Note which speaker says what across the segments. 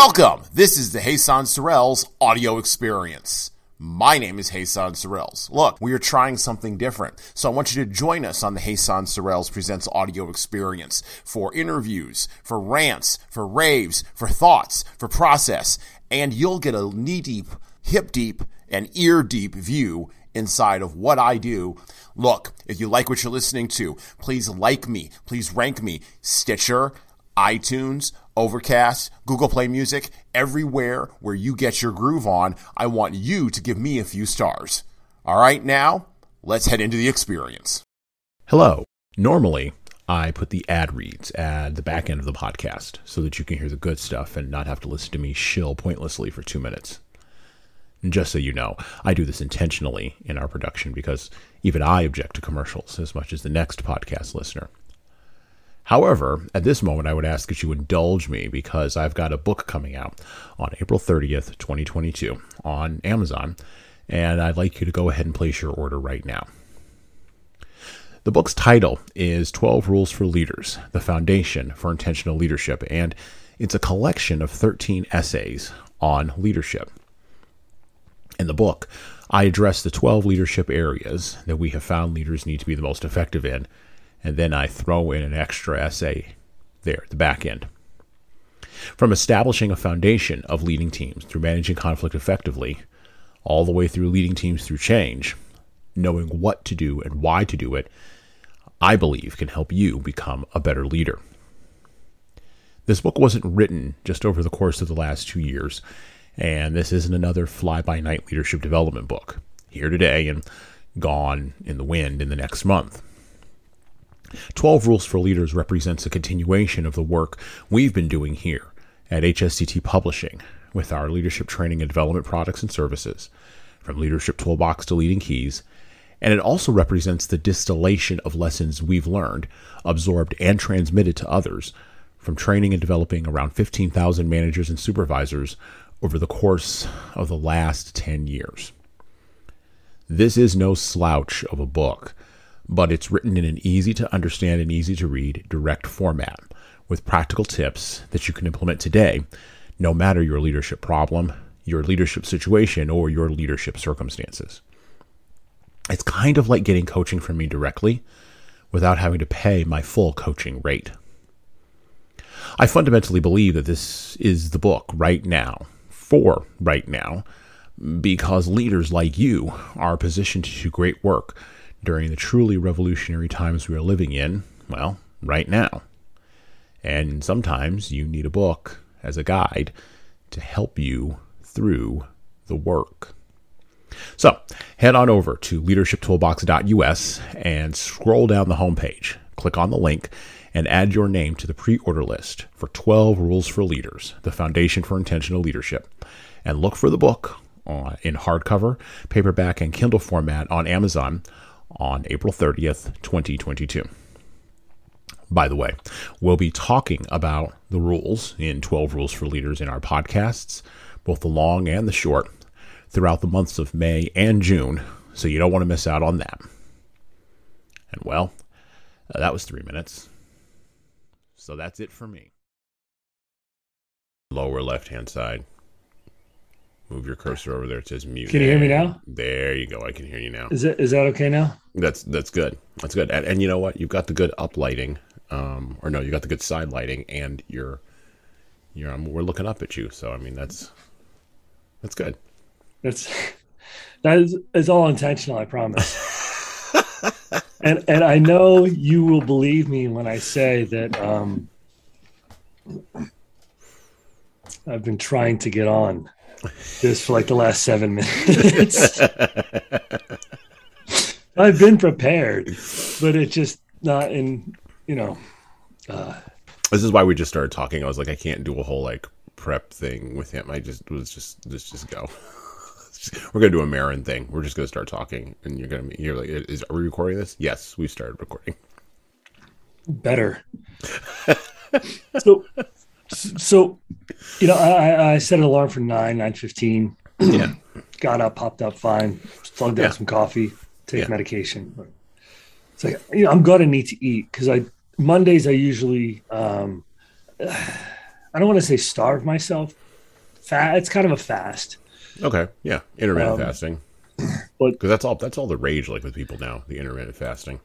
Speaker 1: Welcome! This is the Jesan Sorrells audio experience. My name is Jesan Sorrells. Look, we are trying something different, so I want you to join us on the Jesan Sorrells Presents audio experience for interviews, for rants, for raves, for thoughts, for process, and you'll get a knee deep, hip deep, and ear deep view inside of what I do. Look, if you like what you're listening to, please like me, please rank me, Stitcher, iTunes, Overcast, Google Play Music, everywhere where you get your groove on, I want you to give me a few stars. All right, now, let's head into the experience.
Speaker 2: Hello. Normally, I put the ad reads at the back end of the podcast so that you can hear the good stuff and not have to listen to me shill pointlessly for two minutes. And just so you know, I do this intentionally in our production because even I object to commercials as much as the next podcast listener. However, at this moment, I would ask that you indulge me because I've got a book coming out on April 30th, 2022 on Amazon, and I'd like you to go ahead and place your order right now. The book's title is 12 Rules for Leaders The Foundation for Intentional Leadership, and it's a collection of 13 essays on leadership. In the book, I address the 12 leadership areas that we have found leaders need to be the most effective in and then I throw in an extra essay there at the back end. From establishing a foundation of leading teams through managing conflict effectively, all the way through leading teams through change, knowing what to do and why to do it, I believe can help you become a better leader. This book wasn't written just over the course of the last two years, and this isn't another fly by night leadership development book, here today and gone in the wind in the next month. 12 Rules for Leaders represents a continuation of the work we've been doing here at HSCT Publishing with our leadership training and development products and services, from Leadership Toolbox to Leading Keys. And it also represents the distillation of lessons we've learned, absorbed, and transmitted to others from training and developing around 15,000 managers and supervisors over the course of the last 10 years. This is no slouch of a book but it's written in an easy to understand and easy to read direct format with practical tips that you can implement today, no matter your leadership problem, your leadership situation, or your leadership circumstances. It's kind of like getting coaching from me directly without having to pay my full coaching rate. I fundamentally believe that this is the book right now, for right now, because leaders like you are positioned to do great work during the truly revolutionary times we are living in, well, right now. And sometimes you need a book as a guide to help you through the work. So head on over to leadershiptoolbox.us and scroll down the homepage. Click on the link and add your name to the pre order list for 12 Rules for Leaders, the Foundation for Intentional Leadership. And look for the book uh, in hardcover, paperback, and Kindle format on Amazon on April 30th, 2022. By the way, we'll be talking about the rules in 12 Rules for Leaders in our podcasts, both the long and the short, throughout the months of May and June, so you don't want to miss out on that. And well, uh, that was three minutes. So that's it for me. Lower left hand side. Move your cursor over there. It says mute.
Speaker 3: Can you hear me now?
Speaker 2: There you go. I can hear you now.
Speaker 3: Is it is that okay now?
Speaker 2: That's that's good. That's good. And, and you know what? You've got the good up lighting, um, or no, you got the good side lighting, and you're you're um, we're looking up at you. So I mean, that's that's good.
Speaker 3: That's that is it's all intentional. I promise. and and I know you will believe me when I say that um, I've been trying to get on just for like the last seven minutes. I've been prepared, but it's just not in, you know. Uh,
Speaker 2: this is why we just started talking. I was like, I can't do a whole like prep thing with him. I just was just let's just go. We're gonna do a Maron thing. We're just gonna start talking, and you're gonna be you're like, is are we recording this? Yes, we started recording.
Speaker 3: Better. so so, you know, I, I set an alarm for nine, nine fifteen.
Speaker 2: Yeah.
Speaker 3: Got up, popped up fine, Plugged yeah. some coffee, take yeah. medication. It's like you know, I'm gonna need to eat because I Mondays I usually um, I don't want to say starve myself, Fat. it's kind of a fast.
Speaker 2: Okay, yeah, intermittent
Speaker 3: Um,
Speaker 2: fasting.
Speaker 3: but-
Speaker 2: because that's all that's all the rage like with people now. The intermittent fasting.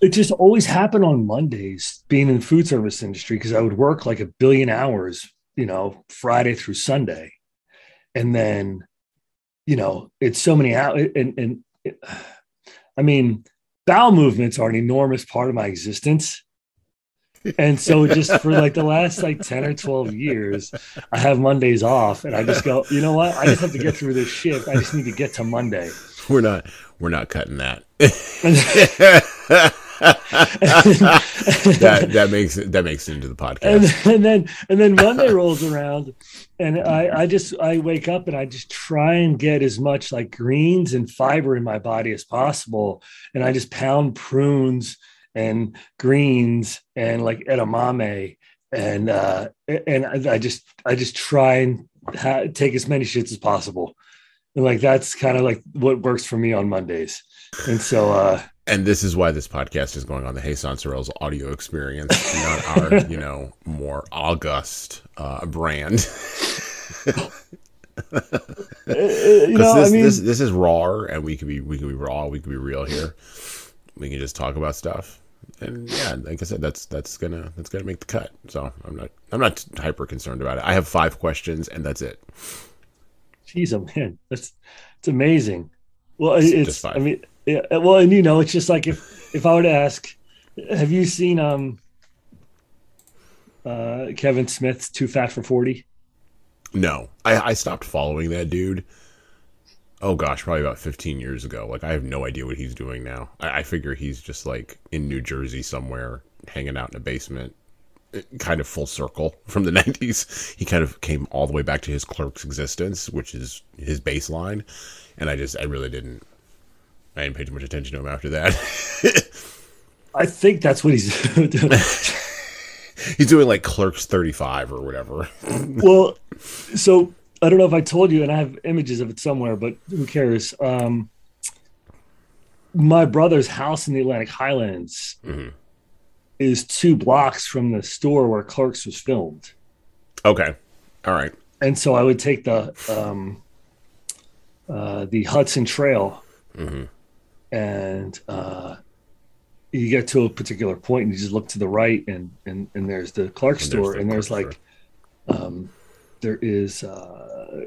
Speaker 3: It just always happened on Mondays, being in the food service industry, because I would work like a billion hours, you know, Friday through Sunday, and then, you know, it's so many hours, and and it, I mean, bowel movements are an enormous part of my existence. And so just for like the last like 10 or 12 years, I have Mondays off and I just go, you know what? I just have to get through this shift. I just need to get to Monday.
Speaker 2: We're not we're not cutting that. that that makes it that makes it into the
Speaker 3: and,
Speaker 2: podcast.
Speaker 3: and then and then Monday rolls around and I, I just I wake up and I just try and get as much like greens and fiber in my body as possible. And I just pound prunes and greens and like edamame and uh and I, I just I just try and ha- take as many shits as possible. And like that's kind of like what works for me on Mondays. And so uh
Speaker 2: And this is why this podcast is going on the Jesan Sorrell's audio experience, not our, you know, more august uh, brand.
Speaker 3: uh, you
Speaker 2: Because
Speaker 3: know,
Speaker 2: this,
Speaker 3: I mean
Speaker 2: this this is raw, and we can be we can be raw, we can be real here. We can just talk about stuff, and yeah, like I said, that's that's gonna that's gonna make the cut. So I'm not I'm not hyper concerned about it. I have five questions, and that's it.
Speaker 3: Jeez, oh man, that's it's amazing. Well,
Speaker 2: It's
Speaker 3: it's,
Speaker 2: just fine.
Speaker 3: I mean, yeah. Well, and you know, it's just like if if I were to ask, have you seen um uh Kevin Smith's Too Fat for Forty?
Speaker 2: No, I, I stopped following that dude. Oh gosh, probably about 15 years ago. Like I have no idea what he's doing now. I, I figure he's just like in New Jersey somewhere, hanging out in a basement, eh, kind of full circle from the 90s. He kind of came all the way back to his clerk's existence, which is his baseline. And I just, I really didn't, I didn't pay too much attention to him after that.
Speaker 3: I think that's what he's doing.
Speaker 2: he's doing like Clerks 35 or whatever.
Speaker 3: well, so I don't know if I told you, and I have images of it somewhere, but who cares? Um, my brother's house in the Atlantic Highlands
Speaker 2: Mhm.
Speaker 3: is two blocks from the store where Clerks was filmed.
Speaker 2: Okay. All right.
Speaker 3: and so I would take the um, uh, the Hudson Trail,
Speaker 2: Mhm.
Speaker 3: And uh, you get to a particular point, and you just look to the right, and and, and there's the Clark
Speaker 2: And there's
Speaker 3: store,
Speaker 2: the
Speaker 3: and there's
Speaker 2: Clark
Speaker 3: like um, there is uh,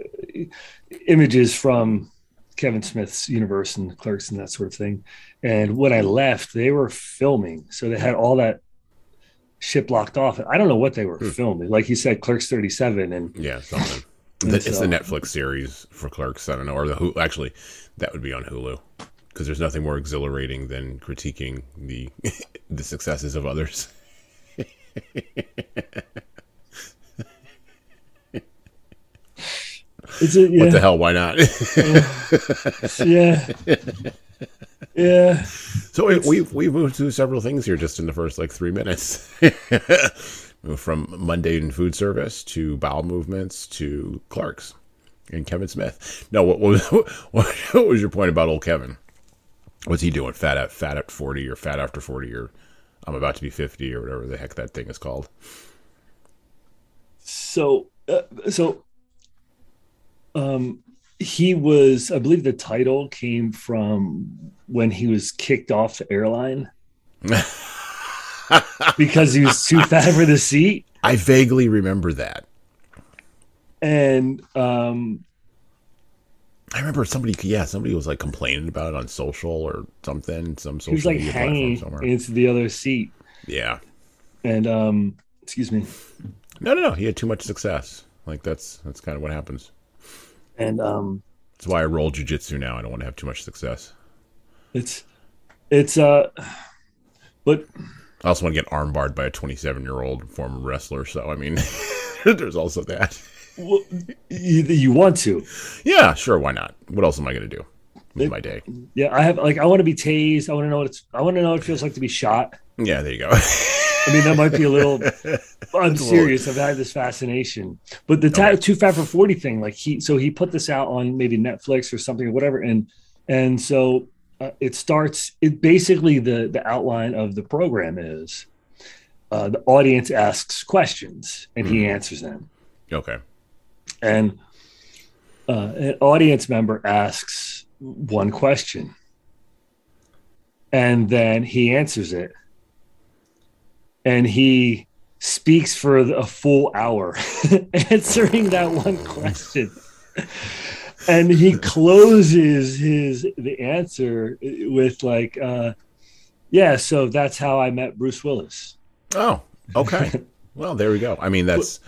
Speaker 3: images from Kevin Smith's universe and Clerks and that sort of thing. And when I left, they were filming, so they had all that shit blocked off. I don't know what they were
Speaker 2: Hmm.
Speaker 3: filming. Like you said, Clerks 37, and
Speaker 2: Yeah, something.
Speaker 3: And
Speaker 2: it's the Netflix series for Clerks. I don't know, or the who Actually, that would be on Hulu because there's nothing more exhilarating than critiquing the the successes of others.
Speaker 3: it's a, yeah.
Speaker 2: What the hell? Why not?
Speaker 3: yeah yeah
Speaker 2: so we, we've we've moved through several things here just in the first like three minutes. From mundane food service to bowel movements to Clerks and Kevin Smith. No, what, what, what, what was your point about old Kevin? What's he doing? Fat at fat at forty or fat after forty or I'm about to be fifty or whatever the heck that thing is called.
Speaker 3: so uh, so um he was i believe the title came from when he was kicked off the airline because he was too fat for the seat
Speaker 2: I vaguely remember that.
Speaker 3: and um
Speaker 2: I remember somebody, yeah, somebody was like complaining about it on social or something, some social
Speaker 3: he was like
Speaker 2: media platform
Speaker 3: hanging
Speaker 2: somewhere.
Speaker 3: into the other seat
Speaker 2: Yeah,
Speaker 3: and um excuse me
Speaker 2: no, no, no. He had too much success. Like that's that's kind of what happens.
Speaker 3: and um
Speaker 2: That's why I roll jujitsu now. I don't want to have too much success.
Speaker 3: it's it's uh but
Speaker 2: I also want to get armbarred by a 27 year old former wrestler. So I mean, there's also that.
Speaker 3: Well, you, you want to
Speaker 2: Yeah, sure. Why not? What else am I going to do with my day?
Speaker 3: Yeah, I have like I want to be tased. I want to know what it's. I want to know what it feels like to be shot.
Speaker 2: Yeah, there you go.
Speaker 3: I mean, that might be a little. I'm serious. I've had this fascination, but the ta-
Speaker 2: Okay.
Speaker 3: too fat for forty thing, like he, so he put this out on maybe Netflix or something or whatever, and and so uh, it starts. It basically the the outline of the program is uh, the audience asks questions and he answers them,
Speaker 2: okay.
Speaker 3: And uh, an audience member asks one question, and then he answers it, and he speaks for a full hour answering that one question and he closes his the answer with like uh yeah so that's how i met bruce willis
Speaker 2: Oh, okay. well, there we go. I mean, that's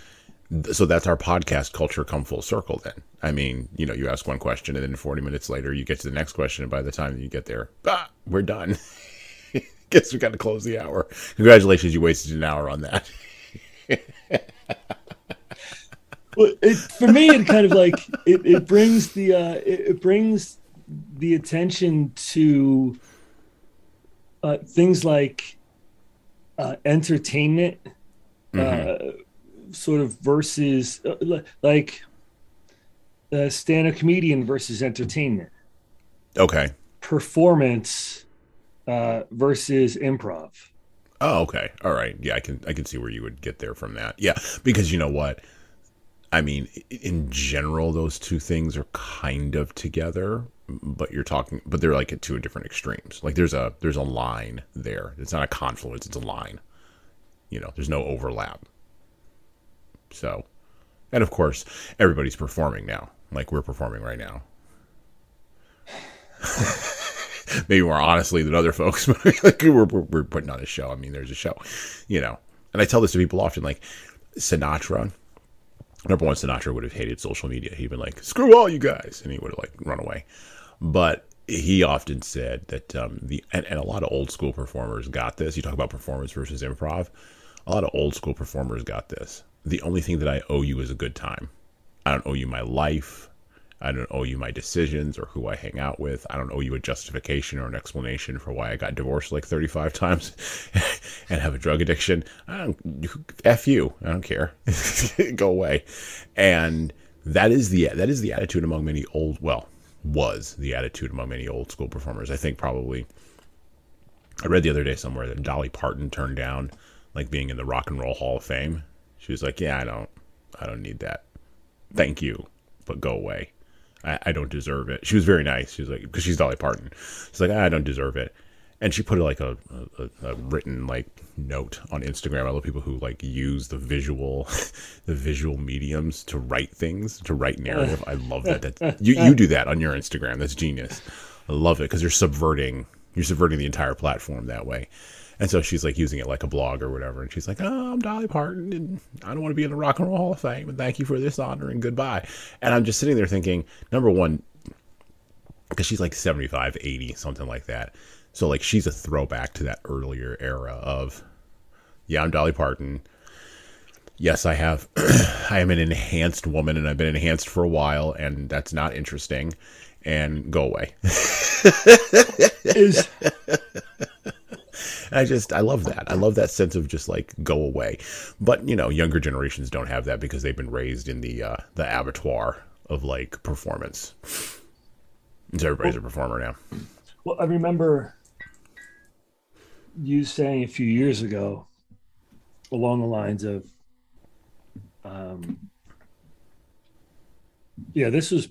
Speaker 2: so that's our podcast culture come full circle. Then, I mean, you know, you ask one question, and then 40 minutes later, you get to the next question, and by the time you get there, ah, we're done. Guess we got to close the hour. Congratulations, you wasted an hour on that.
Speaker 3: well, it, for me, it kind of like it, it brings the uh, it, it brings the attention to uh, things like uh, entertainment,
Speaker 2: Mm-hmm.
Speaker 3: Sort of versus uh, like uh, stand-up comedian versus entertainment,
Speaker 2: Okay.
Speaker 3: performance uh, versus improv.
Speaker 2: Oh, okay. All right. Yeah, I can I can see where you would get there from that. Yeah, because you know what? I mean, in general, those two things are kind of together, but you're talking, but they're like at two different extremes. Like there's a there's a line there. It's not a confluence. It's a line. You know, there's no overlap. So, and of course, everybody's performing now. Like we're performing right now. Maybe more honestly than other folks, but like we're, we're, putting on a show. I mean, there's a show, you know. And I tell this to people often, like Sinatra. Number one, Sinatra would have hated social media. He'd been like, "Screw all you guys," and he would have like run away. But he often said that um, the and, and a lot of old school performers got this. You talk about performance versus improv. A lot of old school performers got this. The only thing that I owe you is a good time. I don't owe you my life. I don't owe you my decisions or who I hang out with. I don't owe you a justification or an explanation for why I got divorced like 35 times and have a drug addiction. I don't, F you. I don't care. Go away. And that is the that is the attitude among many old well was the attitude among many old school performers. I think probably I read the other day somewhere that Dolly Parton turned down like being in the Rock and Roll Hall of Fame. She was like, "Yeah, I don't I don't need that. Thank you, but go away." I, I don't deserve it. She was very nice. She was like, because she's Dolly Parton. She's like, I don't deserve it. And she put like a, a, a written like note on Instagram. I love people who like use the visual, the visual mediums to write things, to write narrative. I love that. That you you do that on your Instagram. That's genius. I love it because you're subverting you're subverting the entire platform that way. And so she's like using it like a blog or whatever. And she's like, oh, I'm Dolly Parton and I don't want to be in the Rock and Roll Hall of Fame. And thank you for this honor and goodbye. And I'm just sitting there thinking, number one, because she's like 75, 80, something like that. So like she's a throwback to that earlier era of, yeah, I'm Dolly Parton. Yes, I have. I am an enhanced woman and I've been enhanced for a while and that's not interesting. And go away.
Speaker 3: Is
Speaker 2: I just I love that. I love that sense of just like go away. But you know, younger generations don't have that because they've been raised in the uh, the abattoir of like performance. So everybody's a performer now.
Speaker 3: well, I remember you saying a few years ago along the lines of um yeah this was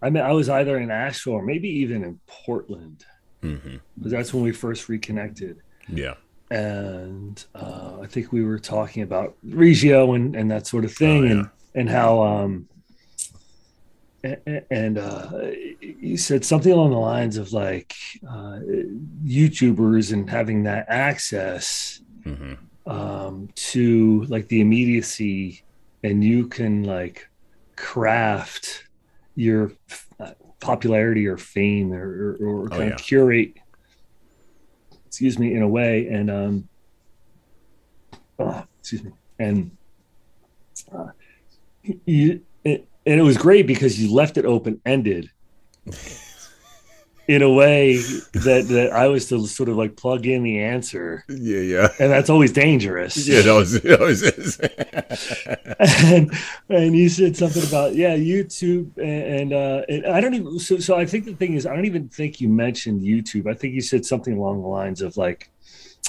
Speaker 3: i mean i was either in asheville or maybe even in portland
Speaker 2: hmm
Speaker 3: that's when we first reconnected
Speaker 2: Yeah.
Speaker 3: and uh, I think we were talking about Regio and, and that sort of thing,
Speaker 2: Oh, yeah.
Speaker 3: and and how um, and uh, you said something along the lines of like uh, YouTubers and having that access
Speaker 2: hmm
Speaker 3: um, to like the immediacy, and you can like craft your popularity or fame or, or, or
Speaker 2: Oh,
Speaker 3: kind
Speaker 2: yeah.
Speaker 3: of curate excuse me in a way. And um oh, excuse me. And uh, you it, and it was great because you left it open ended in a way that that I was to sort of like plug in the answer.
Speaker 2: Yeah, yeah.
Speaker 3: and that's always dangerous.
Speaker 2: Yeah, that was, that was
Speaker 3: and and you said something about yeah YouTube and, and uh and I don't even so so I think the thing is I don't even think you mentioned YouTube. I think you said something along the lines of like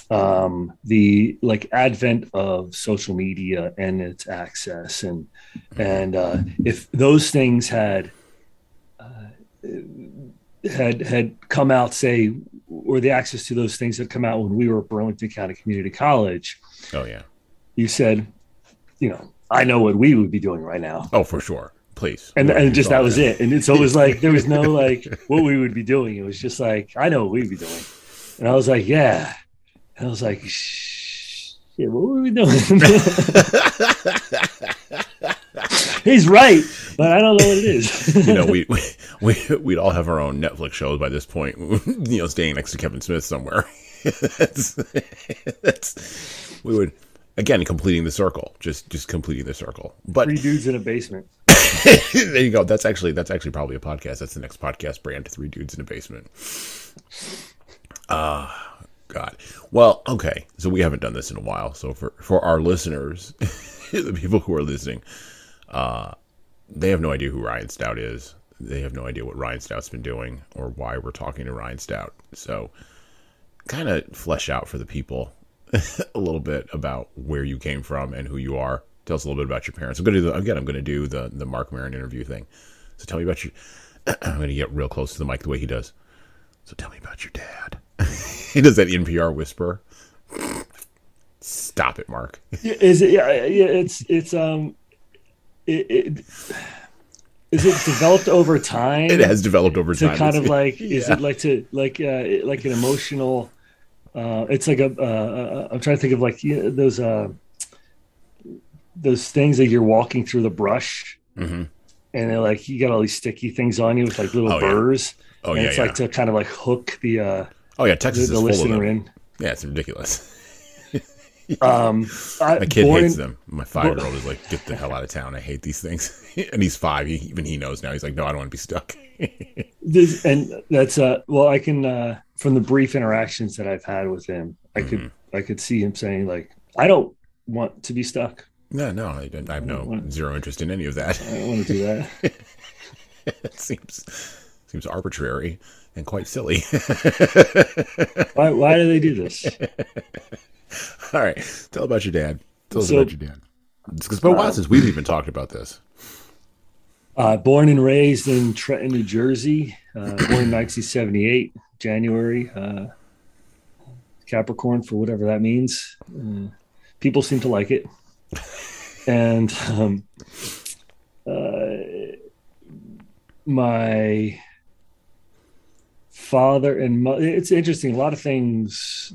Speaker 3: um, the like advent of social media and its access, and and uh, if those things had uh, had had come out, say, or the access to those things had come out when we were at Burlington County Community College.
Speaker 2: Oh yeah.
Speaker 3: You said, you know, I know what we would be doing right now.
Speaker 2: Oh, for sure. Please.
Speaker 3: And and just that was it. And it's always like there was no like what we would be doing. It was just like I know what we'd be doing. And I was like, yeah. And I was like, shh, shit, what were we doing? He's right, but I don't know what it is.
Speaker 2: you know, we, we we we'd all have our own Netflix shows by this point. You know, staying next to Kevin Smith somewhere. that's, that's we would again completing the circle, just just completing the circle. But
Speaker 3: Three dudes in a basement.
Speaker 2: there you go. That's actually that's actually probably a podcast. That's the next podcast brand. Three dudes in a basement. Ah, God. Well, okay. So we haven't done this in a while. So for for our listeners, the people who are listening, uh, they have no idea who Ryan Stout is. They have no idea what Ryan Stout's been doing or why we're talking to Ryan Stout. So, kind of flesh out for the people a little bit about where you came from and who you are. Tell us a little bit about your parents. I'm gonna do the, again. I'm gonna do the the Marc Maron interview thing. So tell me about your. I'm gonna get real close to the mic the way he does. So tell me about your dad. he does that NPR whisper. Stop it,
Speaker 3: Marc. Is it? Yeah, yeah. It's it's um, it, it is it developed over time?
Speaker 2: It has developed over
Speaker 3: to
Speaker 2: time.
Speaker 3: kind of
Speaker 2: It's-
Speaker 3: like is it like to like uh like an emotional uh it's like a uh, uh i'm trying to think of like you know, those uh those things that you're walking through the brush
Speaker 2: Mhm.
Speaker 3: and they're like you got all these sticky things on you with like little
Speaker 2: Oh, yeah.
Speaker 3: burrs
Speaker 2: Oh
Speaker 3: and
Speaker 2: yeah,
Speaker 3: it's
Speaker 2: yeah.
Speaker 3: like to kind of like hook the uh
Speaker 2: oh yeah, Texas
Speaker 3: the
Speaker 2: is full of
Speaker 3: listener
Speaker 2: them.
Speaker 3: in
Speaker 2: Yeah, it's ridiculous.
Speaker 3: um I,
Speaker 2: My kid
Speaker 3: born
Speaker 2: hates them. My five year old is like, "Get the hell out of town! I hate these things." and he's five. He, even he knows now. He's like, "No, I don't want to be stuck."
Speaker 3: this, and that's uh well i can uh from the brief interactions that i've had with him i
Speaker 2: Mm-hmm.
Speaker 3: could i could see him saying like i don't want to be stuck
Speaker 2: no, no, I, don't- I have no
Speaker 3: What?
Speaker 2: zero interest in any of that.
Speaker 3: i don't want to do that
Speaker 2: it seems seems arbitrary and quite silly.
Speaker 3: why, why do they do this
Speaker 2: All right, tell about your dad. Tell us
Speaker 3: So-
Speaker 2: about your dad. It's been a while since we've even talked about this.
Speaker 3: uh, born and raised in trenton new jersey uh, born in 1978 january uh, capricorn for whatever that means uh, people seem to like it and um, uh, my father and mother. it's interesting a lot of things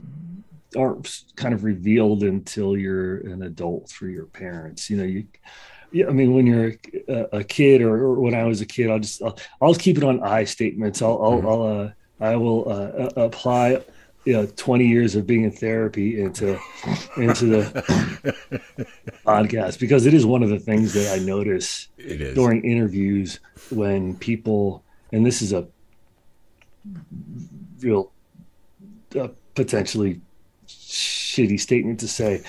Speaker 3: aren't kind of revealed until you're an adult through your parents you know you yeah, I mean, when you're a, a kid, or, or when I was a kid, I'll just I'll, I'll keep it on I statements. I'll I'll, I'll uh, I will uh, apply you know 20 years of being in therapy into into the podcast because it is one of the things that I notice
Speaker 2: It is.
Speaker 3: during interviews when people and this is a real uh, potentially shitty statement to say.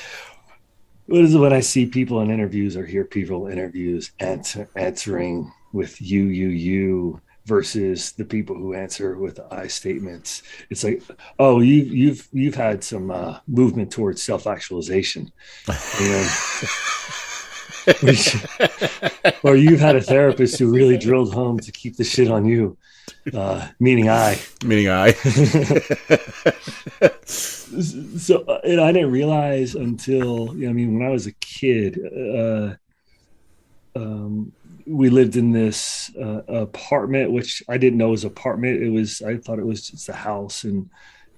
Speaker 3: What is it when i see people in interviews or hear people in interviews answer, answering with you you you versus the people who answer with i statements? It's like oh you you've you've had some uh, movement towards self-actualization. You know or you've had a therapist who really drilled home to keep the shit on you, uh, meaning I.
Speaker 2: Meaning I.
Speaker 3: So, uh, and I didn't realize until, you know, I mean, when I was a kid, uh, um, we lived in this uh, apartment, which I didn't know was apartment. It was, I thought it was just a house and,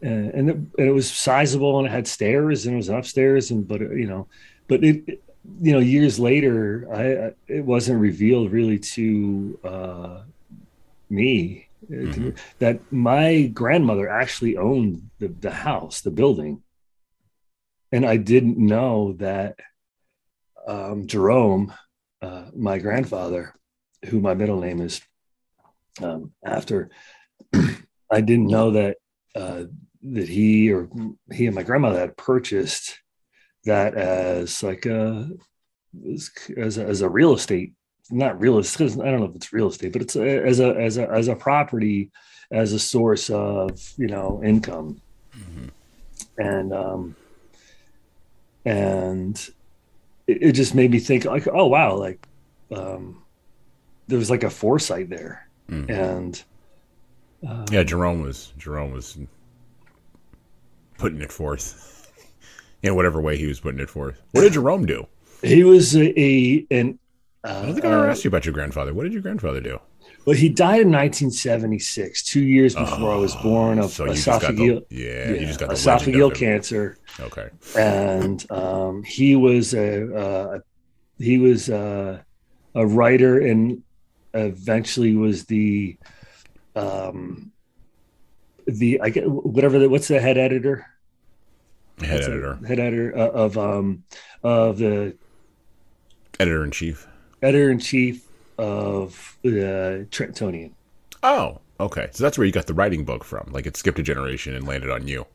Speaker 3: and, and it, and it was sizable and it had stairs and it was upstairs and, but, you know, but it, you know, years later, I, I it wasn't revealed really to uh, me
Speaker 2: Mhm.
Speaker 3: that my grandmother actually owned the, the house, the building, and I didn't know that um, Jerome, uh, my grandfather, who my middle name is um, after, I didn't know that uh, that he or he and my grandmother had purchased that as like a as a, as a real estate not real estate i don't know if it's real estate but it's a, as a as a as a property as a source of you know income and um, and it, it just made me think like, oh wow, like um, there was like a foresight there,
Speaker 2: Mm.
Speaker 3: and
Speaker 2: Um, yeah, Jerome was Jerome was putting it forth in whatever way he was putting it forth. What did Jerome do?
Speaker 3: he was a, a an. Uh,
Speaker 2: I don't think I ever asked you about your grandfather. What did your grandfather do?
Speaker 3: Well, he died in 1976, two years before I was born of
Speaker 2: So you just got
Speaker 3: esophageal,
Speaker 2: the yeah, you just got the
Speaker 3: esophageal
Speaker 2: legend of him.
Speaker 3: cancer,
Speaker 2: Okay,
Speaker 3: and um, he was a uh, he was uh, a writer and eventually was the um, the I get whatever the, what's the head editor
Speaker 2: head
Speaker 3: What's the
Speaker 2: editor,
Speaker 3: head editor uh, of um of the
Speaker 2: editor in chief.
Speaker 3: Editor in chief of the Trentonian.
Speaker 2: Oh, okay. So that's where you got the writing book from. Like it skipped a generation and landed on you.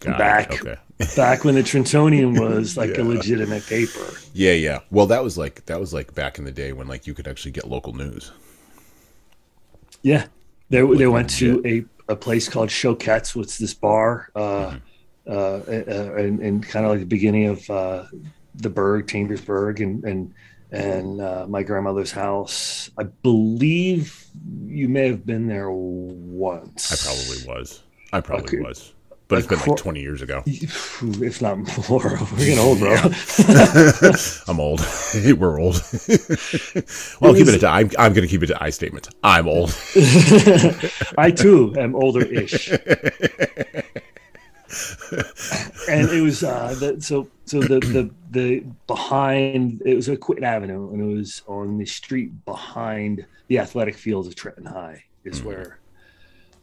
Speaker 2: Got.
Speaker 3: Back.
Speaker 2: Okay.
Speaker 3: back when the Trentonian was like
Speaker 2: Yeah.
Speaker 3: a legitimate paper.
Speaker 2: Yeah, yeah. Well, that was like that was like back in the day when like you could actually get local news.
Speaker 3: Yeah, they they went to
Speaker 2: legit.
Speaker 3: a, a place called Choquette's, which is this bar, uh,
Speaker 2: Mm-hmm.
Speaker 3: uh, uh, and, and kind of like the beginning of uh, the Berg, Chambersburg, and and and uh, my grandmother's house. I believe you may have been there once.
Speaker 2: I probably was. I probably
Speaker 3: Okay.
Speaker 2: was. But it's been like 20 years ago.
Speaker 3: if not more. We're getting old, bro.
Speaker 2: I'm old. We're old. well,
Speaker 3: It
Speaker 2: keep
Speaker 3: was-
Speaker 2: it to I'm, I'm going to keep it to I statement. I'm old.
Speaker 3: I too am older-ish. And it was uh the, so so the the the behind it was a Quinton Avenue and it was on the street behind the athletic fields of Trenton High is where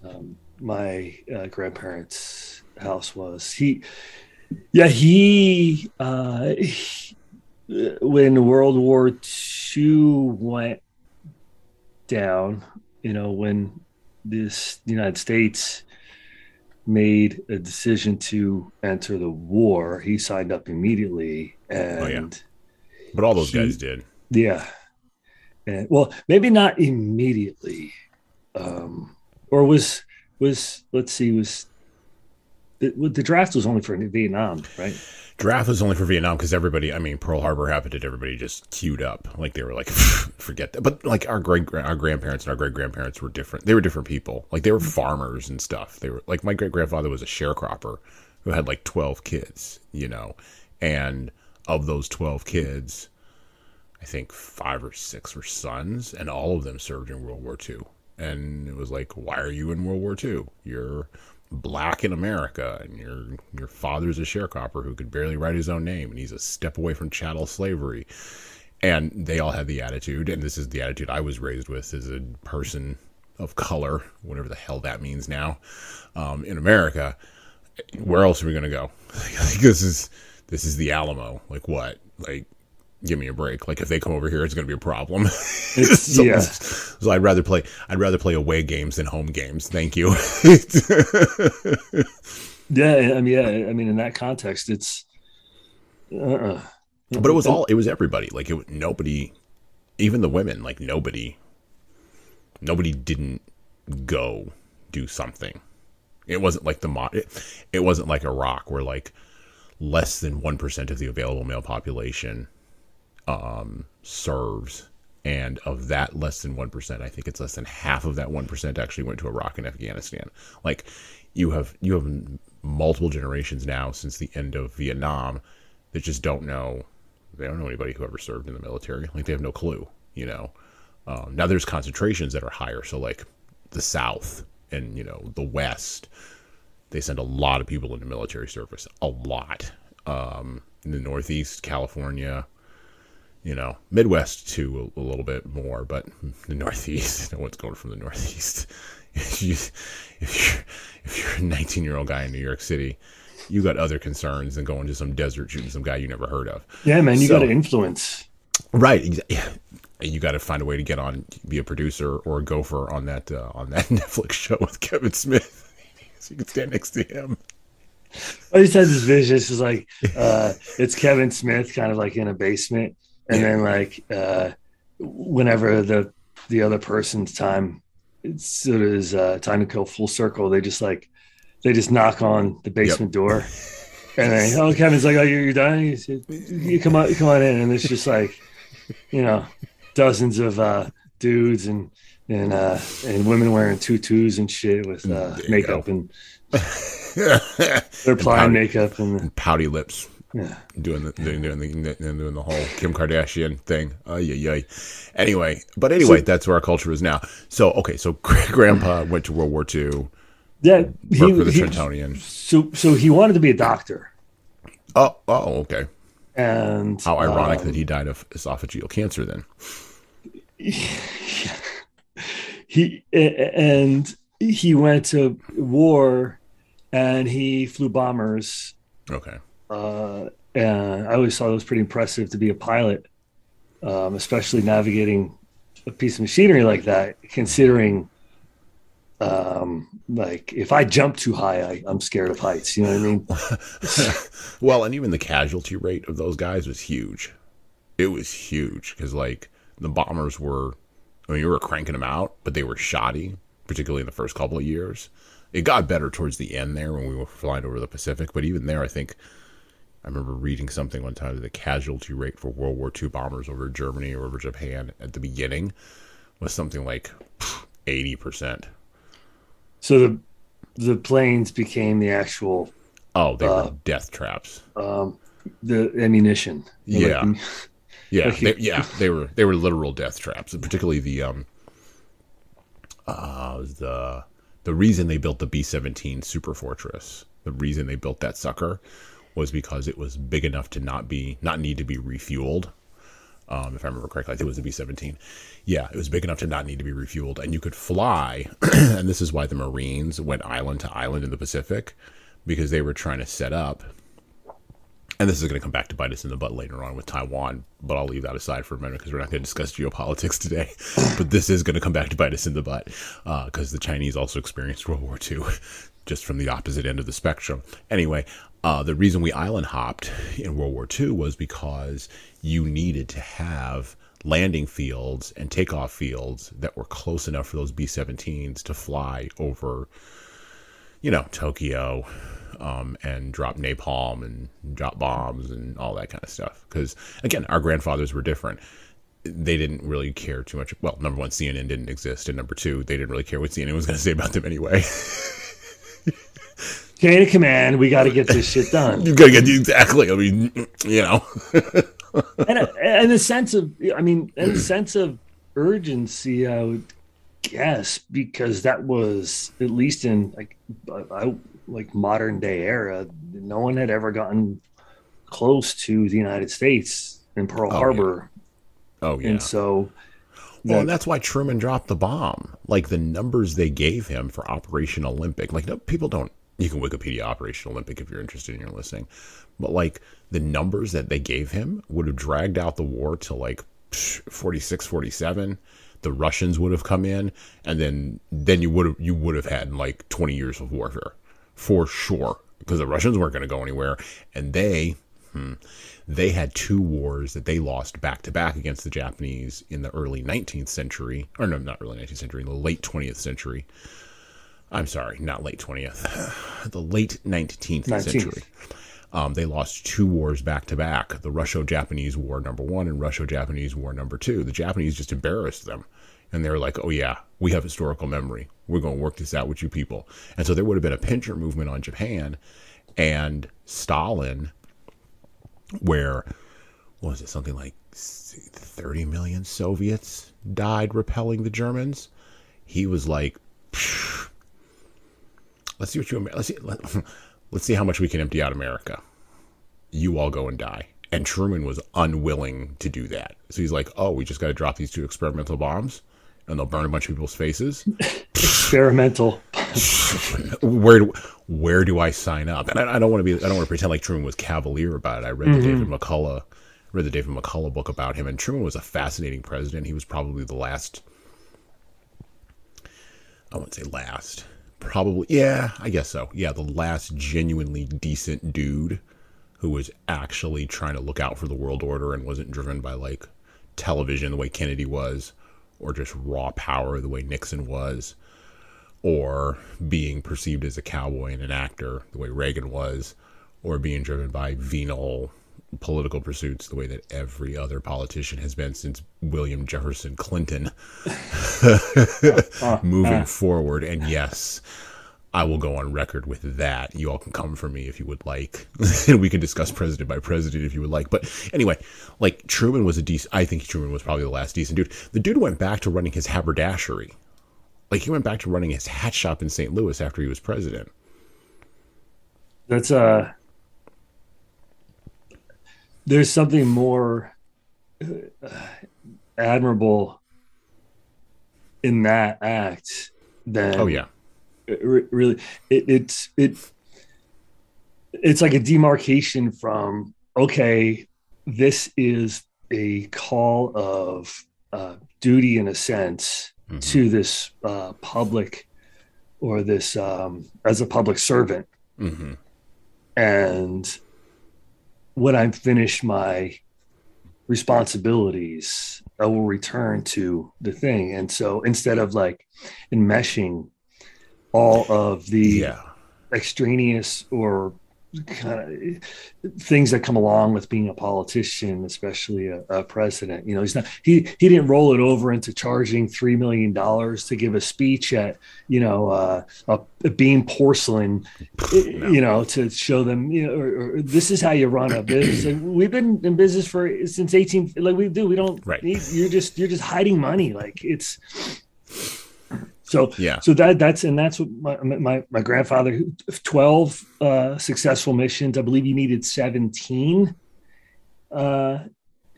Speaker 3: um, my uh, grandparents' house was. He, yeah, he, uh, he- when World War II went down, you know, when this the United States made a decision to enter the war, he signed up immediately and
Speaker 2: But all those
Speaker 3: He-
Speaker 2: guys did.
Speaker 3: yeah. And well, maybe not immediately. Um or was was let's see was the, the draft was only for Vietnam, right?
Speaker 2: Draft was only for Vietnam because everybody, I mean, Pearl Harbor happened and everybody just queued up. Like they were like, forget that. But like our great, our grandparents and our great grandparents were different. They were different people. Like they were mm-hmm. farmers and stuff. They were like, my great grandfather was a sharecropper who had like 12 kids, you know, and of those 12 kids, I think five or six were sons, and all of them served in World War II. And it was like, why are you in World War II? You're black in America, and your your father's a sharecropper who could barely write his own name, and he's a step away from chattel slavery. And they all had the attitude, and this is the attitude I was raised with as a person of color, whatever the hell that means now, um, in America. Where else are we gonna go? This is this is the Alamo. Like what? Like give me a break. Like if they come over here, it's going to be a problem. So,
Speaker 3: yeah.
Speaker 2: so I'd rather play. I'd rather play away games than home games. Thank you.
Speaker 3: Yeah, I mean, yeah, I mean, in that context, it's. Uh-uh.
Speaker 2: but it was all. It was everybody. Like it. Nobody, even the women. Like nobody. Nobody didn't go do something. It wasn't like the mo- it, it wasn't like Iraq where like less than one percent of the available male population um, serves, and of that less than one percent, I think it's less than half of that one percent actually went to Iraq and Afghanistan. Like you have you have multiple generations now since the end of Vietnam that just don't know they don't know anybody who ever served in the military. Like they have no clue, you know. Um, now there's concentrations that are higher, so like the South and you know the West, they send a lot of people into military service, a lot. Um, in the Northeast, California, you know, Midwest too a, a little bit more, but the Northeast, no one's going from the Northeast. if, you, if you're if you're a 19 year old guy in New York City, you got other concerns than going to some desert shooting some guy you never heard of.
Speaker 3: Yeah, man, you
Speaker 2: So-
Speaker 3: got to influence.
Speaker 2: Right. Yeah. You got to find a way to get on, be a producer or a gopher on that uh, on that Netflix show with Kevin Smith, so you can stand next to him.
Speaker 3: I just had this vision. It's just like uh, it's Kevin Smith, kind of like in a basement, and then like uh, whenever the the other person's time, it's sort of is uh, time to go full circle. They just like they just knock on the basement door, and then oh Kevin's like, oh you're, you're done. You come on, come on in, and it's just like, you know, dozens of uh, dudes and and uh, and women wearing tutus and shit with uh,
Speaker 2: There
Speaker 3: makeup
Speaker 2: go.
Speaker 3: and they're applying
Speaker 2: pouty-
Speaker 3: makeup and
Speaker 2: pouty lips.
Speaker 3: Yeah.
Speaker 2: doing the doing, doing the doing the whole Kim Kardashian thing. Ay, ay, ay. Anyway, but anyway, that's where our culture is now. So okay, so Grandpa went to World War II,
Speaker 3: Yeah,
Speaker 2: worked for the
Speaker 3: he,
Speaker 2: Trentonian.
Speaker 3: so so he wanted to be a doctor,
Speaker 2: Oh, oh, okay.
Speaker 3: and
Speaker 2: How ironic
Speaker 3: um,
Speaker 2: that he died of esophageal cancer. Then
Speaker 3: he and he went to war, and he flew bombers.
Speaker 2: okay,
Speaker 3: Uh, and I always thought it was pretty impressive to be a pilot, um, especially navigating a piece of machinery like that. Considering, um, like if I jump too high, I, I'm scared of heights. You know what I mean?
Speaker 2: well, and even the casualty rate of those guys was huge. It was huge because like the bombers were, I mean, you were cranking them out, but they were shoddy, particularly in the first couple of years. It got better towards the end there when we were flying over the Pacific, but even there, I think I remember reading something one time that the casualty rate for World War II bombers over Germany or over Japan at the beginning was something like eighty percent.
Speaker 3: So the the planes became the actual
Speaker 2: Oh, they
Speaker 3: Uh,
Speaker 2: were death traps.
Speaker 3: um, the ammunition.
Speaker 2: Yeah.
Speaker 3: Like,
Speaker 2: Yeah,
Speaker 3: Like
Speaker 2: they, yeah, they were they were literal death traps, and particularly the um uh the the reason they built the B seventeen Super Fortress, the reason they built that sucker was because it was big enough to not be not need to be refueled. Um, if I remember correctly, I think it was the B seventeen. Yeah, it was big enough to not need to be refueled, and you could fly. and this is why the Marines went island to island in the Pacific because they were trying to set up and this is going to come back to bite us in the butt later on with Taiwan, but I'll leave that aside for a minute because we're not going to discuss geopolitics today. but this is going to come back to bite us in the butt because the Chinese also experienced World War II, just from the opposite end of the spectrum. Anyway, uh, the reason we island hopped in World War II was because you needed to have landing fields and takeoff fields that were close enough for those B 17s to fly over you know, Tokyo, um, and drop napalm and drop bombs and all that kind of stuff. Because again, our grandfathers were different. They didn't really care too much. Well, number one, CNN didn't exist, and number two, they didn't really care what CNN was going to say about them anyway.
Speaker 3: chain of command. We got to get this shit done.
Speaker 2: you gotta get exactly. I mean, you know,
Speaker 3: and a, and a sense of i mean and a sense of urgency i would guess because that was at least in like uh, I, like modern day era no one had ever gotten close to the united states in pearl
Speaker 2: Oh, yeah.
Speaker 3: harbor
Speaker 2: oh yeah.
Speaker 3: and so
Speaker 2: Well, and that's why Truman dropped the bomb. Like the numbers they gave him for Operation Olympic. Like no, people don't. You can Wikipedia Operation Olympic if you're interested in your listening. But like the numbers that they gave him would have dragged out the war to like psh, 46, 47. The Russians would have come in, and then then you would have you would have had like 20 years of warfare for sure because the Russians weren't going to go anywhere, and they hmm, they had two wars that they lost back to back against the Japanese in the early 19th century, or no, not early 19th century, the late 20th century. I'm sorry, not late 20th, the late 19th,
Speaker 3: 19th.
Speaker 2: century. Um, they lost two wars back to back the Russo Japanese War number one and Russo Japanese War number two. The Japanese just embarrassed them. And they were like, oh, yeah, we have historical memory. We're going to work this out with you people. And so there would have been a pincher movement on Japan. And Stalin where what was it something like 30 million Soviets died repelling the Germans. He was like, "Psh, let's see what you let's see let, let's see how much we can empty out America. You all go and die. And Truman was unwilling to do that. So he's like, oh, we just got to drop these two experimental bombs, and they'll burn a bunch of people's faces
Speaker 3: experimental
Speaker 2: where do, where do I sign up? And I, I don't want to be I don't want to pretend like Truman was cavalier about it. I read the mm-hmm. David McCullough read the David McCullough book about him, and Truman was a fascinating president. He was probably the last. I wouldn't say last. Probably, yeah, I guess so. Yeah, the last genuinely decent dude who was actually trying to look out for the world order and wasn't driven by like television the way Kennedy was, or just raw power the way Nixon was or being perceived as a cowboy and an actor the way Reagan was, or being driven by venal political pursuits the way that every other politician has been since William Jefferson Clinton moving forward. And yes, I will go on record with that. You all can come for me if you would like. and we can discuss president by president if you would like. But anyway, like Truman was a decent, I think Truman was probably the last decent dude. The dude went back to running his haberdashery. Like he went back to running his hat shop in St. Louis after he was president.
Speaker 3: That's uh there's something more uh, admirable in that act than
Speaker 2: Oh yeah.
Speaker 3: it really it, it's it it's like a demarcation from okay this is a call of uh, duty in a sense
Speaker 2: Mhm.
Speaker 3: to this uh, public or this um, as a public servant
Speaker 2: hmm
Speaker 3: and when I finish my responsibilities, I will return to the thing. And so instead of like enmeshing all of the
Speaker 2: Yeah.
Speaker 3: extraneous or kind of things that come along with being a politician, especially a, a president. You know, he's not he he didn't roll it over into charging three million dollars to give a speech at you know uh, a, a beam porcelain, you know, to show them you know or, or this is how you run a business. Like, we've been in business for since eighteen. Like we do, we don't.
Speaker 2: Right.
Speaker 3: Need, you're just you're just hiding money. Like it's. So
Speaker 2: Yeah.
Speaker 3: so that that's and that's what my my, my grandfather 12 uh successful missions i believe he needed 17 uh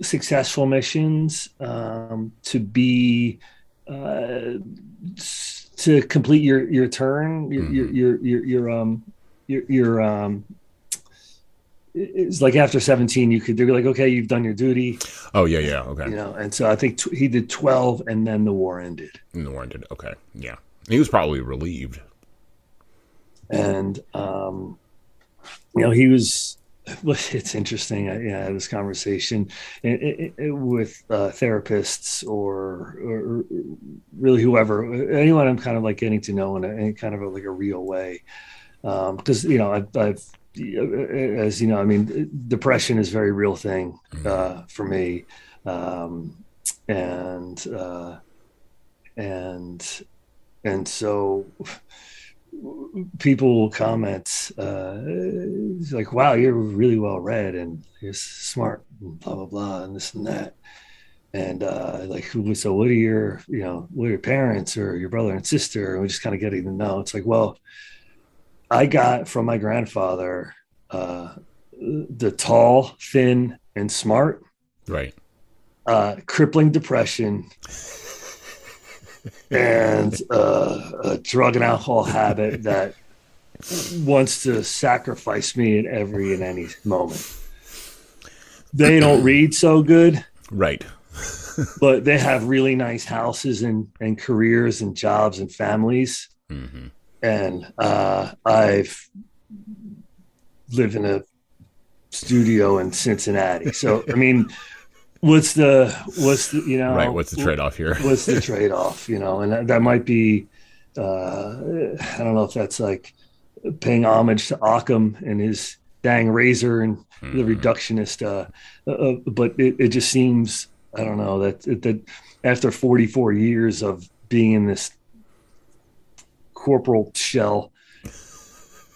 Speaker 3: successful missions um to be uh to complete your your turn your your,
Speaker 2: Mhm.
Speaker 3: your your your um your your um it's like after 17 you could they'd be like okay you've done your duty
Speaker 2: Oh yeah, yeah. Okay.
Speaker 3: you know and so i think t- he did 12 and then the war ended
Speaker 2: And the war did. Okay. Yeah. He was probably relieved.
Speaker 3: and um, you know he was it's interesting i yeah, I had this conversation it, it, it- with uh, therapists or, or really whoever anyone i'm kind of like getting to know in, a, in kind of a, like a real way because you know I've, I've as you know i mean depression is a very real thing uh, for me. Um, and uh, and and so people will comment uh, like wow you're really well read and you're smart and blah blah blah and this and that. And uh, like so what are your you know what are your parents or your brother and sister? And we just kind of getting to know. It's like well i got from my grandfather uh, the tall thin and smart
Speaker 2: Right.
Speaker 3: uh, crippling depression and uh, a drug and alcohol habit that wants to sacrifice me at every and any moment. They don't read so good,
Speaker 2: Right.
Speaker 3: but they have really nice houses and, and careers and jobs and families.
Speaker 2: hmm
Speaker 3: And uh, I've lived in a studio in Cincinnati. So, I mean, what's the, what's the, you know,
Speaker 2: Right. What's the trade off here?
Speaker 3: what's the trade-off you know and that, that might be uh i don't know if that's like paying homage to Occam and his dang razor and the
Speaker 2: Mhm.
Speaker 3: reductionist uh, uh but it, it just seems i don't know that that after 44 years of being in this corporal shell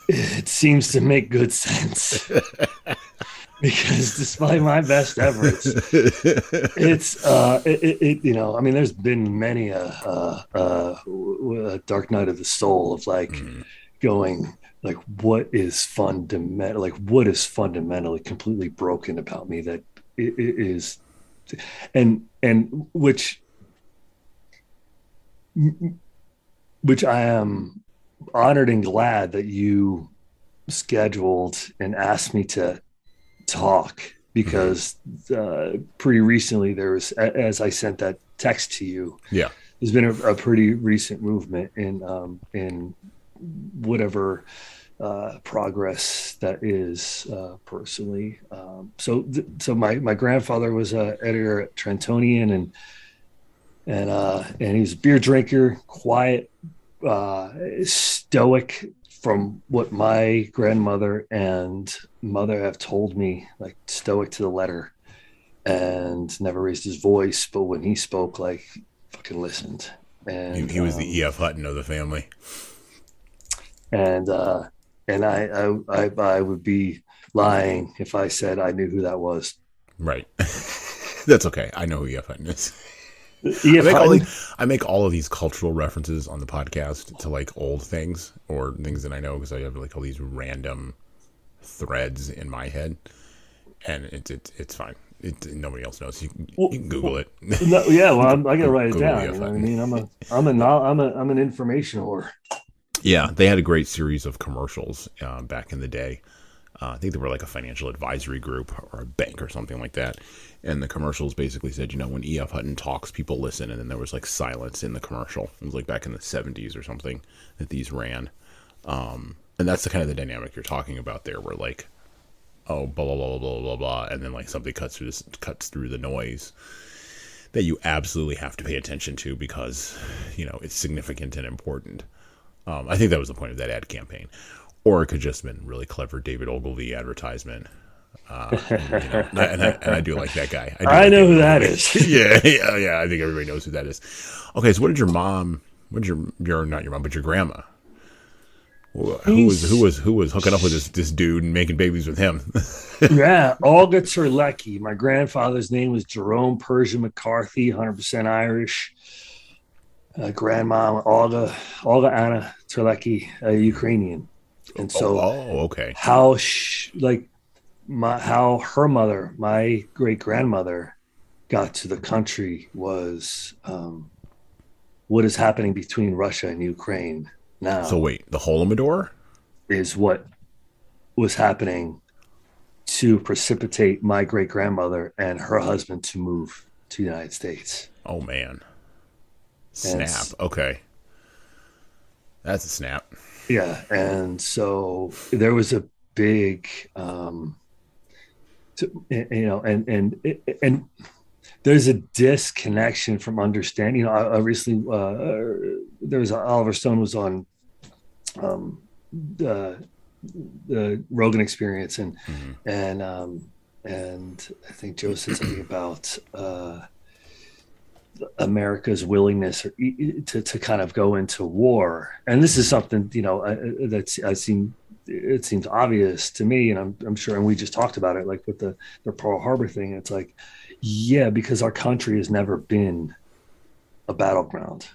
Speaker 3: it seems to make good sense because despite my best efforts it's uh it, it, it you know i mean there's been many a, uh uh a dark night of the soul of like
Speaker 2: Mhm.
Speaker 3: going like what is fundamental like what is fundamentally completely broken about me that it, it is and and which which i am honored and glad that you scheduled and asked me to talk because uh, pretty recently there was as I sent that text to you.
Speaker 2: Yeah.
Speaker 3: there's been a, a pretty recent movement in um, in whatever uh, progress that is uh, personally. Um, so th- so my my grandfather was a editor at Trentonian and and uh, and he was a beer drinker, quiet, uh, stoic from what my grandmother and mother have told me, like stoic to the letter, and never raised his voice. But when he spoke, like fucking listened. And
Speaker 2: He, was
Speaker 3: um,
Speaker 2: the E.F. Hutton of the family.
Speaker 3: and uh, and I, I I I would be lying if I said I knew who that was.
Speaker 2: Right. That's okay. I know who E.F. Hutton is. I make, all I make all of these cultural references on the podcast to like old things or things that I know because I have like all these random threads in my head, and it's it's it's fine. It, nobody else knows. You, can- you can Google it.
Speaker 3: No, yeah, well, I'm, I gotta write it
Speaker 2: Google
Speaker 3: down. You know I mean? I'm a, I'm a, I'm a, I'm an information whore.
Speaker 2: Yeah, they had a great series of commercials uh, back in the day. Uh, I think they were like a financial advisory group or a bank or something like that. And the commercials basically said, you know, when E.F. Hutton talks, people listen. And then there was like silence in the commercial. It was like back in the 70s or something that these ran. Um, and that's the kind of the dynamic you're talking about there, where like, oh, blah, blah, blah, blah, blah, blah. And then like something cuts through this, cuts through the noise that you absolutely have to pay attention to because, you know, it's significant and important. Um, I think that was the point of that ad campaign, or it could just have been really clever David Ogilvy advertisement. Uh, and, you know, and, I, and, I, and I do like that guy. do
Speaker 3: I
Speaker 2: like
Speaker 3: know who that is.
Speaker 2: yeah, yeah, yeah. I think everybody knows who that is. Okay, so what did your mom? What did your your not your mom, but your grandma? Who was who was who was hooking up with this this dude and making babies with him?
Speaker 3: yeah, Olga Terlecki. My grandfather's name was Jerome Persian McCarthy, 100% Irish. Uh, grandma Olga Olga Anna Terlecki, a Ukrainian, and so
Speaker 2: oh, okay.
Speaker 3: how sh- like my how her mother, my great grandmother, got to the country was um, what is happening between Russia and Ukraine now
Speaker 2: So wait, the Holodomor?
Speaker 3: is what was happening to precipitate my great grandmother and her husband to move to the United States.
Speaker 2: Oh man, snap. Okay, that's a snap.
Speaker 3: Yeah, and so there was a big, um, to, you know, and and and there's a disconnection from understanding. You know, I, I recently uh, there was Oliver Stone was on um, the the Rogan Experience, and
Speaker 2: Mhm.
Speaker 3: and um, and I think Joe said something about. Uh, America's willingness or, to to kind of go into war, and this is something you know I- I- that's I seem it seems obvious to me, and I'm I'm sure, and we just talked about it, like with the the Pearl Harbor thing. It's like, yeah, because our country has never been a battleground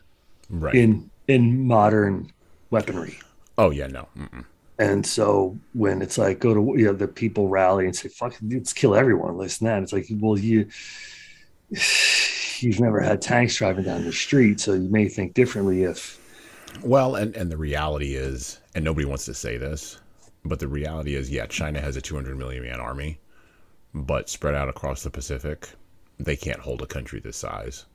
Speaker 2: Right.
Speaker 3: in in modern weaponry.
Speaker 2: oh yeah, no. Mm-mm.
Speaker 3: And so when it's like go to you know the people rally and say fuck let's kill everyone, listen that it's like well you you've never had tanks driving down the street, so you may think differently if
Speaker 2: Well, and and the reality is, and nobody wants to say this, but the reality is, yeah, China has a 200 million man army, but spread out across the Pacific, they can't hold a country this size.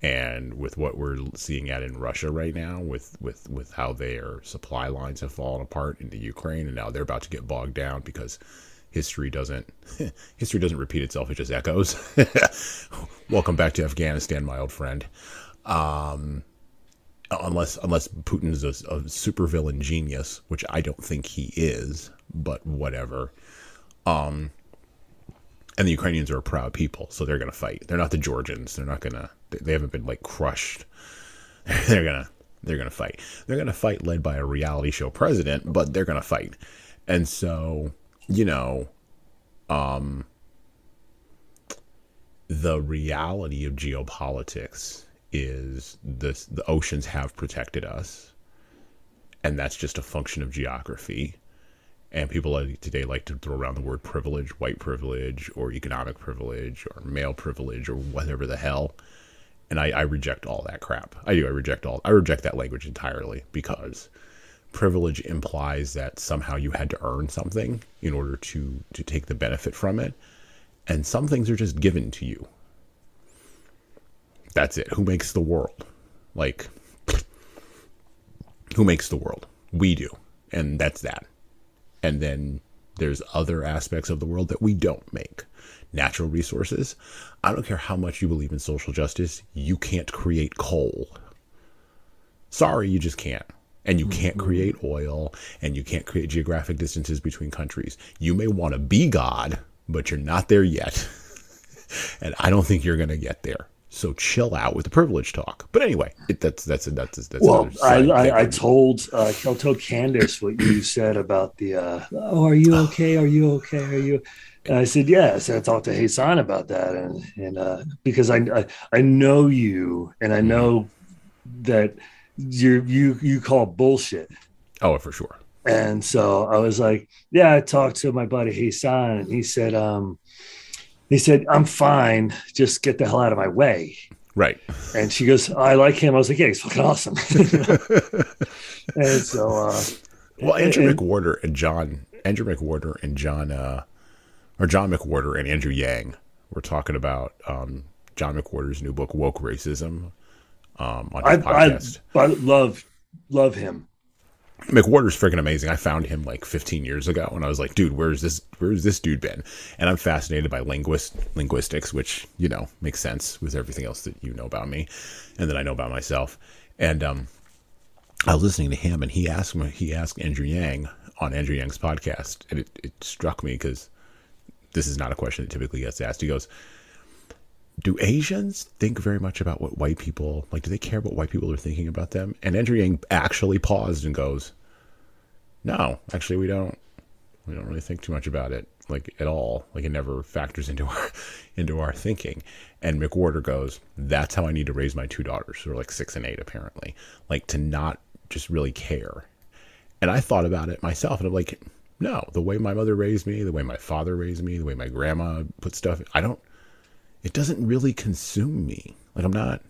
Speaker 2: And with what we're seeing at in Russia right now, with with with how their supply lines have fallen apart into Ukraine, and now they're about to get bogged down because history doesn't history doesn't repeat itself; it just echoes. Welcome back to Afghanistan, my old friend um, unless unless Putin is a, a supervillain genius, which I don't think he is, but whatever. Um, and the Ukrainians are a proud people, so they're gonna fight. They're not the Georgians. They're not gonna. They, they haven't been like crushed. they're gonna. They're gonna fight. They're gonna fight led by a reality show president, but they're gonna fight. And so, you know, um, the reality of geopolitics is this the oceans have protected us and that's just a function of geography. And people today like to throw around the word privilege white privilege or economic privilege or male privilege or whatever the hell. And I, I reject all that crap. I do. I reject all i reject that language entirely because privilege implies that somehow you had to earn something in order to to take the benefit from it. And some things are just given to you that's it. Who makes the world? Like who makes the world? We do. And that's that. And then there's other aspects of the world that we don't make. Natural resources. I don't care how much you believe in social justice you can't create coal. Sorry, you just can't. And you can't mm-hmm. create oil and you can't create geographic distances between countries. You may want to be God, but you're not there yet. and I don't think you're going to get there. So chill out with the privilege talk. But anyway, it, that's that's that's that's.
Speaker 3: Well, I, I, I told uh, I told Candace what you said about the. Uh, oh, are you okay? Are you okay? Are you? And I said yes. And I talked to Jesan about that, and and uh, because I, I I know you, and I know that you you you call bullshit.
Speaker 2: Oh, for sure.
Speaker 3: And so I was like, yeah. I talked to my buddy Jesan, and he said, um, he said, I'm fine. Just get the hell out of my way.
Speaker 2: Right.
Speaker 3: And she goes, I like him. I was like, yeah, he's fucking awesome. and so, uh,
Speaker 2: well, Andrew and, McWhorter and John, Andrew McWhorter and John, uh, or John McWhorter and Andrew Yang were talking about um, John McWhorter's new book, Woke Racism, um, on his
Speaker 3: I, podcast. I, I love, love him.
Speaker 2: McWhorter's freaking amazing. I found him like 15 years ago, and I was like, dude, where's this? Where's this dude been? And I'm fascinated by linguist linguistics, which you know makes sense with everything else that you know about me, and that I know about myself. And um, I was listening to him, and he asked he asked Andrew Yang on Andrew Yang's podcast, and it, it struck me because this is not a question that typically gets asked. He goes, do Asians think very much about what white people like? Do they care what white people are thinking about them? And Andrew Yang actually paused and goes, "No, actually, we don't. We don't really think too much about it, like at all. Like it never factors into our into our thinking." And McWhorter goes, "That's how I need to raise my two daughters, who are like six and eight, apparently, like to not just really care." And I thought about it myself, and I'm like, "No, the way my mother raised me, the way my father raised me, the way my grandma put stuff, I don't." It doesn't really consume me. Like I'm not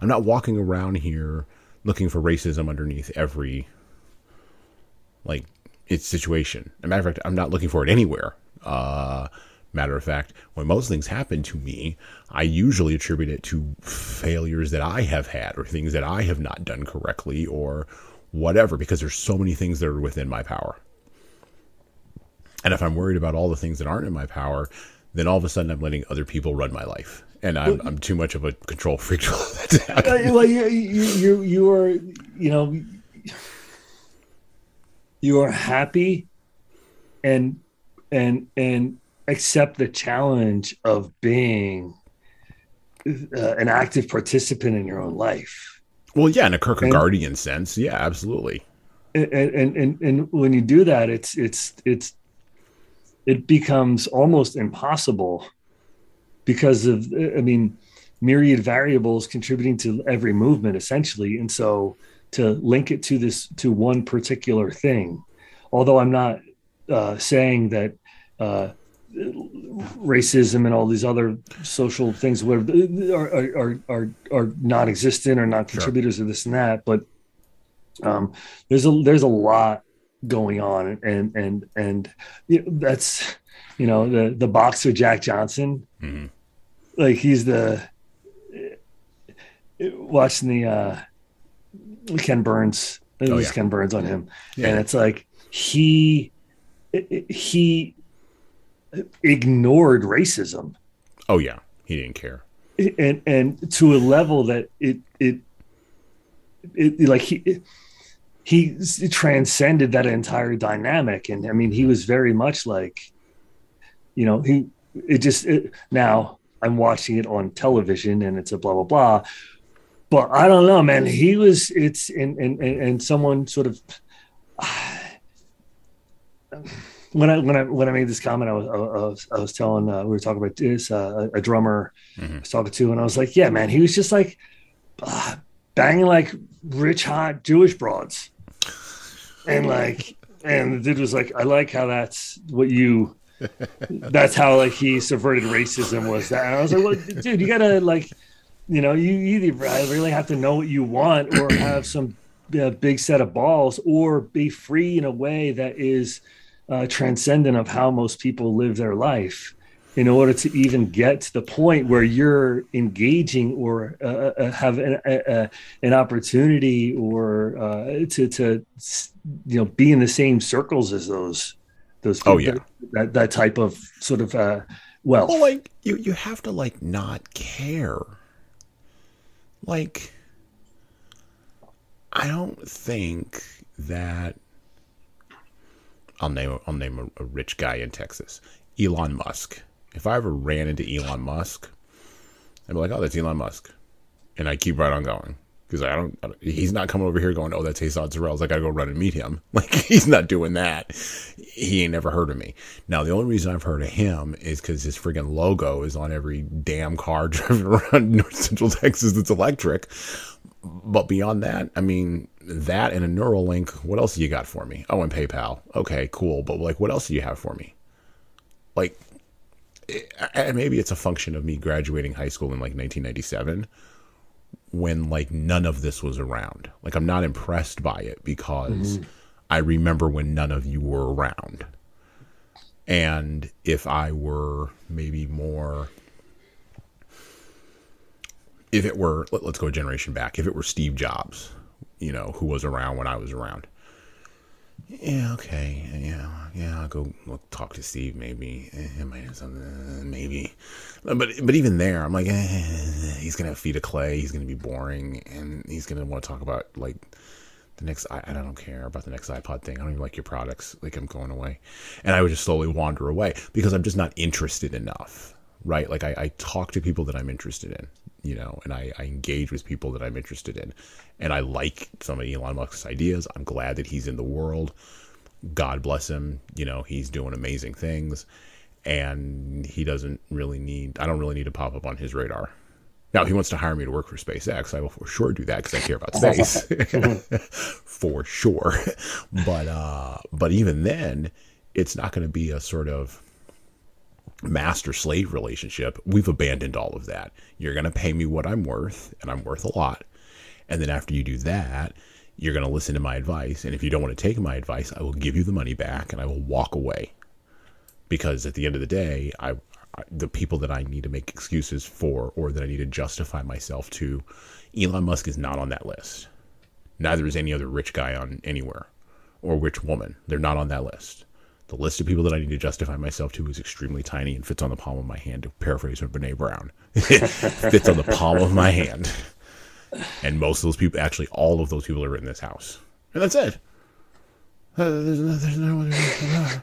Speaker 2: I'm not walking around here looking for racism underneath every like its situation. As a matter of fact, I'm not looking for it anywhere. Uh matter of fact, when most things happen to me, I usually attribute it to failures that I have had or things that I have not done correctly or whatever because there's so many things that are within my power. And if I'm worried about all the things that aren't in my power, then all of a sudden I'm letting other people run my life, and I'm, well, I'm too much of a control freak to let that
Speaker 3: happen. Well, you, you you you are you know you are happy, and and and accept the challenge of being uh, an active participant in your own life.
Speaker 2: Well, yeah, in a Kierkegaardian and, sense, yeah, absolutely.
Speaker 3: And, and and and when you do that, it's it's it's it becomes almost impossible because of i mean myriad variables contributing to every movement essentially and so to link it to this to one particular thing although i'm not uh, saying that uh, racism and all these other social things are are are, are non-existent or not contributors sure. of this and that but um, there's a there's a lot going on and and and you know, that's you know the the boxer Jack Johnson mm-hmm. like he's the watching the uh Ken Burns it was oh, yeah. Ken Burns on him yeah. and it's like he he ignored racism
Speaker 2: oh yeah he didn't care
Speaker 3: and and to a level that it it it like he it, he transcended that entire dynamic. And i mean he was very much like you know he it just it, now i'm watching it on television and it's a blah blah blah. But i don't know man. He was it's and and and someone sort of when I when I when I made this comment, I was I was, I was telling uh, we were talking about this uh, a drummer mm-hmm. I was talking to, and I was like, yeah, man, he was just like uh, banging like rich hot Jewish broads, and like, and the dude was like, I like how that's what you. that's how like he subverted racism was that. And I was like, well, dude, you gotta like, you know, you either really have to know what you want or have some uh, big set of balls or be free in a way that is uh, transcendent of how most people live their life in order to even get to the point where you're engaging or uh, uh, uh have an, a, an, opportunity or uh, to, to you know be in the same circles as those those
Speaker 2: people, oh yeah
Speaker 3: that, that type of sort of uh wealth.
Speaker 2: well like you you have to like not care like I don't think that I'll name I'll name a, a rich guy in Texas, Elon Musk. If I ever ran into Elon Musk, I'd be like, "Oh, that's Elon Musk," and I keep right on going because I don't, I don't, He's not coming over here going, "Oh, that's Jesan Sorrells." I gotta go run and meet him. Like he's not doing that. He ain't never heard of me. Now the only reason I've heard of him is because his friggin' logo is on every damn car driving around North Central Texas that's electric. But beyond that, I mean, that and a Neuralink. What else you got for me? Oh, and PayPal. Okay, cool. But like, what else do you have for me? Like, and maybe it's a function of me graduating high school in like 1997 when like none of this was around. Like I'm not impressed by it because mm-hmm. I remember when none of you were around. And if I were maybe more if it were let, us go a generation back, if it were Steve Jobs, you know, who was around when I was around. Yeah, okay. Yeah, yeah, I'll go we'll talk to Steve maybe. Eh, might have something maybe. But but even there, I'm like, eh, he's gonna have feet of clay. He's gonna be boring, and he's gonna want to talk about like the next. I, I don't care about the next iPod thing. I don't even like your products. Like I'm going away, and I would just slowly wander away because I'm just not interested enough. Right? Like I, I talk to people that I'm interested in, you know, and I, I engage with people that I'm interested in, and I like some of Elon Musk's ideas. I'm glad that he's in the world. God bless him. You know, he's doing amazing things and he doesn't really need I don't really need to pop up on his radar. Now, if he wants to hire me to work for SpaceX, I will for sure do that because I care about space, for sure. But uh, but even then, it's not going to be a sort of master slave relationship. We've abandoned all of that. You're going to pay me what I'm worth, and I'm worth a lot. And then after you do that, you're going to listen to my advice. And if you don't want to take my advice, I will give you the money back and I will walk away because at the end of the day, I, the people that I need to make excuses for or that I need to justify myself to, Elon Musk is not on that list. Neither is any other rich guy on anywhere or rich woman. They're not on that list. The list of people that I need to justify myself to is extremely tiny and fits on the palm of my hand, to paraphrase Brene Brown. fits on the palm of my hand. And most of those people, actually, all of those people are in this house. And that's it. Uh, there's no, there's no,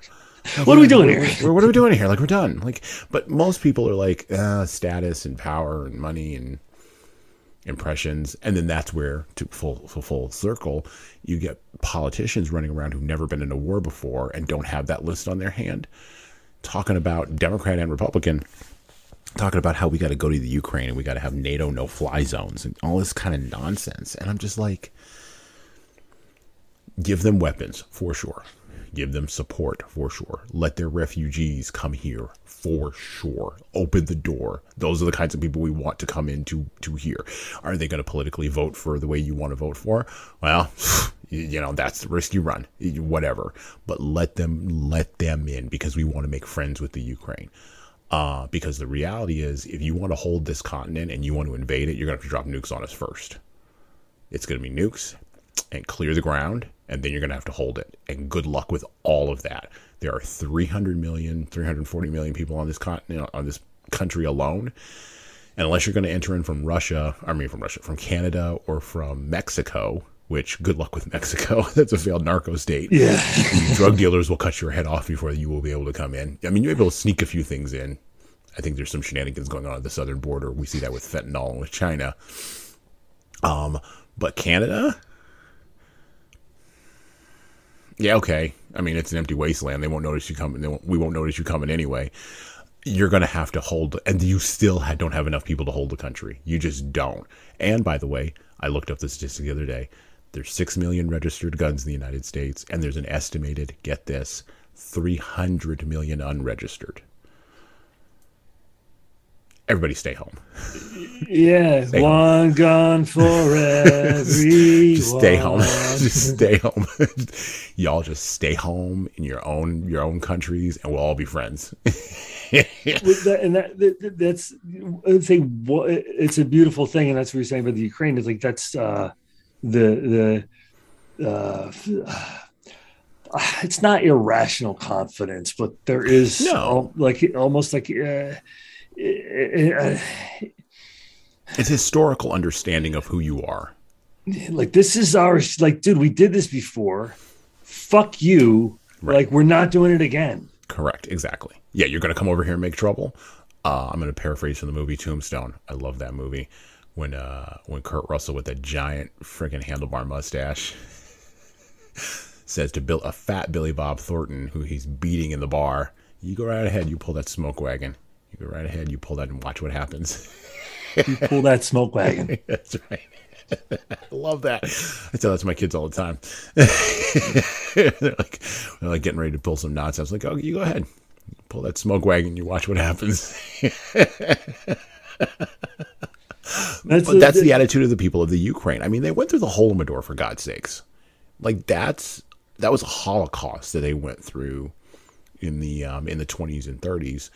Speaker 3: what are we doing here?
Speaker 2: what are we doing here? Like we're done. Like, but most people are like uh, status and power and money and impressions, and then that's where to full full, full circle, you get politicians running around who've never been in a war before and don't have that list on their hand, talking about Democrat and Republican. Talking about how we got to go to the Ukraine and we got to have NATO no fly zones and all this kind of nonsense. And I'm just like, give them weapons for sure Give them support for sure. Let their refugees come here for sure. Open the door. Those are the kinds of people we want to come into to here. Are they going to politically vote for the way you want to vote for? Well, you know that's the risk you run. Whatever, but let them let them in because we want to make friends with the Ukraine. Uh, because the reality is, if you want to hold this continent and you want to invade it, you're going to have to drop nukes on us first. It's going to be nukes and clear the ground and then you're going to have to hold it. And good luck with all of that. There are 300 million, 340 million people on this continent, on this country alone. And unless you're going to enter in from Russia, I mean from Russia, from Canada or from Mexico, which good luck with Mexico. That's a failed narco state.
Speaker 3: Yeah.
Speaker 2: drug dealers will cut your head off before you will be able to come in. I mean, you're able to sneak a few things in. I think there's some shenanigans going on at the southern border. We see that with fentanyl and with China. Um, but Canada, yeah, okay. I mean, it's an empty wasteland. They won't notice you coming. Won't, we won't notice you coming anyway. You're going to have to hold, and you still don't have enough people to hold the country. You just don't. And by the way, I looked up the statistic the other day. There's 6 million registered guns in the United States, and there's an estimated, get this, 300 million unregistered everybody stay home.
Speaker 3: Yeah, stay one home. gun for every.
Speaker 2: just stay home. just stay home. Y'all just stay home in your own your own countries, and we'll all be friends.
Speaker 3: that, and that, that, that's I'd say it's a beautiful thing, and that's what you're saying about the Ukraine. Is like that's uh, the the. Uh, it's not irrational confidence, but there is
Speaker 2: no.
Speaker 3: like almost like uh,
Speaker 2: it's historical understanding of who you are.
Speaker 3: like this is our like, dude, we did this before. Fuck you.
Speaker 2: Right.
Speaker 3: Like we're not doing it again.
Speaker 2: Correct. Exactly. Yeah, you're going to come over here and make trouble. Uh, I'm going to paraphrase from the movie Tombstone. I love that movie. When uh, when Kurt Russell with that giant freaking handlebar mustache says to Bill, a fat Billy Bob Thornton, who he's beating in the bar, "You go right ahead. You pull that smoke wagon. You go right ahead. And you pull that and watch what happens."
Speaker 3: You pull that smoke wagon.
Speaker 2: That's right. I love that. I tell that to my kids all the time. they're like, they're like getting ready to pull some knots. I was like, "Oh, you go ahead, pull that smoke wagon. You watch what happens."
Speaker 3: That's,
Speaker 2: But that's the attitude of the people of the Ukraine. I mean, they went through the Holodomor for God's sakes. Like that's that was a Holocaust that they went through in the um, in the 20s and 30s,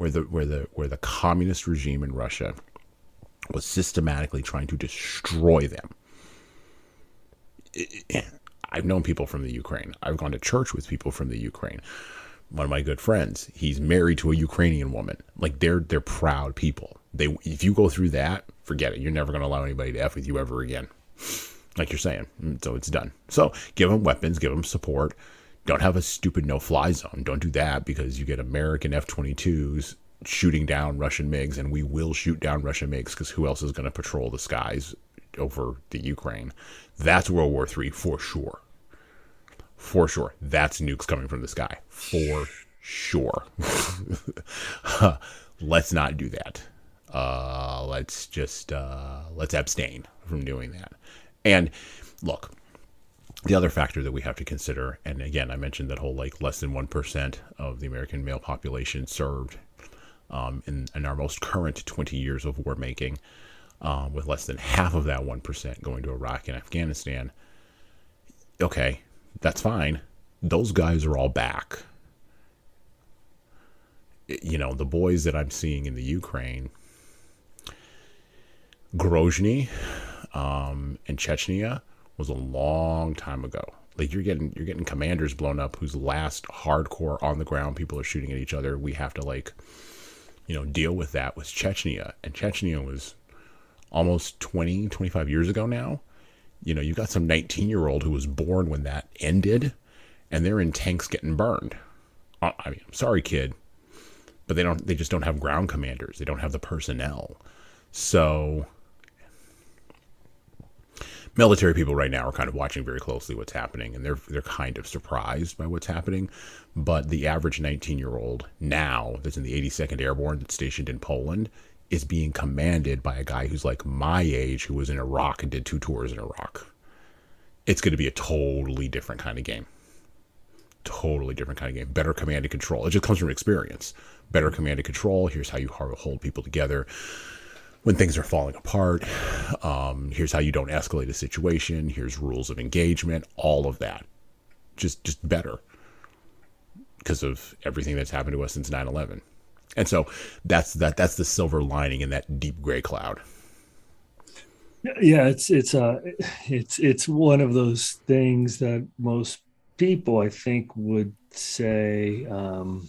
Speaker 2: where the where the where the communist regime in Russia was systematically trying to destroy them. I've known people from the Ukraine. I've gone to church with people from the Ukraine. One of my good friends, he's married to a Ukrainian woman. Like they're they're proud people. They if you go through that, forget it. You're never going to allow anybody to f with you ever again. Like you're saying, so it's done. So give them weapons, give them support. Don't have a stupid no-fly zone. Don't do that because you get American F-22s shooting down Russian MiGs, and we will shoot down Russian MiGs because who else is going to patrol the skies over the Ukraine? That's World War III for sure. For sure. That's nukes coming from the sky. For sure. let's not do that. Uh, let's just uh, let's abstain from doing that. And look, the other factor that we have to consider, and again, I mentioned that whole like less than one percent of the American male population served um, in, in our most current 20 years of war making, um, with less than half of that 1% going to Iraq and Afghanistan. Okay, that's fine. Those guys are all back. You know, the boys that I'm seeing in the Ukraine, Grozny um, and Chechnya was a long time ago. Like you're getting you're getting commanders blown up whose last hardcore on the ground people are shooting at each other. We have to like you know, deal with that was Chechnya. And Chechnya was almost 20, 25 years ago now. You know, you got some 19 year old who was born when that ended, and they're in tanks getting burned. Uh, I mean, I'm sorry, kid, but they don't, they just don't have ground commanders. They don't have the personnel. So, military people right now are kind of watching very closely what's happening, and they're they're kind of surprised by what's happening. But the average 19 year old now that's in the 82nd Airborne that's stationed in Poland is being commanded by a guy who's like my age who was in Iraq and did two tours in Iraq. It's going to be a totally different kind of game. Totally different kind of game. Better command and control. It just comes from experience. Better command and control. Here's how you hold people together when things are falling apart. Um, here's how you don't escalate a situation. Here's rules of engagement. All of that. Just, just better because of everything that's happened to us since 9-11 and so that's that that's the silver lining in that deep gray cloud
Speaker 3: yeah it's it's uh it's it's one of those things that most people i think would say um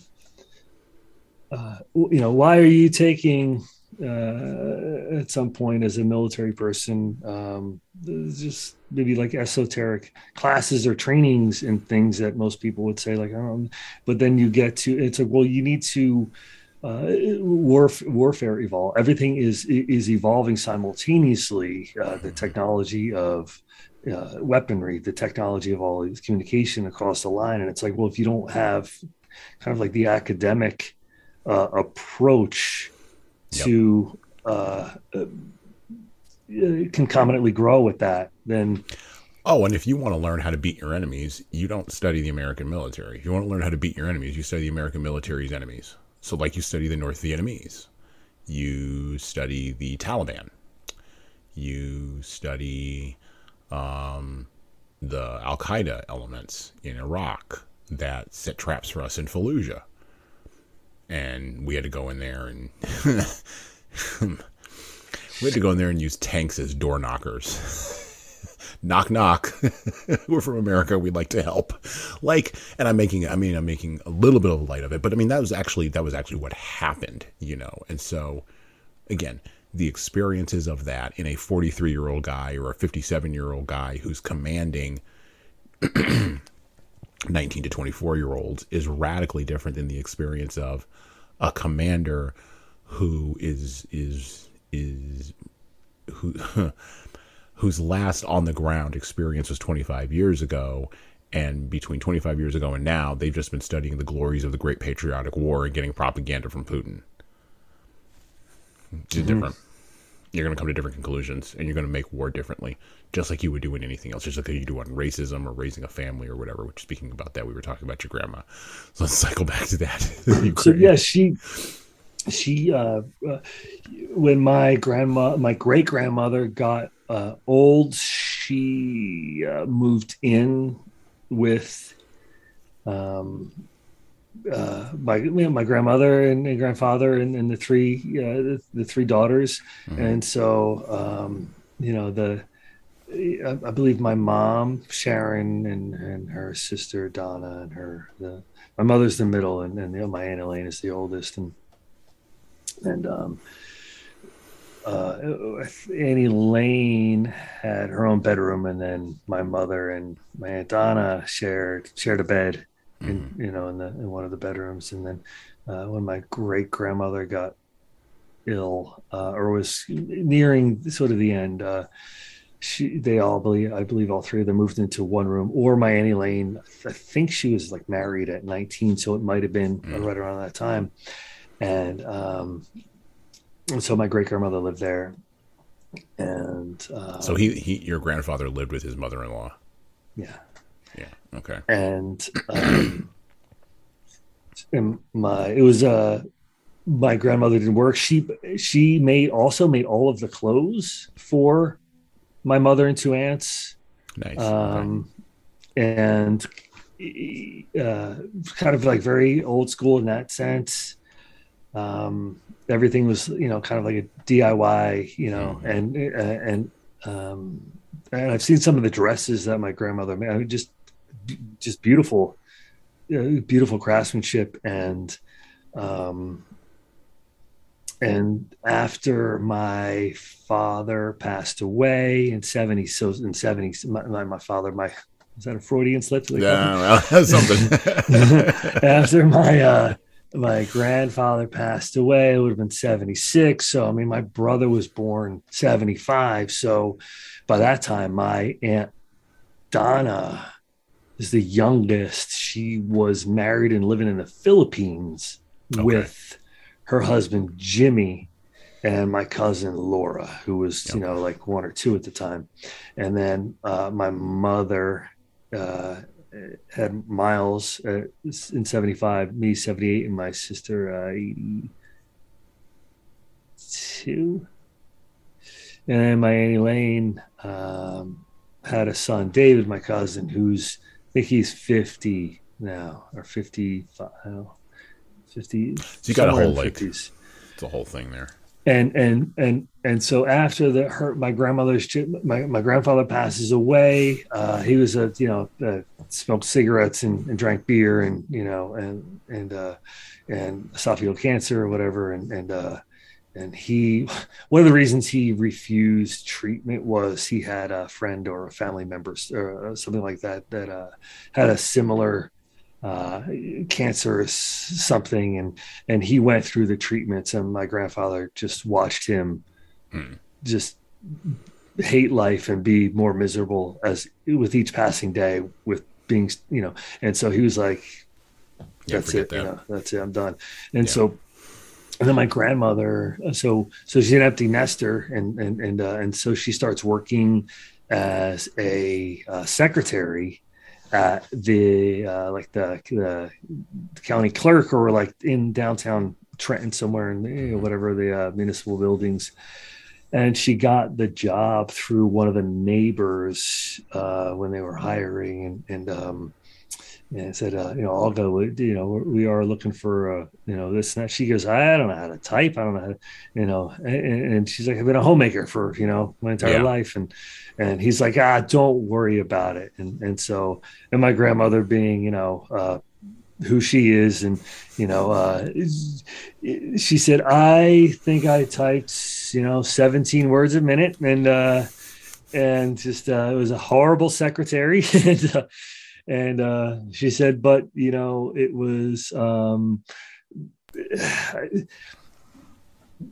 Speaker 3: uh you know why are you taking uh at some point as a military person um just maybe like esoteric classes or trainings and things that most people would say like um but then you get to it's like well you need to uh, warf- warfare evolve. Everything is is evolving simultaneously. Uh, the technology of uh, weaponry, the technology of all these communication across the line, and it's like, well, if you don't have kind of like the academic uh, approach To uh, uh, concomitantly grow with that, then
Speaker 2: oh and if you want to learn how to beat your enemies you don't study the american military. You want to learn how to beat your enemies you study the american military's enemies. So like you study the north vietnamese. You study the taliban. You study um, the Al Qaeda elements in Iraq that set traps for us in Fallujah. And we had to go in there and we had to go in there and use tanks as door knockers. knock knock. We're from America. We'd like to help. Like, and I'm making. I mean, I'm making a little bit of a light of it, but I mean that was actually that was actually what happened, you know. And so, again, the experiences of that in a 43 year old guy or a 57 year old guy who's commanding 19 to 24 year olds is radically different than the experience of a commander who is is is who whose last on the ground experience was 25 years ago. And between 25 years ago and now they've just been studying the glories of the great patriotic war and getting propaganda from putin. It's mm-hmm. different you're going to come to different conclusions and you're going to make war differently just like you would do in anything else just like you do on racism or raising a family or whatever which speaking about that we were talking about your grandma. So let's cycle back to that.
Speaker 3: So yeah she she uh, uh, when my grandma my great grandmother got uh, old she uh, moved in with um, uh, my you know, my grandmother and, and grandfather and, and, the three uh, the, the, three daughters, mm-hmm. and so um, you know the I, I, believe my mom Sharon and, and her sister Donna and her the my mother's the middle and, and you know, my aunt Elaine is the oldest. And and um, uh, Aunt Elaine had her own bedroom, and then my mother and my aunt Donna shared shared a bed, in mm-hmm. you know, in the in one of the bedrooms. And then uh, when my great grandmother got ill uh, or was nearing sort of the end, uh, she they all believe I believe all three of them moved into one room. Or my Aunt Elaine, I think she was like married at 19, so it might have been mm-hmm. right around that time. And um, and so my great grandmother lived there, and um,
Speaker 2: so he, he your grandfather lived with his mother in law.
Speaker 3: Yeah.
Speaker 2: Okay.
Speaker 3: And um, and my it was uh my grandmother didn't work. She she made also made all of the clothes for my mother and two aunts.
Speaker 2: Nice.
Speaker 3: Um, okay. and uh, kind of like very old school in that sense. Um, everything was you know kind of like a DIY, you know, mm-hmm. and and um, and I've seen some of the dresses that my grandmother made. I mean, just just beautiful, beautiful craftsmanship and um, and after my father passed away in 70 so in 70 my, my father my is that a freudian slip
Speaker 2: yeah well, something
Speaker 3: after my uh my grandfather passed away. It would have been 76. So, I mean, my brother was born 75. So, by that time, my Aunt Donna is the youngest. She was married and living in the Philippines okay. with her husband, Jimmy, and my cousin, Laura, who was, yep. you know, like one or two at the time. And then uh, my mother uh, had Miles uh, in 75, me 78, and my sister uh, 82. And then my Aunt Elaine um, had a son, David, my cousin, who's, think he's 50 now, or 55, 50.
Speaker 2: So you got a whole, like, 50s. it's a whole thing there
Speaker 3: and and and and so after the her my grandmother's my, my grandfather passes away uh, he was a you know uh, smoked cigarettes and, and, drank beer and you know and and uh, and esophageal cancer or whatever and and uh, and he one of the reasons he refused treatment was he had a friend or a family member or something like that that uh, had a similar uh, cancerous something, and and he went through the treatments, and my grandfather just watched him mm. just hate life and be more miserable as with each passing day with being you know and so he was like that's yeah, it that. you know that's it i'm done and yeah. so and then my grandmother so so she's an empty nester and and and uh, and so she starts working as a uh, secretary at the uh, like the, the county clerk or like in downtown Trenton somewhere in know, whatever the uh, municipal buildings. And she got the job through one of the neighbors uh, when they were hiring, and, and um, and said, uh, you know, I'll go. You know, we are looking for, uh, you know, this and that. She goes, I don't know how to type. I don't know, how to, you know. And, and she's like, I've been a homemaker for, you know, my entire yeah. life. And and he's like, ah, don't worry about it. And and so, and my grandmother being, you know, uh, who she is, and you know, uh, she said, I think I typed you know 17 words a minute and uh and just uh it was a horrible secretary and uh, and uh she said but you know it was um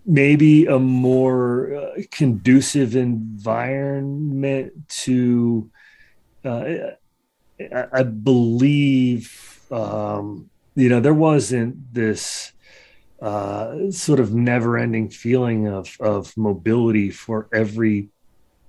Speaker 3: maybe a more uh, conducive environment to uh, I, I believe um, you know there wasn't this uh, sort of never-ending feeling of of mobility for every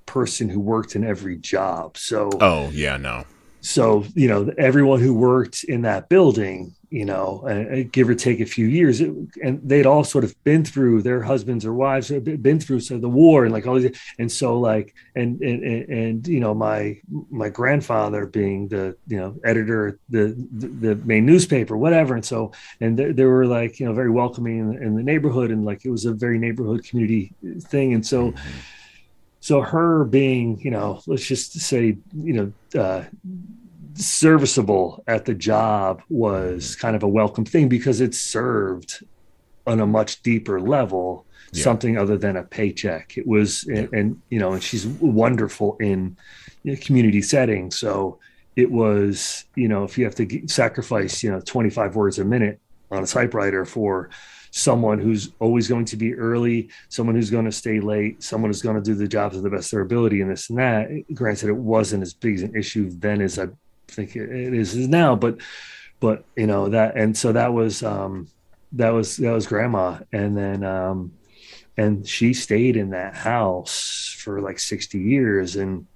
Speaker 3: person who worked in every job. So
Speaker 2: oh yeah no
Speaker 3: so you know everyone who worked in that building you know uh, give or take a few years it, and they'd all sort of been through their husbands or wives had been through so the war and like all these and so like and and and you know my my grandfather being the you know editor the the, the main newspaper whatever and so and they, they were like you know very welcoming in, in, the neighborhood and like it was a very neighborhood community thing and so mm-hmm so her being you know let's just say you know uh, serviceable at the job was kind of a welcome thing because it served on a much deeper level yeah. something other than a paycheck it was yeah. and, and, you know and she's wonderful in you know, community settings so it was you know if you have to sacrifice you know 25 words a minute on a typewriter for someone who's always going to be early, someone who's going to stay late, someone who's going to do the job to the best of their ability, and this and that. Granted, it wasn't as big an issue then as I think it is now, but but you know that, and so that was um, that was that was grandma, and then um, and she stayed in that house for like sixty years, and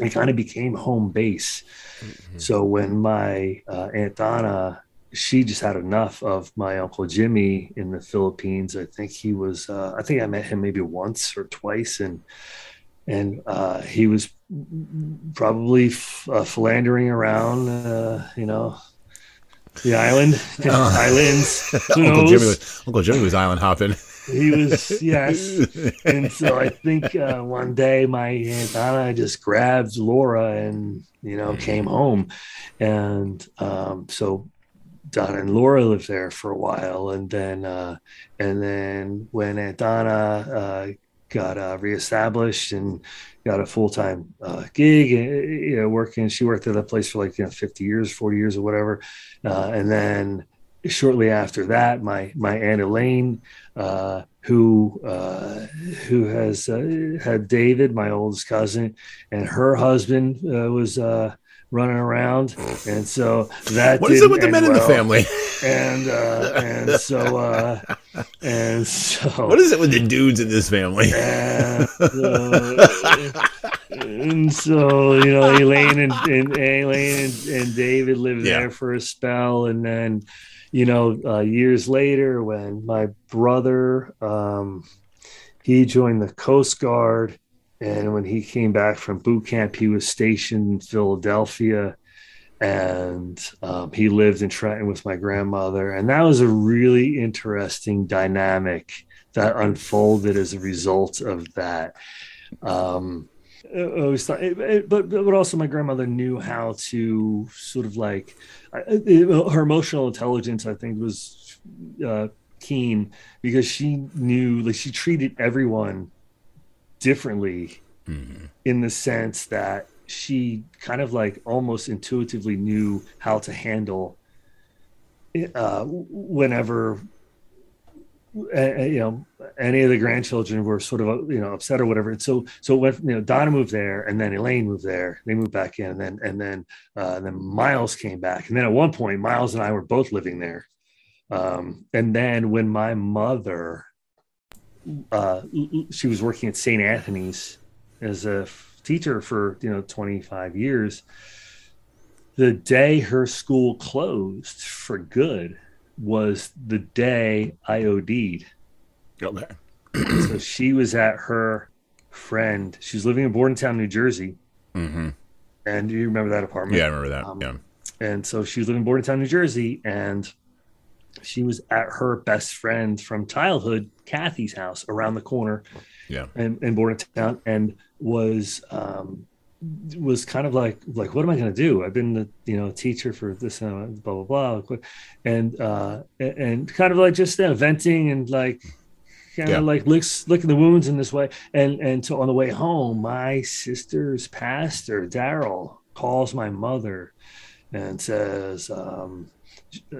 Speaker 3: it kind of became home base. Mm-hmm. So when my uh, aunt Donna she just had enough of my uncle Jimmy in the Philippines. I think he was. Uh, I think I met him maybe once or twice, and and uh, he was probably f- uh, philandering around, uh, you know, the island, uh, islands.
Speaker 2: Uncle Jimmy, was, Uncle Jimmy was island hopping.
Speaker 3: He was yes, and so I think uh, one day my aunt Donna just grabbed Laura and you know came home, and um, so Donna and Laura lived there for a while, and then uh, and then when Aunt Donna uh, got uh, reestablished and got a full time uh, gig, uh, you know, working, she worked at that place for like you know fifty years, forty years, or whatever, uh, and then shortly after that, my my aunt Elaine, uh, who uh, who has uh, had David, my oldest cousin, and her husband uh, was uh, running around, and so that
Speaker 2: what is it with the men well. in the family?
Speaker 3: And uh, and so uh, and so
Speaker 2: what is it with the dudes in this family?
Speaker 3: And, uh, and so you know, Elaine and, and Elaine and, and David lived yeah. there for a spell, and then you know, uh, years later when my brother um, he joined the Coast Guard and when he came back from boot camp, he was stationed in Philadelphia and um, he lived in Trenton with my grandmother. And that was a really interesting dynamic that unfolded as a result of that. Um, I always thought, but but also my grandmother knew how to sort of like her emotional intelligence. I think was uh, keen because she knew like she treated everyone differently mm-hmm. in the sense that she kind of like almost intuitively knew how to handle uh, whenever uh, you know any of the grandchildren were sort of uh, you know upset or whatever. And so so when you know donna moved there and then elaine moved there they moved back in and then and then uh, and then miles came back. And then at one point miles and i were both living there. Um, and then when my mother uh, she was working at St. Anthony's as a teacher for you know 25 years. The day her school closed for good was the day I OD'd.
Speaker 2: Okay.
Speaker 3: so she was at her friend. She was living in Bordentown, New Jersey.
Speaker 2: Mm-hmm.
Speaker 3: And you remember that apartment?
Speaker 2: Yeah, I remember that. Um, yeah.
Speaker 3: And so she was living in Bordentown, New Jersey, and she was at her best friend from childhood, Kathy's house around the corner.
Speaker 2: Yeah.
Speaker 3: In, in Bordentown and was um was kind of like like what am I going to do? I've been the you know teacher for this uh, blah blah blah, and uh and kind of like just uh, venting and like kind of like licks licking the wounds in this way. And and so on the way home, my sister's pastor, Daryl, calls my mother and says, um,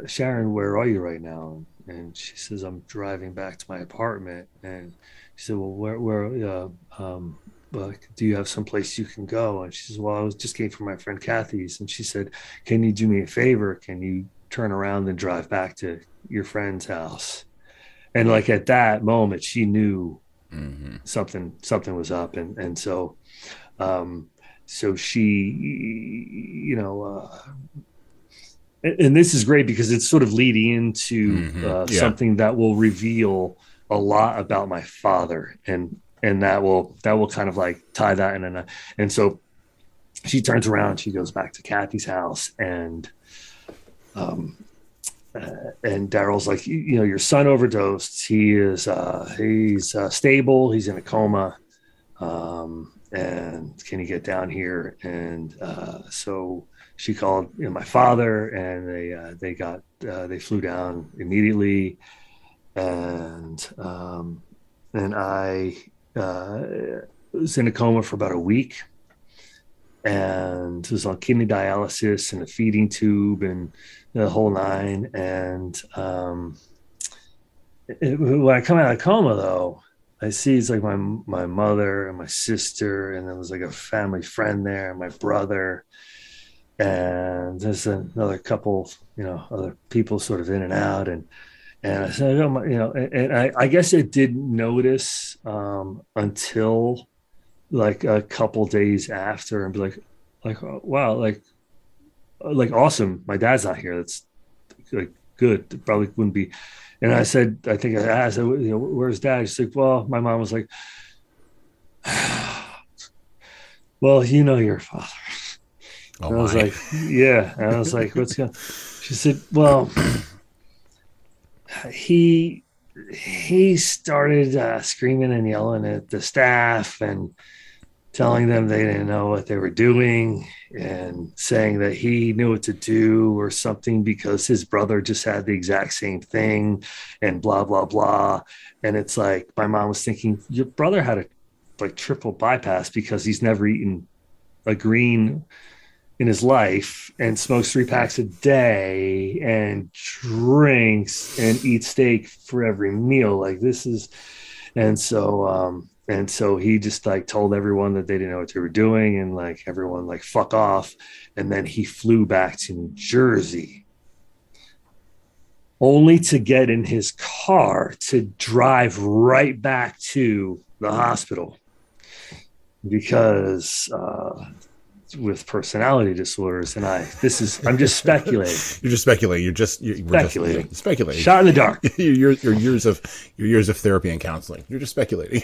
Speaker 3: Sharon, where are you right now? And she says, I'm driving back to my apartment. And she said, Well, where, where, uh, um, uh, do you have some place you can go? And she says, Well, I was just came from my friend Kathy's. And she said, Can you do me a favor? Can you turn around and drive back to your friend's house? And like at that moment, she knew
Speaker 2: hmm
Speaker 3: something something was up and and so um so she you know uh and, this is great because it's sort of leading into
Speaker 2: Mhm.
Speaker 3: uh,
Speaker 2: Yeah.
Speaker 3: something that will reveal a lot about my father and and that will that will kind of like tie that in and and so she turns around she goes back to kathy's house and um uh, and Daryl's like, you, you know, your son overdosed. He is, uh, he's uh, stable. He's in a coma. Um, and can you get down here? And uh, so she called you know, my father, and they uh, they got uh, they flew down immediately, and um, and I uh, was in a coma for about a week, and was on kidney dialysis and a feeding tube and the whole nine. And um, it, when I come out of coma, though, I see it's like my my mother and my sister, and there was like a family friend there, my brother, and there's another couple, you know, other people sort of in and out, and and I said, you know, and, and I, I guess I didn't notice um, until like a couple days after, and be like, like oh, wow, like like awesome, my dad's not here. That's like good. Probably wouldn't be. And I said, I think I asked, you know, where's dad? She's like, well, my mom was like, well, you know your father.
Speaker 2: Oh,
Speaker 3: And I was
Speaker 2: my.
Speaker 3: like, yeah. And I was like, what's going? She said, well, he he started uh, screaming and yelling at the staff and telling them they didn't know what they were doing and saying that he knew what to do or something because his brother just had the exact same thing and blah blah blah. And it's like my mom was thinking your brother had a like triple bypass because he's never eaten a green in his life and smokes three packs a day and drinks and eats steak for every meal. Like this is and so um and so he just like told everyone that they didn't know what they were doing and like everyone like fuck off. And then he flew back to new jersey only to get in his car to drive right back to the hospital because uh, with personality disorders and i this is i'm just speculating
Speaker 2: You're just speculating. You're just you're, we're just-
Speaker 3: Speculating.
Speaker 2: speculating.
Speaker 3: shot in the dark
Speaker 2: your, your, your years of your years of therapy and counseling. You're just speculating.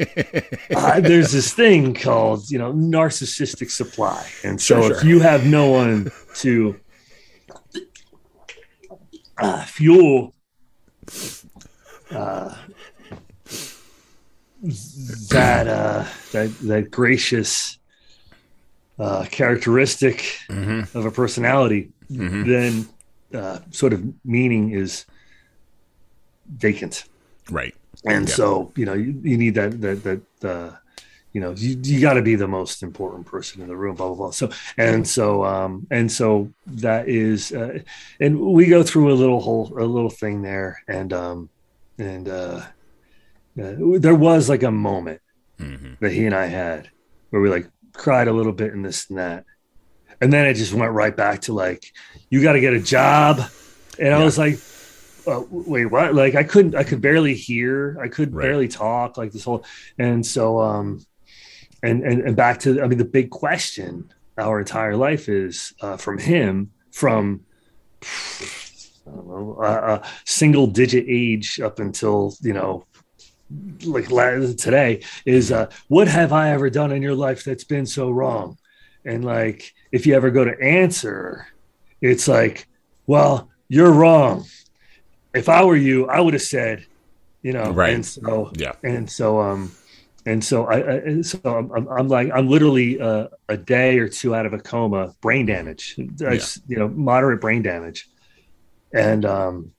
Speaker 3: uh, there's this thing called you know narcissistic supply and so
Speaker 2: Sure,
Speaker 3: if
Speaker 2: sure.
Speaker 3: you have no one to uh, fuel uh, that uh, that that gracious uh, characteristic
Speaker 2: Mm-hmm.
Speaker 3: of a personality,
Speaker 2: Mhm.
Speaker 3: then uh, sort of meaning is vacant
Speaker 2: Right.
Speaker 3: and
Speaker 2: Yeah.
Speaker 3: so you know you, you need that that that uh, you know you, you got to be the most important person in the room blah blah blah so and so um and so that is uh, and we go through a little whole a little thing there and um and uh, uh there was like a moment
Speaker 2: hmm
Speaker 3: that he and I had where we like cried a little bit and this and that. And then it just went right back to like, you got to get a job. And I was like, uh, wait, what? Like I couldn't, I could barely hear. I could
Speaker 2: Right.
Speaker 3: barely talk like this whole, and so, um, and, and, and back to, I mean, the big question our entire life is uh, from him from, I don't know, a, a single digit age up until, you know, like today is uh, what have I ever done in your life that's been so wrong? And like, if you ever go to answer, it's like, well, you're wrong. If I were you, I would have said, you know,
Speaker 2: Right.
Speaker 3: And so,
Speaker 2: Yeah.
Speaker 3: and so, um, and so I, I so I'm, I'm, I'm like, I'm literally uh, a day or two out of a coma, brain damage, s- you know, moderate brain damage. And, um,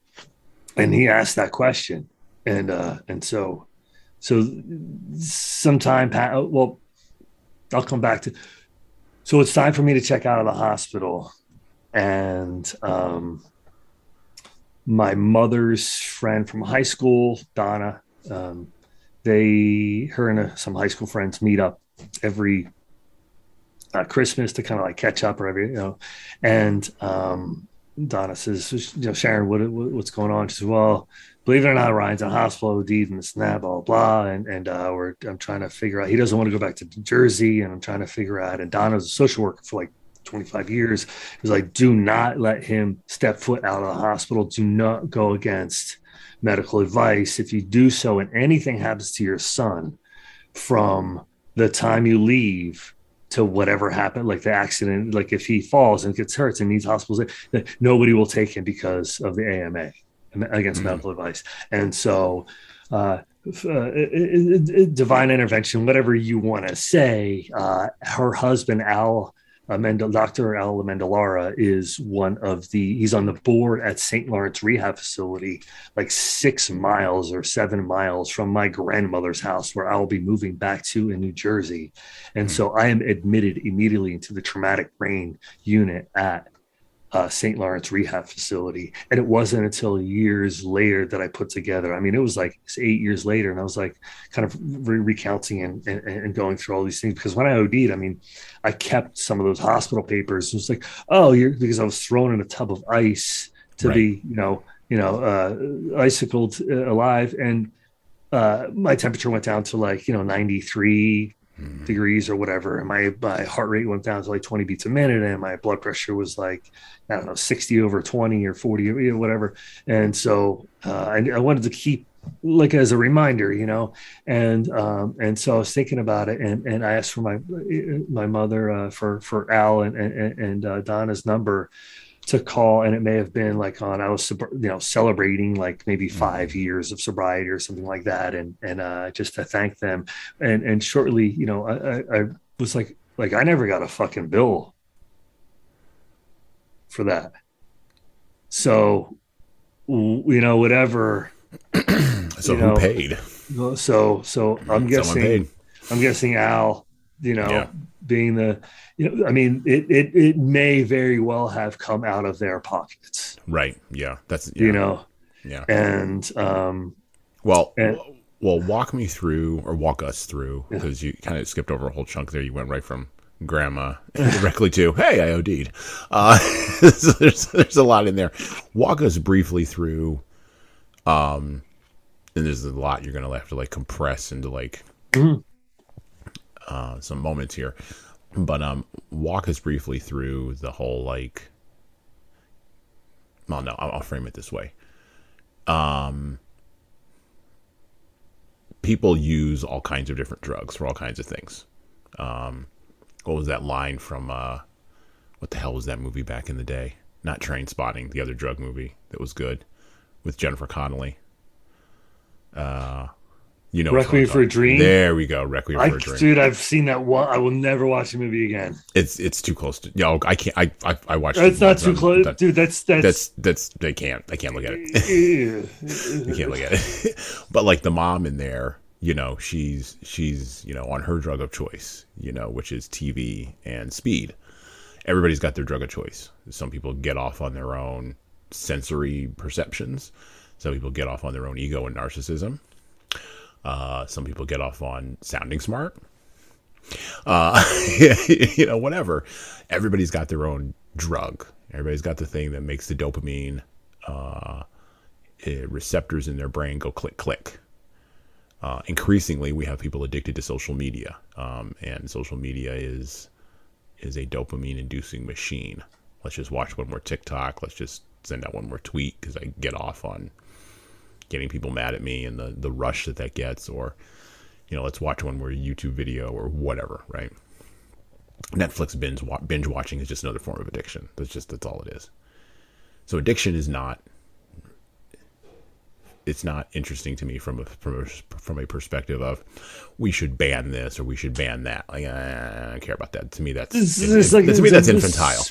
Speaker 3: and he asked that question and uh, and so so sometime well, I'll come back to. So it's time for me to check out of the hospital, and um, my mother's friend from high school, Donna. Um, they, her and uh, some high school friends meet up every uh, Christmas to kind of like catch up or every, you know. And um, Donna says, you know, Sharon, what, what, what's going on? She says, well, believe it or not, Ryan's in hospital, OD'd and that, blah, blah, blah. And, and uh, we're, I'm trying to figure out, he doesn't want to go back to Jersey and I'm trying to figure out, and Donna's a social worker for like 25 years. He's like, do not let him step foot out of the hospital. Do not go against medical advice. If you do so and anything happens to your son from the time you leave to whatever happened, like the accident, like if he falls and gets hurt and needs hospitals, nobody will take him because of the AMA against mm-hmm. medical advice. And so, uh, uh, divine intervention, whatever you want to say, uh, her husband, Al, Amanda, Dr. Al Amendolara is one of the, he's on the board at St. Lawrence Rehab Facility, like six miles or seven miles from my grandmother's house where I'll be moving back to in New Jersey. And mm-hmm. so I am admitted immediately into the traumatic brain unit at uh, St. Lawrence Rehab Facility. And it wasn't until years later that I put together. I mean, it was like eight years later, and I was like kind of re- recounting and, and, and, going through all these things because when I OD'd, I mean, I kept some of those hospital papers. It was like, oh, you're because I was thrown in a tub of ice to right. be, you know, you know, uh, icicled uh, alive, and uh, my temperature went down to like you know 93 mm-hmm. degrees or whatever. And my, my heart rate went down to like 20 beats a minute. And my blood pressure was like, I don't know, 60 over 20 or 40 or whatever. And so uh, I, I wanted to keep like as a reminder, you know, and um, and so I was thinking about it, and and I asked for my my mother uh, for for Al and and, and uh, Donna's number, to call and it may have been like on i was you know celebrating like maybe mm-hmm. five years of sobriety or something like that and and uh just to thank them. And and shortly you know i i, was like like i never got a fucking bill for that. So you know whatever
Speaker 2: so who know, paid?
Speaker 3: so so i'm guessing i'm guessing al you know yeah. Being the you know, I mean, it, it it may very well have come out of their pockets.
Speaker 2: Right. Yeah. That's
Speaker 3: yeah. you know.
Speaker 2: Yeah.
Speaker 3: And um.
Speaker 2: Well. And, well, walk me through or walk us through because yeah. you kind of skipped over a whole chunk there. You went right from grandma directly to hey, I OD'd. Uh, so there's there's a lot in there. Walk us briefly through. Um, and there's a lot you're gonna have to like compress into like mm-hmm. Uh, some moments here. But um, walk us briefly through the whole like. Well, no, I'll, I'll frame it this way. Um, people use all kinds of different drugs for all kinds of things. Um, what was that line from? Uh, what the hell was that movie back in the day? Not Trainspotting, the other drug movie that was good with Jennifer Connelly. Uh, you know,
Speaker 3: Requiem for a Dream.
Speaker 2: There we go. Requiem
Speaker 3: I,
Speaker 2: for a Dream.
Speaker 3: Dude, I've seen that one. I will never watch the movie again.
Speaker 2: It's it's too close to. Yo, I can't. I I, I watched.
Speaker 3: It's not too close, dude. That's that's
Speaker 2: that's that's. They can't. They can't look at it. they can't look at it. but like the mom in there, you know, she's she's you know on her drug of choice, you know, which is TV and speed. Everybody's got their drug of choice. Some people get off on their own sensory perceptions. Some people get off on their own ego and narcissism uh, some people get off on sounding smart. Uh, you know, whatever. Everybody's got their own drug. Everybody's got the thing that makes the dopamine uh, eh, receptors in their brain go click click. Uh, increasingly, we have people addicted to social media, um, and social media is is a dopamine inducing machine. Let's just watch one more TikTok. Let's just send out one more tweet because I get off on getting people mad at me and the the rush that that gets, or you know, let's watch one more YouTube video or whatever, right? Netflix binge binge watching is just another form of addiction. That's just that's all it is. So addiction is not it's not interesting to me from a from a from a perspective of we should ban this or we should ban that. Like I don't care about that. To me, that's
Speaker 3: It's,
Speaker 2: it-
Speaker 3: it's like
Speaker 2: to me that's infantile.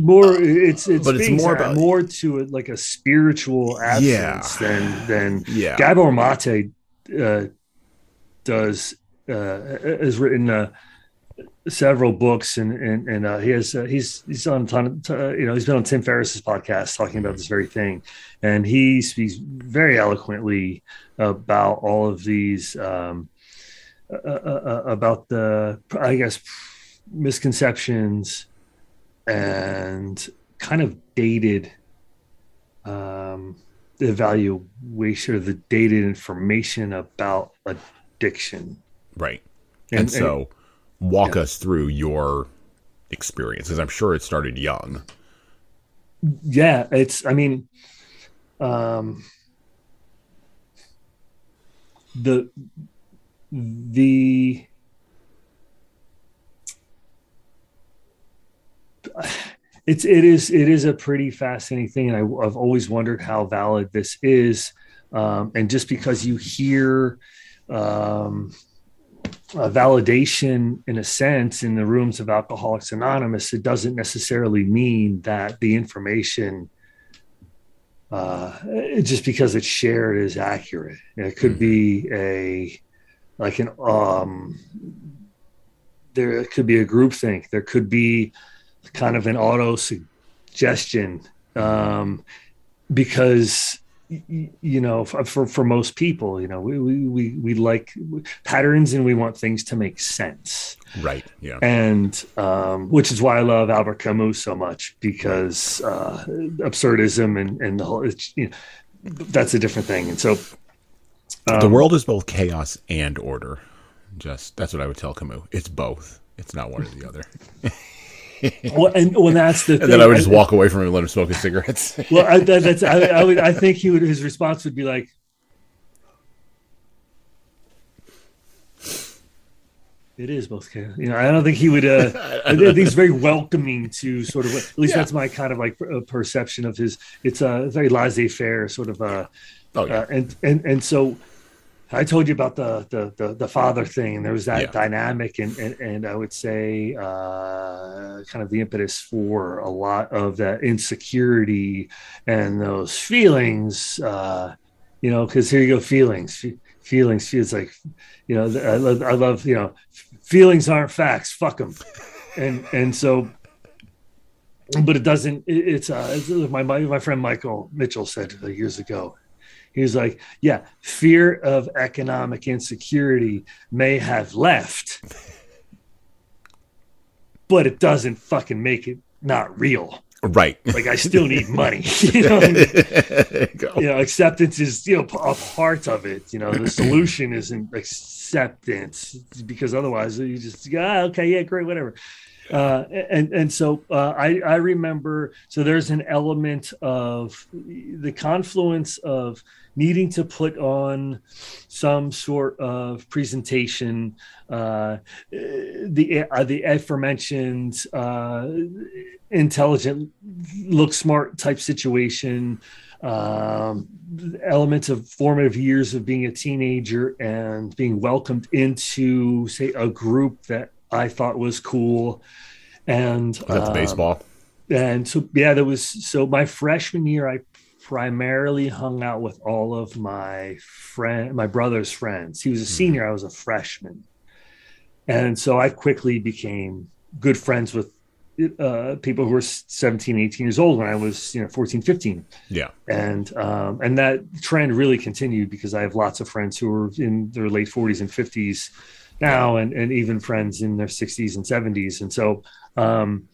Speaker 3: More, it's it's
Speaker 2: But it's more about-
Speaker 3: more to it like a spiritual
Speaker 2: Yeah.
Speaker 3: absence than than
Speaker 2: Yeah.
Speaker 3: Gabor Mate uh, does uh, has written uh, several books and and, and uh, he has uh, he's he's on a ton of, uh, you know he's been on Tim Ferriss's podcast talking about this very thing, and he speaks very eloquently about all of these um, uh, uh, uh, about the I guess misconceptions and kind of dated um, the evaluation or the dated information about addiction.
Speaker 2: Right.
Speaker 3: And-
Speaker 2: And, so walk us through your experience because I'm sure it started young.
Speaker 3: yeah it's i mean um the the it's it is it is a pretty fascinating thing and I, i've always wondered how valid this is. Um, and just because you hear um, a validation in a sense in the rooms of alcoholics anonymous it doesn't necessarily mean that the information uh, just because it's shared is accurate. It could be a like an um there could be a group think there could be kind of an auto suggestion um because you know for, for for most people you know we we we, we like patterns and we want things to make sense
Speaker 2: Right. Yeah.
Speaker 3: and um, which is why I love Albert Camus so much because uh, absurdism and and the whole it's, you know, that's a different thing. And so
Speaker 2: the
Speaker 3: um,
Speaker 2: world is both chaos and order. Just that's what I would tell Camus. It's both. It's not one or the other.
Speaker 3: well, and when that's the
Speaker 2: And
Speaker 3: thing,
Speaker 2: then I would just walk away from him and let him smoke his cigarettes.
Speaker 3: Well, I, that, that's I, I would I think he would his response would be like. It is both chaos. You know, I don't think he would. Uh, I think he's very welcoming to sort of. At least
Speaker 2: Yeah.
Speaker 3: that's my kind of like uh, perception of his. It's a very laissez-faire sort of. Uh,
Speaker 2: oh yeah.
Speaker 3: uh, and and and so I told you about the the the, the father thing, and there was that
Speaker 2: Yeah.
Speaker 3: dynamic, and, and and I would say uh, kind of the impetus for a lot of that insecurity and those feelings. Uh, you know, because here you go, feelings, Fe- feelings feels like, you know, I love, I love, you know, feelings aren't facts. Fuck them, and and so. But it doesn't. It, it's uh, my, my my friend Michael Mitchell said years ago. He was like, yeah, fear of economic insecurity may have left, but it doesn't fucking make it not real.
Speaker 2: right.
Speaker 3: Like I still need money. you know, I mean?
Speaker 2: You
Speaker 3: you know, acceptance is you know a part of it. You know, the solution isn't acceptance because otherwise you just ah, okay, yeah, great, whatever. Uh, and and so uh, I I remember so there's an element of the confluence of needing to put on some sort of presentation, uh, the uh, the aforementioned uh, intelligent, look smart type situation um, elements of formative years of being a teenager and being welcomed into, say, a group that I thought was cool. And
Speaker 2: That's
Speaker 3: um,
Speaker 2: baseball.
Speaker 3: and so, yeah, there was so my freshman year, I primarily hung out with all of my friend, my brother's friends. He was a senior, I was a freshman. And so I quickly became good friends with uh, people who were 17, 18 years old when I was, you know, 14, 15
Speaker 2: Yeah.
Speaker 3: and um, and that trend really continued because I have lots of friends who are in their late 40s and 50s now, and and even friends in their 60s and 70s, and so um,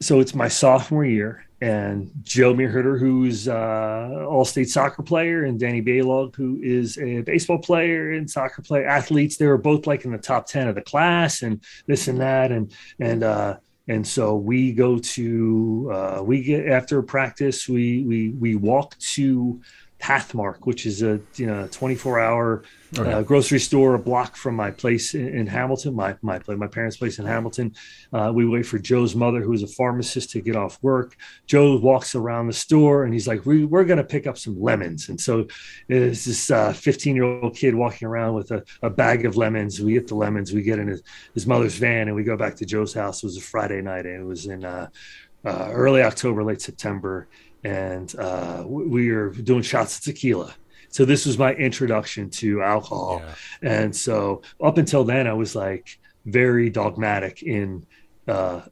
Speaker 3: so it's my sophomore year, and Joe Meerherter, who's uh, all-state soccer player, and Danny Baylog, who is a baseball player and soccer player, athletes. They were both like in the top 10 of the class, and this and that, and and uh, and so we go to uh, we get after practice we we we walk to Pathmark, which is a you know 24 hour
Speaker 2: Okay.
Speaker 3: uh, grocery store a block from my place in, in Hamilton, my my my parents' place in Hamilton. Uh, we wait for Joe's mother, who is a pharmacist, to get off work. Joe walks around the store and he's like, we, "We're going to pick up some lemons." And so there's this 15 year old kid walking around with a, a bag of lemons. We get the lemons, we get in his, his mother's van, and we go back to Joe's house. It was a Friday night, and it was in uh, uh, early October, late September, and uh, we, we were doing shots of tequila. So this was my introduction to alcohol.
Speaker 2: Yeah.
Speaker 3: And so up until then, I was like very dogmatic in uh,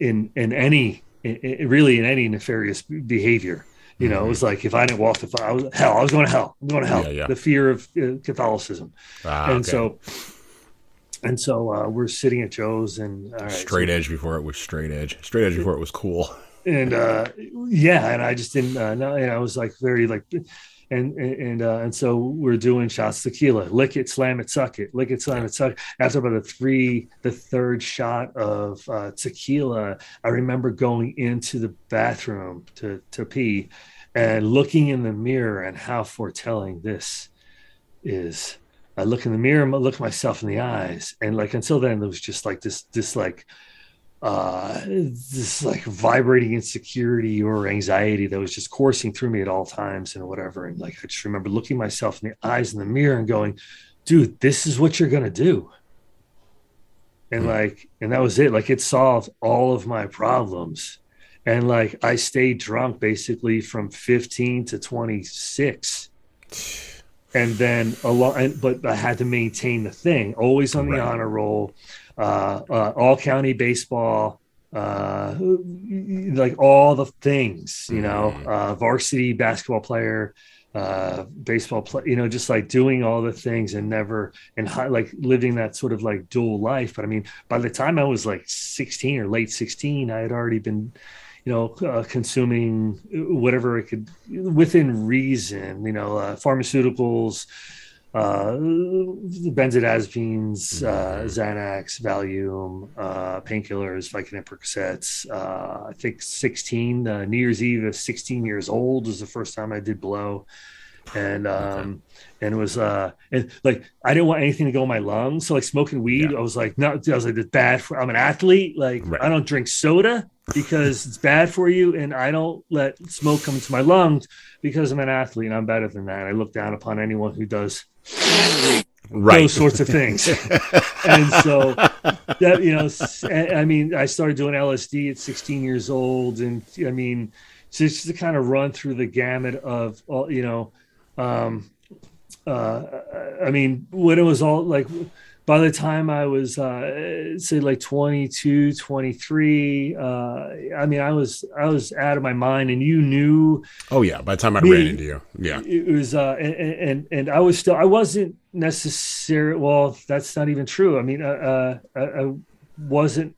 Speaker 3: in in any in, in- really in any nefarious behavior. You know, it was like if I didn't walk the I was hell, I was going to hell. I'm going to hell.
Speaker 2: Yeah, yeah.
Speaker 3: The fear of uh, Catholicism,
Speaker 2: Ah,
Speaker 3: and
Speaker 2: okay.
Speaker 3: so and so uh, we're sitting at Joe's, and all right, so-
Speaker 2: straight edge before it was straight edge. Straight edge before it was cool.
Speaker 3: And uh yeah and i just didn't uh no and i was like very like and and uh, and so we're doing shots tequila lick it slam it suck it lick it slam it suck. After about the three the third shot of uh tequila i remember going into the bathroom to to pee and looking in the mirror and how foretelling this is. I look in the mirror look myself in the eyes and like until then there was just like this this like uh this like vibrating insecurity or anxiety that was just coursing through me at all times and whatever. And like i just remember looking myself in the eyes in the mirror and going dude this is what you're gonna do. And
Speaker 2: Hmm.
Speaker 3: like and that was it. Like it solved all of my problems. And like i stayed drunk basically from 15 to 26 and then a lot but i had to maintain the thing always on the
Speaker 2: Right.
Speaker 3: honor roll uh, uh all county baseball uh like all the things you know
Speaker 2: Mhm.
Speaker 3: uh varsity basketball player uh baseball play you know just like doing all the things and never and hi- like living that sort of like dual life but i mean by the time i was like 16 or late 16 i had already been you know uh, consuming whatever it could within reason you know uh, pharmaceuticals uh benzodiazepines uh
Speaker 2: Mhm.
Speaker 3: xanax valium uh painkillers vicodin percocets. Uh i think 16 uh, new year's eve at 16 years old was the first time i did blow. And um and it was uh and like i didn't want anything to go in my lungs. So like smoking weed
Speaker 2: Yeah.
Speaker 3: i was like no i was like it's bad for i'm an athlete. Like
Speaker 2: Right.
Speaker 3: i don't drink soda because it's bad for you. And i don't let smoke come into my lungs because i'm an athlete and i'm better than that. I look down upon anyone who does
Speaker 2: Right.
Speaker 3: those sorts of things and so that you know I mean i started doing lsd at 16 years old and i mean just to kind of run through the gamut of all you know um uh i mean when it was all like by the time i was uh say like 22 23 uh i mean i was i was out of my mind and you knew
Speaker 2: oh yeah. By the time I
Speaker 3: Me-
Speaker 2: ran into you, yeah.
Speaker 3: it was uh and, and and i was still i wasn't necessarily well that's not even true i mean uh, uh I, I wasn't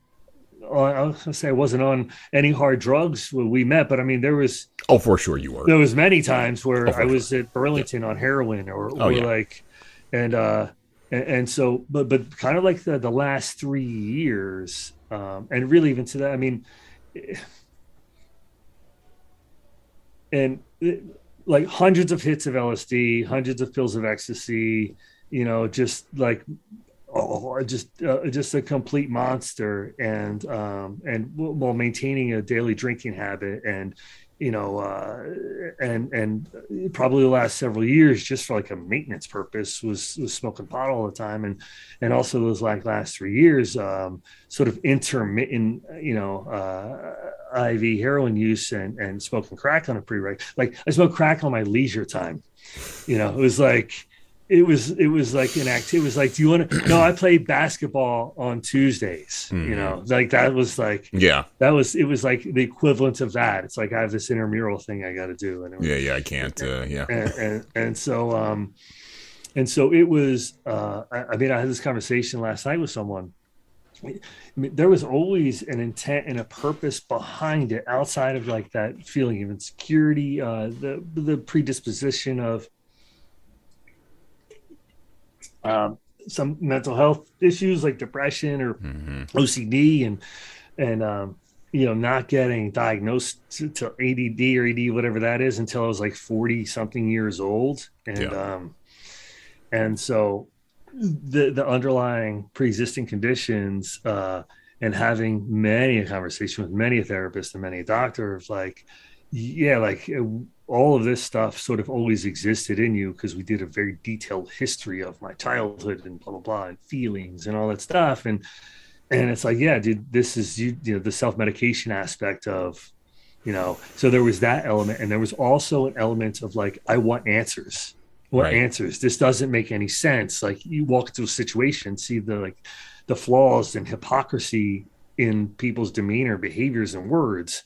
Speaker 3: on i was gonna say i wasn't on any hard drugs when we met but i mean there was
Speaker 2: Oh, for sure you were.
Speaker 3: there was many times where
Speaker 2: Oh,
Speaker 3: i was at burlington on heroin or,
Speaker 2: Oh, yeah.
Speaker 3: like and uh and, and so but but kind of like the the last three years um and really even to that i mean and it- like hundreds of hits of LSD, hundreds of pills of ecstasy, you know, just like oh, just uh, just a complete monster, and um, and while maintaining a daily drinking habit, and you know, uh, and and probably the last several years, just for like a maintenance purpose, was was smoking pot all the time, and and also those like last three years, um, sort of intermittent, you know, uh, IV heroin use and and smoking crack on a regular. Like I smoked crack on my leisure time. You know, it was like it was it was like an act. It was like, do you want to? No, I played basketball on Tuesdays. You
Speaker 2: Mhm.
Speaker 3: know, like that was like
Speaker 2: Yeah.
Speaker 3: that was it was like the equivalent of that. It's like I have this intramural thing I got to do, and it was,
Speaker 2: Yeah. Yeah. I can't. Uh, yeah.
Speaker 3: and, and and so um and so it was uh I, I mean i had this conversation last night with someone I mean, there was always an intent and a purpose behind it outside of like that feeling of insecurity uh the the predisposition of um some mental health issues like depression or
Speaker 2: hmm
Speaker 3: OCD and and um you know, not getting diagnosed to, to ADD or AD, whatever that is, until I was like 40 something years old. And,
Speaker 2: Yeah.
Speaker 3: um, and so the, the underlying pre-existing conditions, uh, and having many a conversation with many a therapist and many a doctor of like, yeah, like uh, all of this stuff sort of always existed in you because we did a very detailed history of my childhood and blah blah blah and feelings and all that stuff. And and it's like yeah dude this is you, you know the self-medication aspect of you know so there was that element. And there was also an element of like i want answers what
Speaker 2: Right.
Speaker 3: answers. This doesn't make any sense. Like you walk into a situation see the like the flaws and hypocrisy in people's demeanor behaviors and words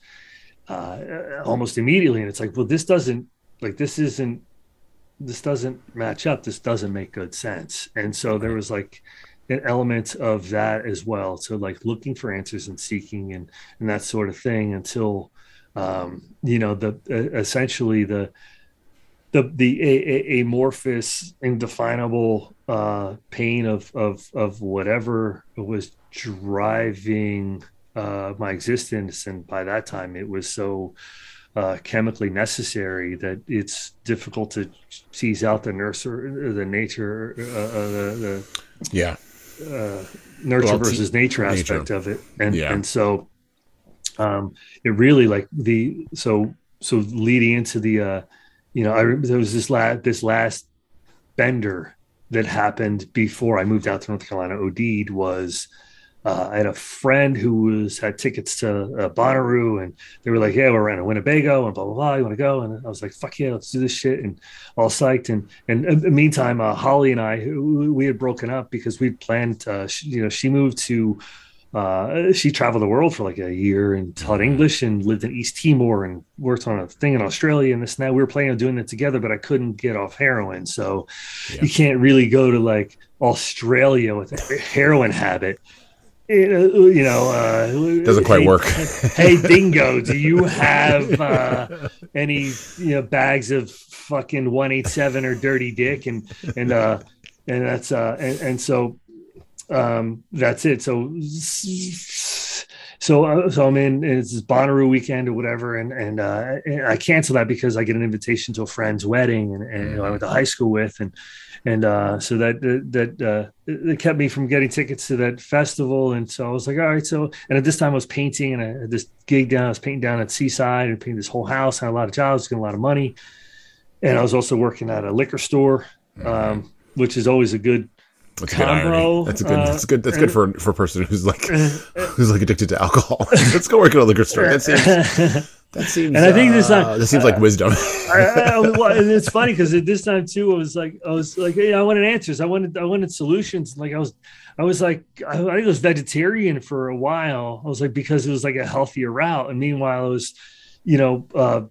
Speaker 3: uh, almost immediately and it's like well this doesn't like this isn't this doesn't match up. This doesn't make good sense. And so there was like an element of that as well so like looking for answers and seeking and and that sort of thing until um you know the uh, essentially the the the a, a, amorphous indefinable uh pain of of of whatever was driving uh my existence and by that time it was so uh, chemically necessary that it's difficult to tease out the or the nature, uh, uh, the,
Speaker 2: Yeah.
Speaker 3: uh, nurture
Speaker 2: Well,
Speaker 3: versus nature
Speaker 2: nature.
Speaker 3: aspect of it, and
Speaker 2: Yeah.
Speaker 3: and so um, it really like the so so leading into the uh, you know I re- there was this last this last bender that happened before I moved out to North Carolina. OD'd was. Uh, I had a friend who was had tickets to uh, Bonnaroo, and they were like, "Yeah, we're in Winnebago, and blah blah blah. You want to go?" And I was like, "Fuck yeah, let's do this shit!" And all psyched. And and in the meantime, uh, Holly and I, we had broken up because we planned. Uh, she, you know, she moved to. Uh, she traveled the world for like a year and taught English and lived in East Timor and worked on a thing in Australia and this and that. We were planning on doing it together, but I couldn't get off heroin, so
Speaker 2: Yeah.
Speaker 3: you can't really go to like Australia with a heroin habit. You know, you uh,
Speaker 2: Doesn't quite
Speaker 3: hey-
Speaker 2: work.
Speaker 3: hey dingo do you have uh any you know bags of fucking 187 or dirty dick? And and uh and that's uh and, and so um that's it. So so uh, so i'm in and it's this Bonnaroo weekend or whatever. And and uh and i cancel that because i get an invitation to a friend's wedding and, and i went to high school with. And and uh, so that that uh, it kept me from getting tickets to that festival. And so I was like, all right. So and at this time I was painting, and I had this gig down. I was painting down at Seaside and painting this whole house. Had a lot of jobs, getting a lot of money, and I was also working at a liquor store, um, which is always a good.
Speaker 2: That's a good irony. That's a good.
Speaker 3: uh,
Speaker 2: that's good. That's good for for a person who's like
Speaker 3: uh,
Speaker 2: who's like addicted to alcohol. Let's go work at a liquor store. That seems. That seems.
Speaker 3: And I think this
Speaker 2: uh,
Speaker 3: time-
Speaker 2: that seems like wisdom.
Speaker 3: I, I, well, it's funny because at this time too, I was like, I was like, yeah, I wanted answers. I wanted, I wanted solutions. Like I was, I was like, I, I think I was vegetarian for a while. I was like, because it was like a healthier route. And meanwhile, I was, you know, uh,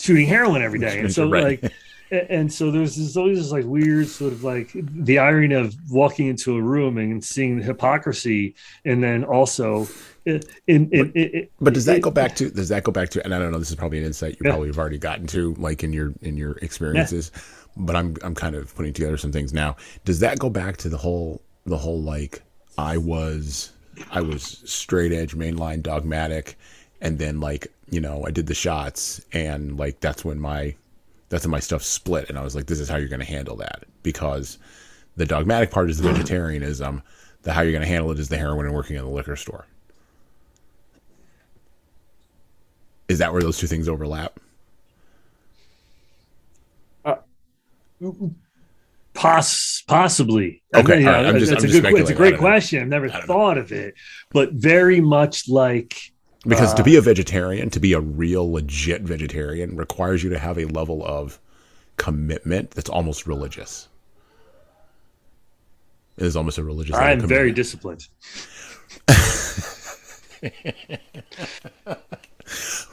Speaker 3: shooting heroin every day. And so
Speaker 2: Right.
Speaker 3: like, and so there's this always this like weird sort of like the irony of walking into a room and seeing the hypocrisy, and then also eh, in in, in, in
Speaker 2: But does that go back to? Does that go back to? And I don't know. This is probably an insight you
Speaker 3: Yeah.
Speaker 2: probably have already gotten to, like in your in your experiences. But I'm I'm kind of putting together some things now. Does that go back to the whole the whole like I was I was straight edge mainline dogmatic, and then like you know I did the shots, and like that's when my that's when my stuff split, and I was like, this is how you're going to handle that because the dogmatic part is the vegetarianism. The how you're going to handle it is the heroin and working in the liquor store. Is that where those two things overlap?
Speaker 3: Uh, poss- possibly.
Speaker 2: Okay,
Speaker 3: I mean,
Speaker 2: all right, I'm just-
Speaker 3: that's
Speaker 2: I'm
Speaker 3: a good. It's a great question. I've never
Speaker 2: don't know.
Speaker 3: thought of it, but very much like
Speaker 2: Because
Speaker 3: Uh,
Speaker 2: to be a vegetarian, to be a real legit vegetarian, requires you to have a level of commitment that's almost religious. It is almost a religious.
Speaker 3: I'm very disciplined.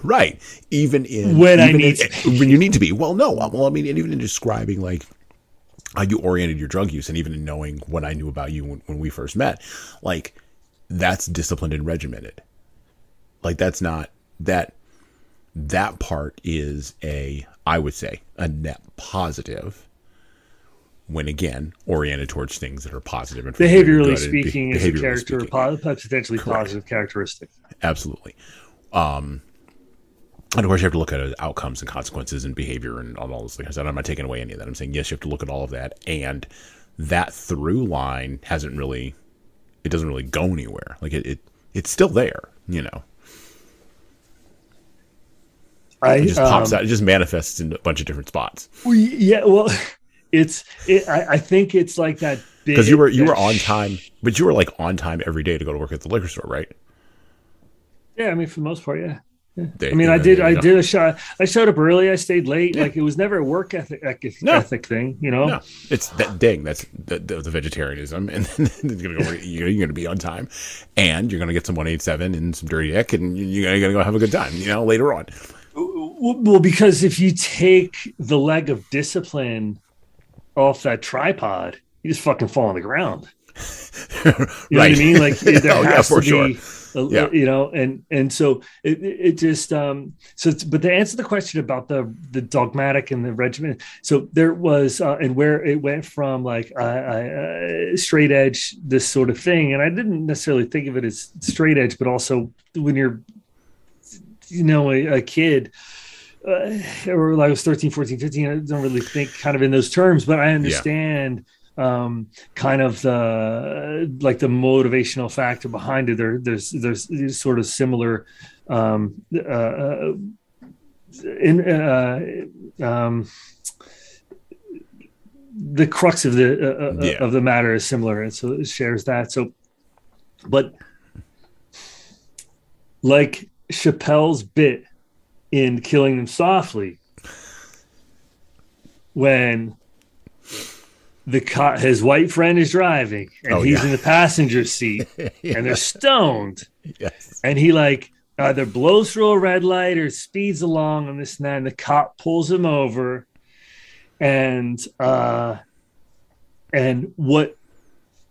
Speaker 2: right. Even in
Speaker 3: When I need
Speaker 2: in- when you need to be. Well, no. Well, I mean, and even in describing like how you oriented your drug use, and even in knowing what I knew about you when, when we first met, like that's disciplined and regimented. Like that's not that. That part is a, I would say, a net positive. when again oriented towards things that are positive and
Speaker 3: behaviorally speaking be- is a character speaking. potentially Correct. positive characteristic
Speaker 2: absolutely um and of course you have to look at outcomes and consequences and behavior and all those things i'm not taking away any of that i'm saying yes you have to look at all of that and that through line hasn't really it doesn't really go anywhere like it, it it's still there you know I, it just pops um, out. It just manifests in a bunch of different spots.
Speaker 3: Yeah, well, it's. It, I, I think it's like that
Speaker 2: because you were you were on time, but you were like on time every day to go to work at the liquor store, right?
Speaker 3: Yeah, I mean, for the most part, yeah. They, I mean, I did. I did a shot. I showed up early. I stayed late. Yeah. Like it was never a work ethic, ethic, no. ethic thing, you know. No.
Speaker 2: It's that dang. That's the, the, the vegetarianism, and then you're gonna, go, you're gonna be on time, and you're gonna get some one eight seven and some dirty egg, and you're gonna go have a good time, you know, later on.
Speaker 3: Well, because if you take the leg of discipline off that tripod, you just fucking fall on the ground. You know right. what I mean? Like there oh, has yeah, to be, sure. a, yeah. you know, and and so it, it just um so but to answer the question about the the dogmatic and the regiment, so there was uh, and where it went from like uh, uh, straight edge this sort of thing, and I didn't necessarily think of it as straight edge, but also when you're you know a, a kid uh, or like I was 13, 14, 15. I don't really think kind of in those terms, but I understand yeah. um, kind of the like the motivational factor behind it. There, there's there's sort of similar um, uh, uh in uh, um, the crux of the uh, uh, yeah. of the matter is similar, and so it shares that. So, but like Chappelle's bit in Killing Them Softly when the car, his white friend is driving and oh, he's yeah. in the passenger seat yeah. and they're stoned. Yes. And he like either blows through a red light or speeds along on this and that. And the cop pulls him over. And uh and what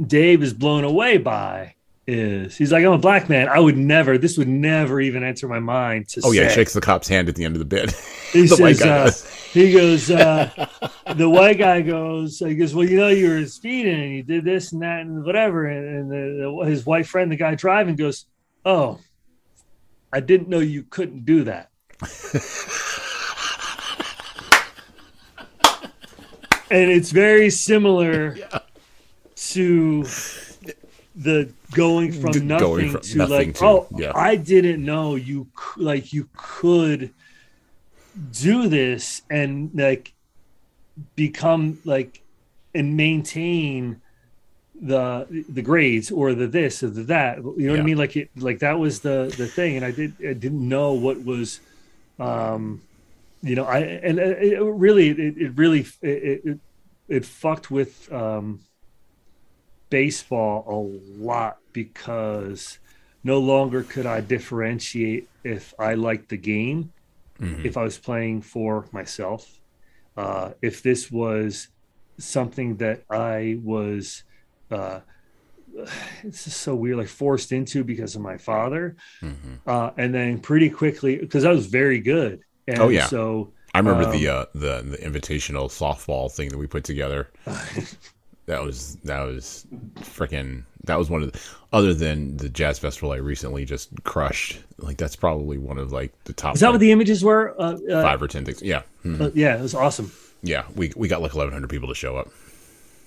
Speaker 3: Dave is blown away by is he's like, I'm a black man. I would never, this would never even enter my mind to
Speaker 2: Oh,
Speaker 3: say.
Speaker 2: yeah, shakes the cop's hand at the end of the bid.
Speaker 3: He the says, uh, he goes, uh, the white guy goes, he goes, well, you know, you were speeding and you did this and that and whatever. And, and the, the, his white friend, the guy driving, goes, Oh, I didn't know you couldn't do that. and it's very similar yeah. to the going from nothing going from to nothing like to, oh yeah. i didn't know you like you could do this and like become like and maintain the the grades or the this or the that you know yeah. what i mean like it like that was the the thing and i did i didn't know what was um you know i and it really it, it really it, it it fucked with um baseball a lot because no longer could I differentiate if I liked the game, mm-hmm. if I was playing for myself, uh, if this was something that I was. Uh, it's just so weird, like forced into because of my father, mm-hmm. uh, and then pretty quickly because I was very good. And oh yeah. So
Speaker 2: I remember um, the uh, the the invitational softball thing that we put together. that was that was freaking that was one of the, other than the jazz festival I recently just crushed. Like that's probably one of like the top.
Speaker 3: Is that what the images were? Uh,
Speaker 2: uh, five or ten things. Yeah.
Speaker 3: Mm-hmm. Uh, yeah, it was awesome.
Speaker 2: Yeah, we we got like eleven hundred people to show up.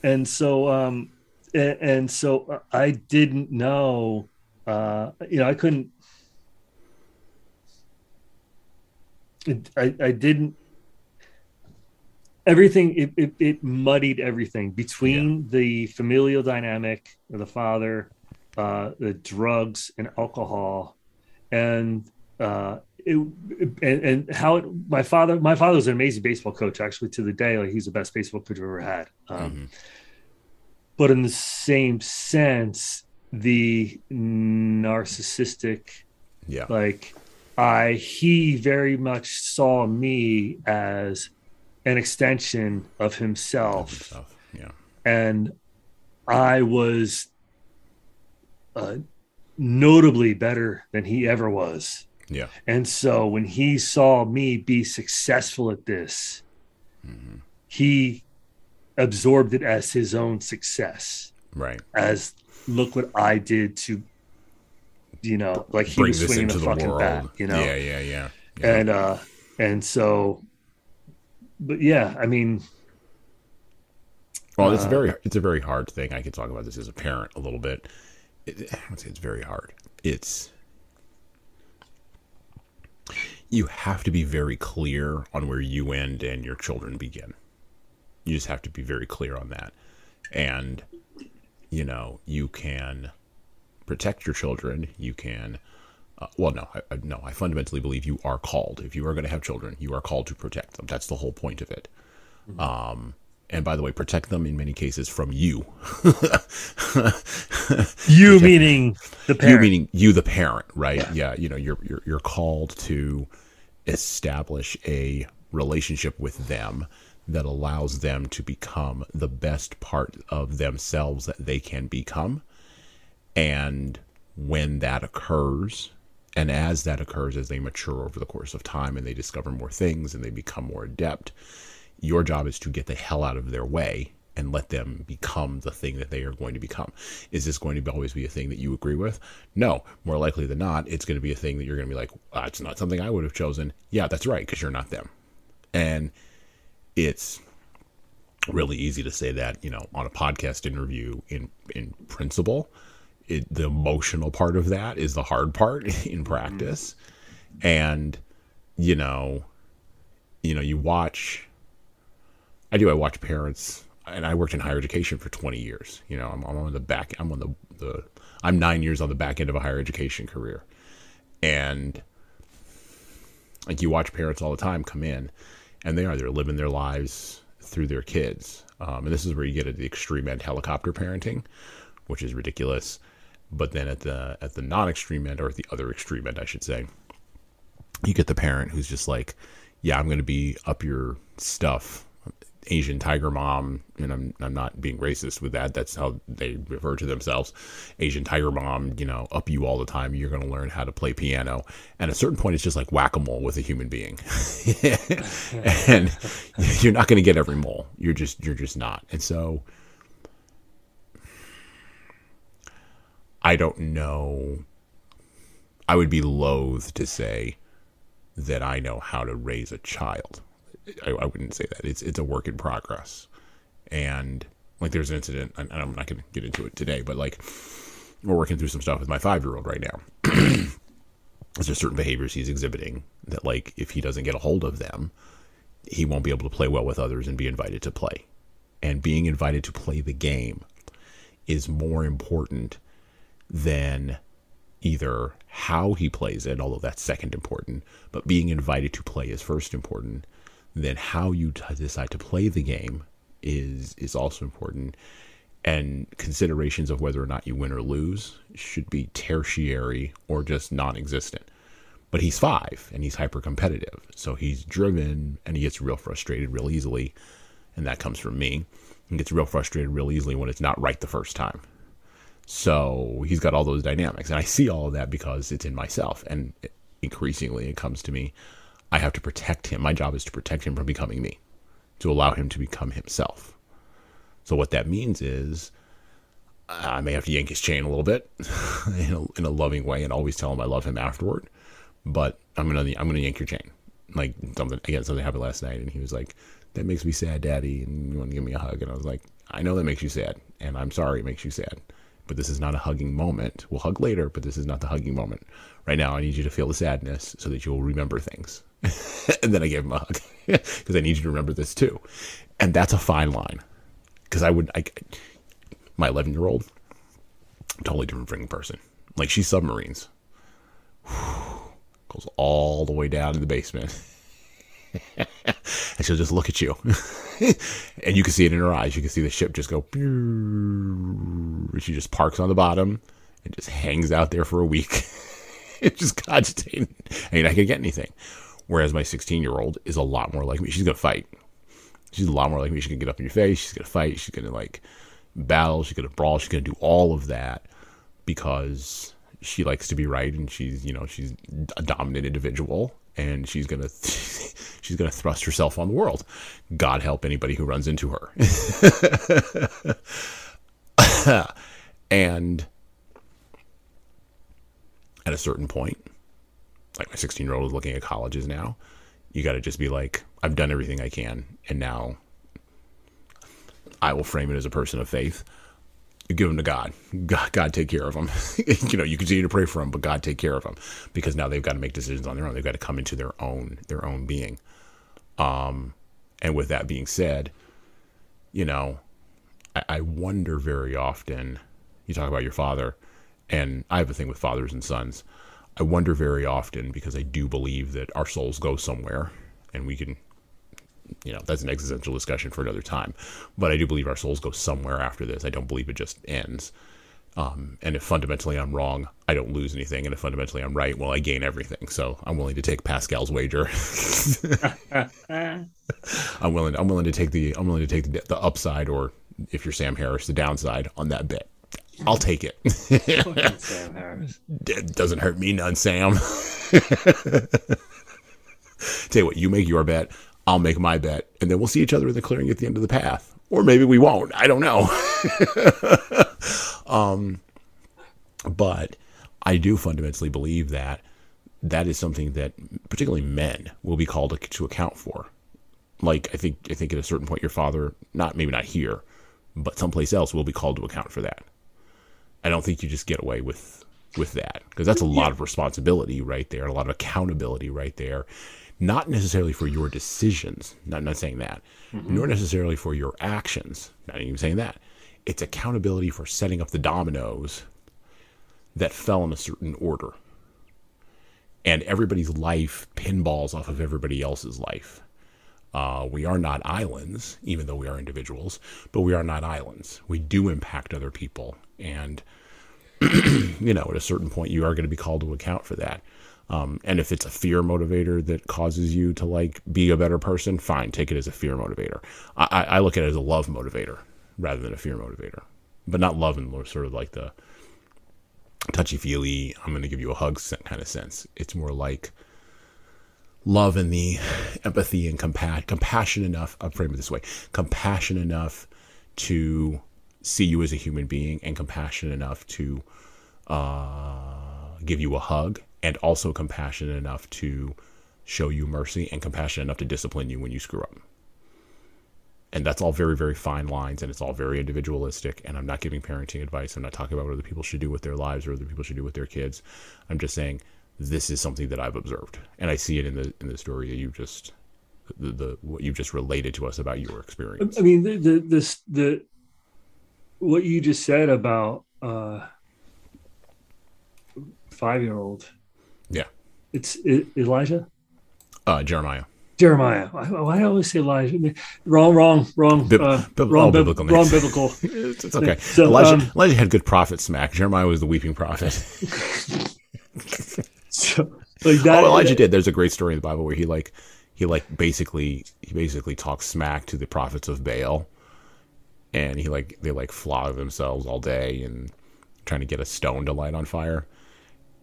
Speaker 3: And so, um, and, and so I didn't know. Uh, you know, I couldn't. I I didn't everything it, it, it, muddied everything between yeah. the familial dynamic of the father uh, the drugs and alcohol and uh, it, and, and, how it, my father my father was an amazing baseball coach actually to the day like he's the best baseball coach i've ever had um, mm-hmm. but in the same sense the narcissistic yeah like i he very much saw me as an extension of himself. Of himself. Yeah. And I was uh, notably better than he ever was.
Speaker 2: Yeah.
Speaker 3: And so when he saw me be successful at this, mm-hmm. he absorbed it as his own success.
Speaker 2: Right.
Speaker 3: As look what I did to, you know, like he
Speaker 2: Bring
Speaker 3: was swinging the
Speaker 2: the
Speaker 3: fucking
Speaker 2: world.
Speaker 3: bat, you know,
Speaker 2: Yeah, yeah, yeah. yeah.
Speaker 3: and uh, and so, but yeah, I mean,
Speaker 2: Well, it's
Speaker 3: Uh,
Speaker 2: very it's a very hard thing. I could talk about this as a parent a little bit. It, I would say it's very hard. It's you have to be very clear on where you end and your children begin. You just have to be very clear on that, and you know you can protect your children. You can. Uh, well, no, I, I- no. I fundamentally believe you are called. If you are going to have children, you are called to protect them. That's the whole point of it. Um, and by the way, protect them in many cases from you.
Speaker 3: you meaning the
Speaker 2: you meaning you, the parent, right? Yeah. You know, you're you're you're called to establish a relationship with them that allows them to become the best part of themselves that they can become. And when that occurs, and as that occurs, as they mature over the course of time and they discover more things and they become more adept, your job is to get the hell out of their way and let them become the thing that they are going to become. Is this going to be, always be a thing that you agree with? No. More likely than not, it's going to be a thing that you're going to be like, it's not something I would have chosen. Yeah, that's right, because you're not them. And it's really easy to say that, you know, on a podcast interview in in principle. It, the emotional part of that is the hard part in practice. And, you know, you know, you watch I do. I watch parents, and I worked in higher education for 20 years. You know, I'm, I'm on the back. I'm on the the. I'm nine years on the back end of a higher education career, and like you watch parents all the time come in, and they are they're living their lives through their kids. Um, and this is where you get at the extreme end helicopter parenting, which is ridiculous. But then at the at the non-extreme end, or at the other extreme end, I should say, you get the parent who's just like, yeah, I'm going to be up your stuff. Asian tiger mom, and I'm I'm not being racist with that. That's how they refer to themselves. Asian tiger mom, you know, up you all the time. You're going to learn how to play piano. And at a certain point, it's just like whack a mole with a human being, and you're not going to get every mole. You're just you're just not. And so, I don't know. I would be loath to say that I know how to raise a child. I, I wouldn't say that. It's it's a work in progress, and like there's an incident, and I'm not going to get into it today, but like we're working through some stuff with my five year old right now. There's certain behaviors he's exhibiting that, like, if he doesn't get a hold of them, he won't be able to play well with others and be invited to play. And being invited to play the game is more important than either how he plays it, although that's second important, but being invited to play is first important. Then how you t- decide to play the game is is also important, and considerations of whether or not you win or lose should be tertiary or just non-existent. But he's five and he's hyper competitive, so he's driven and he gets real frustrated real easily, and that comes from me. He gets real frustrated real easily when it's not right the first time. So he's got all those dynamics. And I see all of that because it's in myself. And increasingly, it comes to me. I have to protect him. My job is to protect him from becoming me, to allow him to become himself. So what that means is I may have to yank his chain a little bit in, a, in a loving way and always tell him I love him afterward. But I'm gonna I'm gonna yank your chain. Like something again, something happened last night, and he was like, "That makes me sad, Daddy," and you want to give me a hug, and I was like, "I know that makes you sad, and I'm sorry it makes you sad." But this is not a hugging moment. We'll hug later, but this is not the hugging moment. Right now, I need you to feel the sadness so that you'll remember things. and then I gave him a hug because I need you to remember this too. And that's a fine line because I would, I, my 11 year old, totally different freaking person. Like she's submarines, goes all the way down to the basement. and she'll just look at you. and you can see it in her eyes. You can see the ship just go. She just parks on the bottom and just hangs out there for a week. it's just cogitating. You're not going to get anything. Whereas my 16 year old is a lot more like me. She's going to fight. She's a lot more like me. She's going to get up in your face. She's going to fight. She's going to like battle. She's going to brawl. She's going to do all of that because she likes to be right and she's, you know, she's a dominant individual and she's gonna she's to thrust herself on the world. God help anybody who runs into her. and at a certain point, like my 16 year old is looking at colleges now, you got to just be like, I've done everything I can, and now I will frame it as a person of faith. Give them to God. God, God take care of them. you know, you continue to pray for them, but God take care of them because now they've got to make decisions on their own. They've got to come into their own their own being. Um, and with that being said, you know, I, I wonder very often. You talk about your father, and I have a thing with fathers and sons. I wonder very often because I do believe that our souls go somewhere, and we can you know that's an existential discussion for another time but i do believe our souls go somewhere after this i don't believe it just ends um, and if fundamentally i'm wrong i don't lose anything and if fundamentally i'm right well i gain everything so i'm willing to take pascal's wager i'm willing i'm willing to take the i'm willing to take the, the upside or if you're sam harris the downside on that bet I'll take it. Sam Harris. It doesn't hurt me none, Sam. Tell you what, you make your bet. I'll make my bet, and then we'll see each other in the clearing at the end of the path, or maybe we won't. I don't know. um, but I do fundamentally believe that that is something that particularly men will be called to, to account for. Like I think I think at a certain point, your father, not maybe not here, but someplace else, will be called to account for that. I don't think you just get away with with that because that's a lot of responsibility right there, a lot of accountability right there. Not necessarily for your decisions, not not saying that, mm-hmm. nor necessarily for your actions, not even saying that. It's accountability for setting up the dominoes that fell in a certain order. And everybody's life pinballs off of everybody else's life. Uh, we are not islands, even though we are individuals, but we are not islands. We do impact other people and you know at a certain point you are going to be called to account for that um, and if it's a fear motivator that causes you to like be a better person fine take it as a fear motivator. I, I look at it as a love motivator rather than a fear motivator. But not love in sort of like the touchy feely i'm going to give you a hug kind of sense. It's more like love and the empathy and compa- compassion enough i'll frame it this way compassion enough to see you as a human being and compassionate enough to uh, give you a hug, and also compassionate enough to show you mercy and compassionate enough to discipline you when you screw up. And that's all very, very fine lines, and it's all very individualistic. And I'm not giving parenting advice. I'm not talking about what other people should do with their lives or other people should do with their kids. I'm just saying this is something that I've observed, and I see it in the in the story that you just the, the what you just related to us about your experience.
Speaker 3: I mean, the the the what you just said about uh five year old.
Speaker 2: Yeah.
Speaker 3: It's it, Elijah?
Speaker 2: Uh Jeremiah.
Speaker 3: Jeremiah. Why I always say Elijah? Wrong, wrong, wrong. Bib- uh, bib- wrong, bib- biblical. Wrong biblical.
Speaker 2: it's, it's, okay. So, Elijah, um, Elijah had good prophet smack. Jeremiah was the weeping prophet. so, like that, oh, Elijah did. There's a great story in the Bible where he like he like basically he basically talks smack to the prophets of Baal and he like they like flog themselves all day and trying to get a stone to light on fire.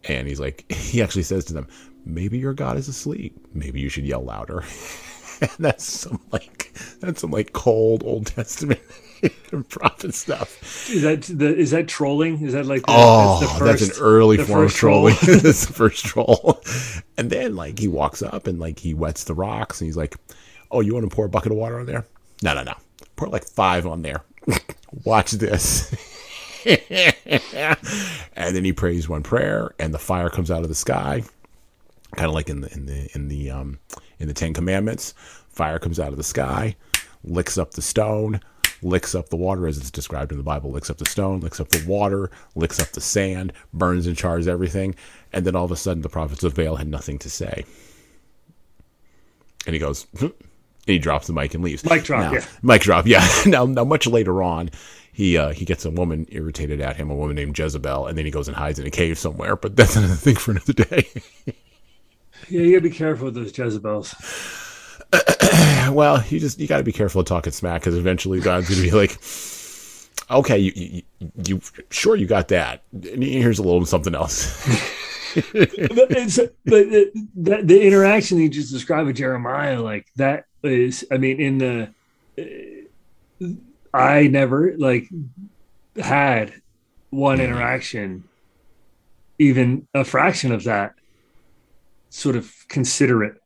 Speaker 2: And he's like, he actually says to them, maybe your God is asleep. Maybe you should yell louder. and that's some like that's some like cold Old Testament prophet stuff.
Speaker 3: Is that the is that trolling? Is that like the,
Speaker 2: oh, that's, first, that's, an early form of trolling. that's the first troll. And then like he walks up and like he wets the rocks and he's like, "Oh, you want to pour a bucket of water on there? No, no, no put like five on there. Watch this. and then he prays one prayer, and the fire comes out of the sky, kind of like in the in the in the um in the Ten Commandments. Fire comes out of the sky, licks up the stone, licks up the water as it's described in the Bible, licks up the stone, licks up the water, licks up the sand, burns and chars everything, and then all of a sudden the prophets of Baal had nothing to say. And he goes, he drops the mic and leaves.
Speaker 3: Mic drop,
Speaker 2: now,
Speaker 3: yeah.
Speaker 2: Mic drop, yeah. now, now, much later on, he uh, he gets a woman irritated at him, a woman named Jezebel, and then he goes and hides in a cave somewhere. But that's another thing for another day.
Speaker 3: yeah, you gotta be careful with those Jezebels.
Speaker 2: well, you just you got to be careful of talking smack because eventually God's gonna be like, okay, you, you, you sure you got that? And here's a little something else.
Speaker 3: but, it's, but the, the, the interaction you just described with Jeremiah, like that is, I mean, in the, I never like had one
Speaker 2: Mm-hmm.
Speaker 3: interaction, even a fraction of that, sort of considerate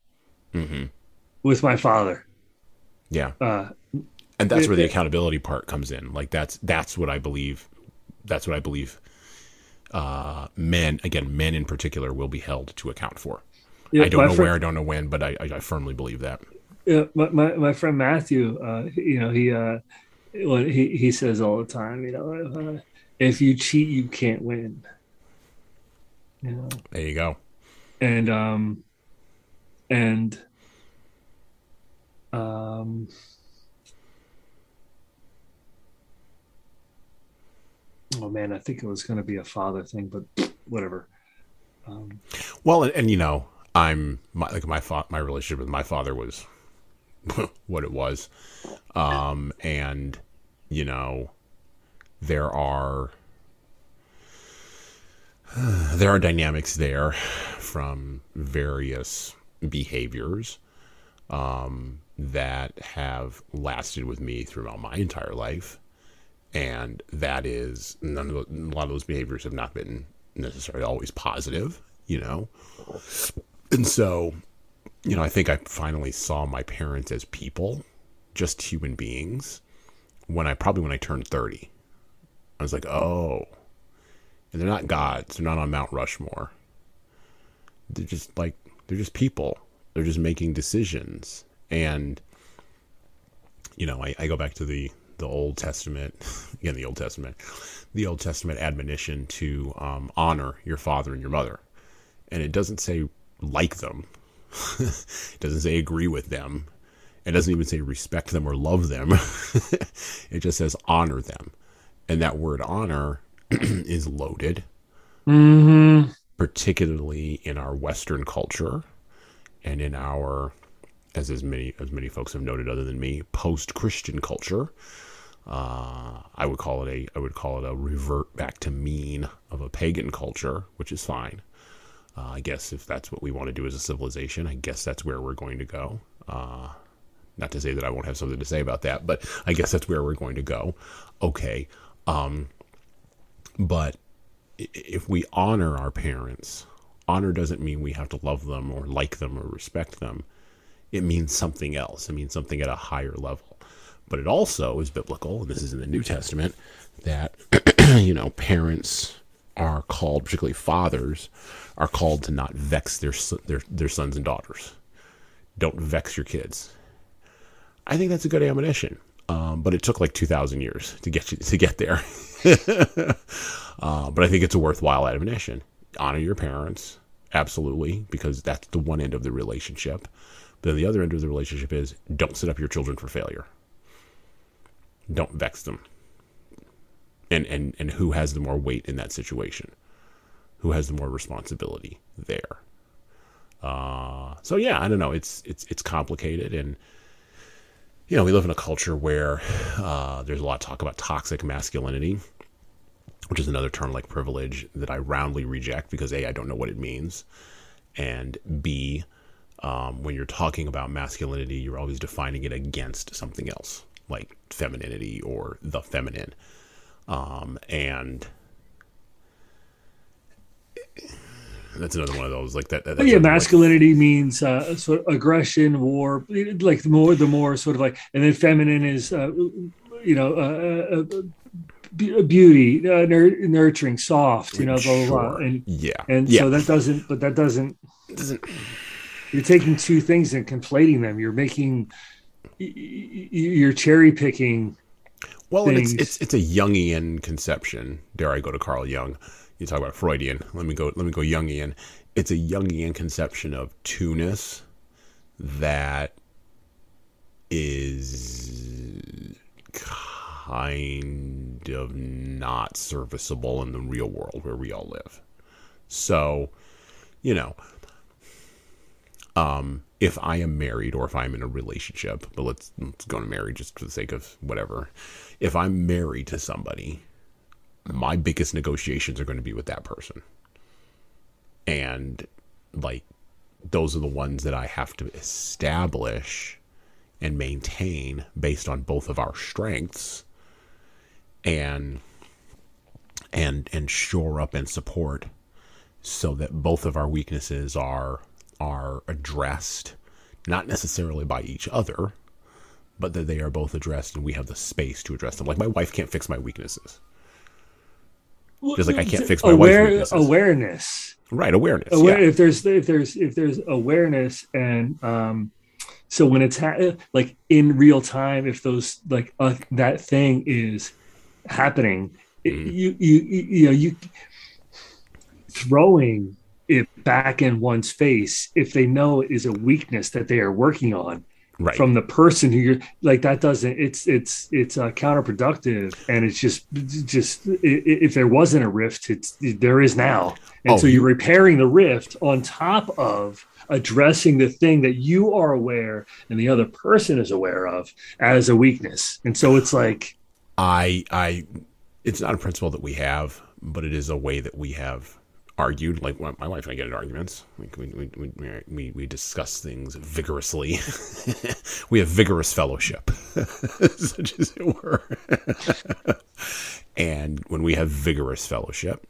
Speaker 2: hmm
Speaker 3: with my father.
Speaker 2: Yeah.
Speaker 3: Uh,
Speaker 2: and that's
Speaker 3: It-
Speaker 2: where the
Speaker 3: it-
Speaker 2: accountability part comes in like that's that's what i believe that's what i believe uh men again men in particular will be held to account for
Speaker 3: yeah,
Speaker 2: i don't know where i don't know when but i i, I firmly believe that
Speaker 3: Yeah, my, my, my friend Matthew, uh, you know, he well, he he says all the time, you know, uh, if you cheat, you can't win. You know,
Speaker 2: there you go
Speaker 3: and um, and um, oh man, I think it was going to be a father thing, but whatever. Um,
Speaker 2: well and, and you know i'm my, like my fa- my relationship with my father was what it was. Um and you know there are there are dynamics there from various behaviors um, that have lasted with me throughout my entire life, and that is none of the, a lot of those behaviors have not been necessarily always positive, you know, and so you know I think I finally saw my parents as people, just human beings, when I probably when I turned thirty, I was like, oh and they're not gods. They're not on Mount Rushmore. They're just like they're just people. They're just making decisions. And you know, I, I go back to the the Old Testament again, the Old Testament, the Old Testament admonition to um, honor your father and your mother, and it doesn't say like them. it doesn't say agree with them. It doesn't even say respect them or love them. it just says honor them. And that word honor is loaded,
Speaker 3: mhm.
Speaker 2: particularly in our Western culture and in our, as as many as many folks have noted, other than me, post-Christian culture. Uh, I would call it a I would call it a revert back to mean of a pagan culture, which is fine. Uh, I guess if that's what we want to do as a civilization, I guess that's where we're going to go. Uh, not to say that I won't have something to say about that, but I guess that's where we're going to go. Okay. Um, but if we honor our parents, honor doesn't mean we have to love them or like them or respect them. It means something else. It means something at a higher level. But it also is biblical, and this is in the New Testament, that, you know, parents are called, particularly fathers, are called to not vex their, their, their sons and daughters. Don't vex your kids. I think that's a good ammunition. Um, but it took like 2,000 years to get you to get there. Uh, but I think it's a worthwhile admonition. Honor your parents, absolutely, because that's the one end of the relationship. But then the other end of the relationship is don't set up your children for failure. Don't vex them. And and and who has the more weight in that situation? Who has the more responsibility there? Uh, so yeah, I don't know. It's it's it's complicated and you know, we live in a culture where uh, there's a lot of talk about toxic masculinity, which is another term like privilege that I roundly reject because A, I don't know what it means. And B, um, when you're talking about masculinity, you're always defining it against something else, like femininity or the feminine. Um, and that's another one of those like that. that
Speaker 3: yeah,
Speaker 2: another, like,
Speaker 3: masculinity means uh, sort of aggression, war, like the more, the more sort of like, and then feminine is, uh, you know, uh, uh, beauty, uh, nur- nurturing, soft, you know, blah blah blah. And
Speaker 2: yeah,
Speaker 3: and
Speaker 2: yeah.
Speaker 3: so that doesn't, but that doesn't.
Speaker 2: doesn't
Speaker 3: You're taking two things and conflating them. You're making, you're cherry picking.
Speaker 2: Well, and it's, it's it's a Jungian conception. Dare I go to Carl Jung? You talk about Freudian. Let me go. Let me go Jungian. It's a Jungian conception of two-ness that is kind of not serviceable in the real world where we all live. So, you know, um, if I am married or if I'm in a relationship, but let's, let's go to marriage just for the sake of whatever. If I'm married to somebody, my biggest negotiations are going to be with that person. and like those are the ones that I have to establish and maintain based on both of our strengths and and and shore up and support so that both of our weaknesses are are addressed not necessarily by each other but that they are both addressed and we have the space to address them like my wife can't fix my weaknesses just like I can't fix my
Speaker 3: Aware,
Speaker 2: wife's weaknesses.
Speaker 3: awareness.
Speaker 2: right awareness
Speaker 3: Aware,
Speaker 2: yeah.
Speaker 3: If there's if there's if there's awareness and um, so when it's ha- like in real time, if those like uh, that thing is happening, it-
Speaker 2: Mhm.
Speaker 3: you, you you you know you throwing it back in one's face if they know it is a weakness that they are working on
Speaker 2: right.
Speaker 3: from the person who you're like that doesn't it's it's it's uh, counterproductive and it's just just if there wasn't a rift it's there is now. And
Speaker 2: Oh,
Speaker 3: so you're repairing the rift on top of addressing the thing that you are aware and the other person is aware of as a weakness. And so it's like
Speaker 2: I I it's not a principle that we have, but it is a way that we have argued. Like my my wife and I get in arguments. Like we we we, we, we discuss things vigorously. we have vigorous fellowship, such as it were. and when we have vigorous fellowship,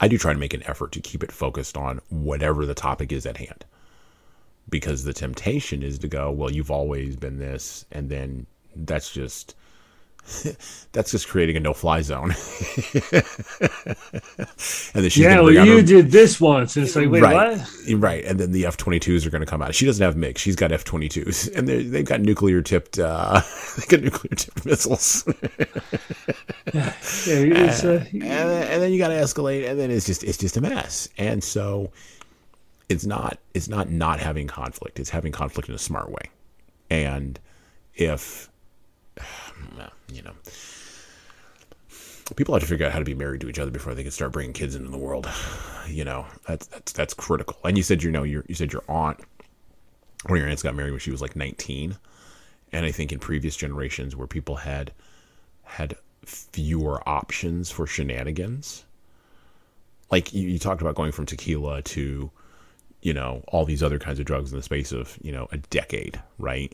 Speaker 2: I do try to make an effort to keep it focused on whatever the topic is at hand. Because the temptation is to go, well, you've always been this, and then that's just that's just creating a no-fly zone. and then she's
Speaker 3: yeah well you
Speaker 2: her-
Speaker 3: did this once and it's like wait
Speaker 2: right,
Speaker 3: what
Speaker 2: right, and then the F-22s are going to come out. She doesn't have MiG; she's got F-22s, and they've got nuclear-tipped, uh, they got nuclear-tipped missiles.
Speaker 3: yeah, uh,
Speaker 2: and, then, and then you got to escalate, and then it's just it's just a mess. And so it's not it's not not having conflict; it's having conflict in a smart way. And if you know, people have to figure out how to be married to each other before they can start bringing kids into the world. You know, that's that's that's critical. And you said you know your you said your aunt, one of your aunts got married when she was like nineteen, and I think in previous generations where people had had fewer options for shenanigans. Like you, you talked about going from tequila to, you know, all these other kinds of drugs in the space of, you know, a decade, right?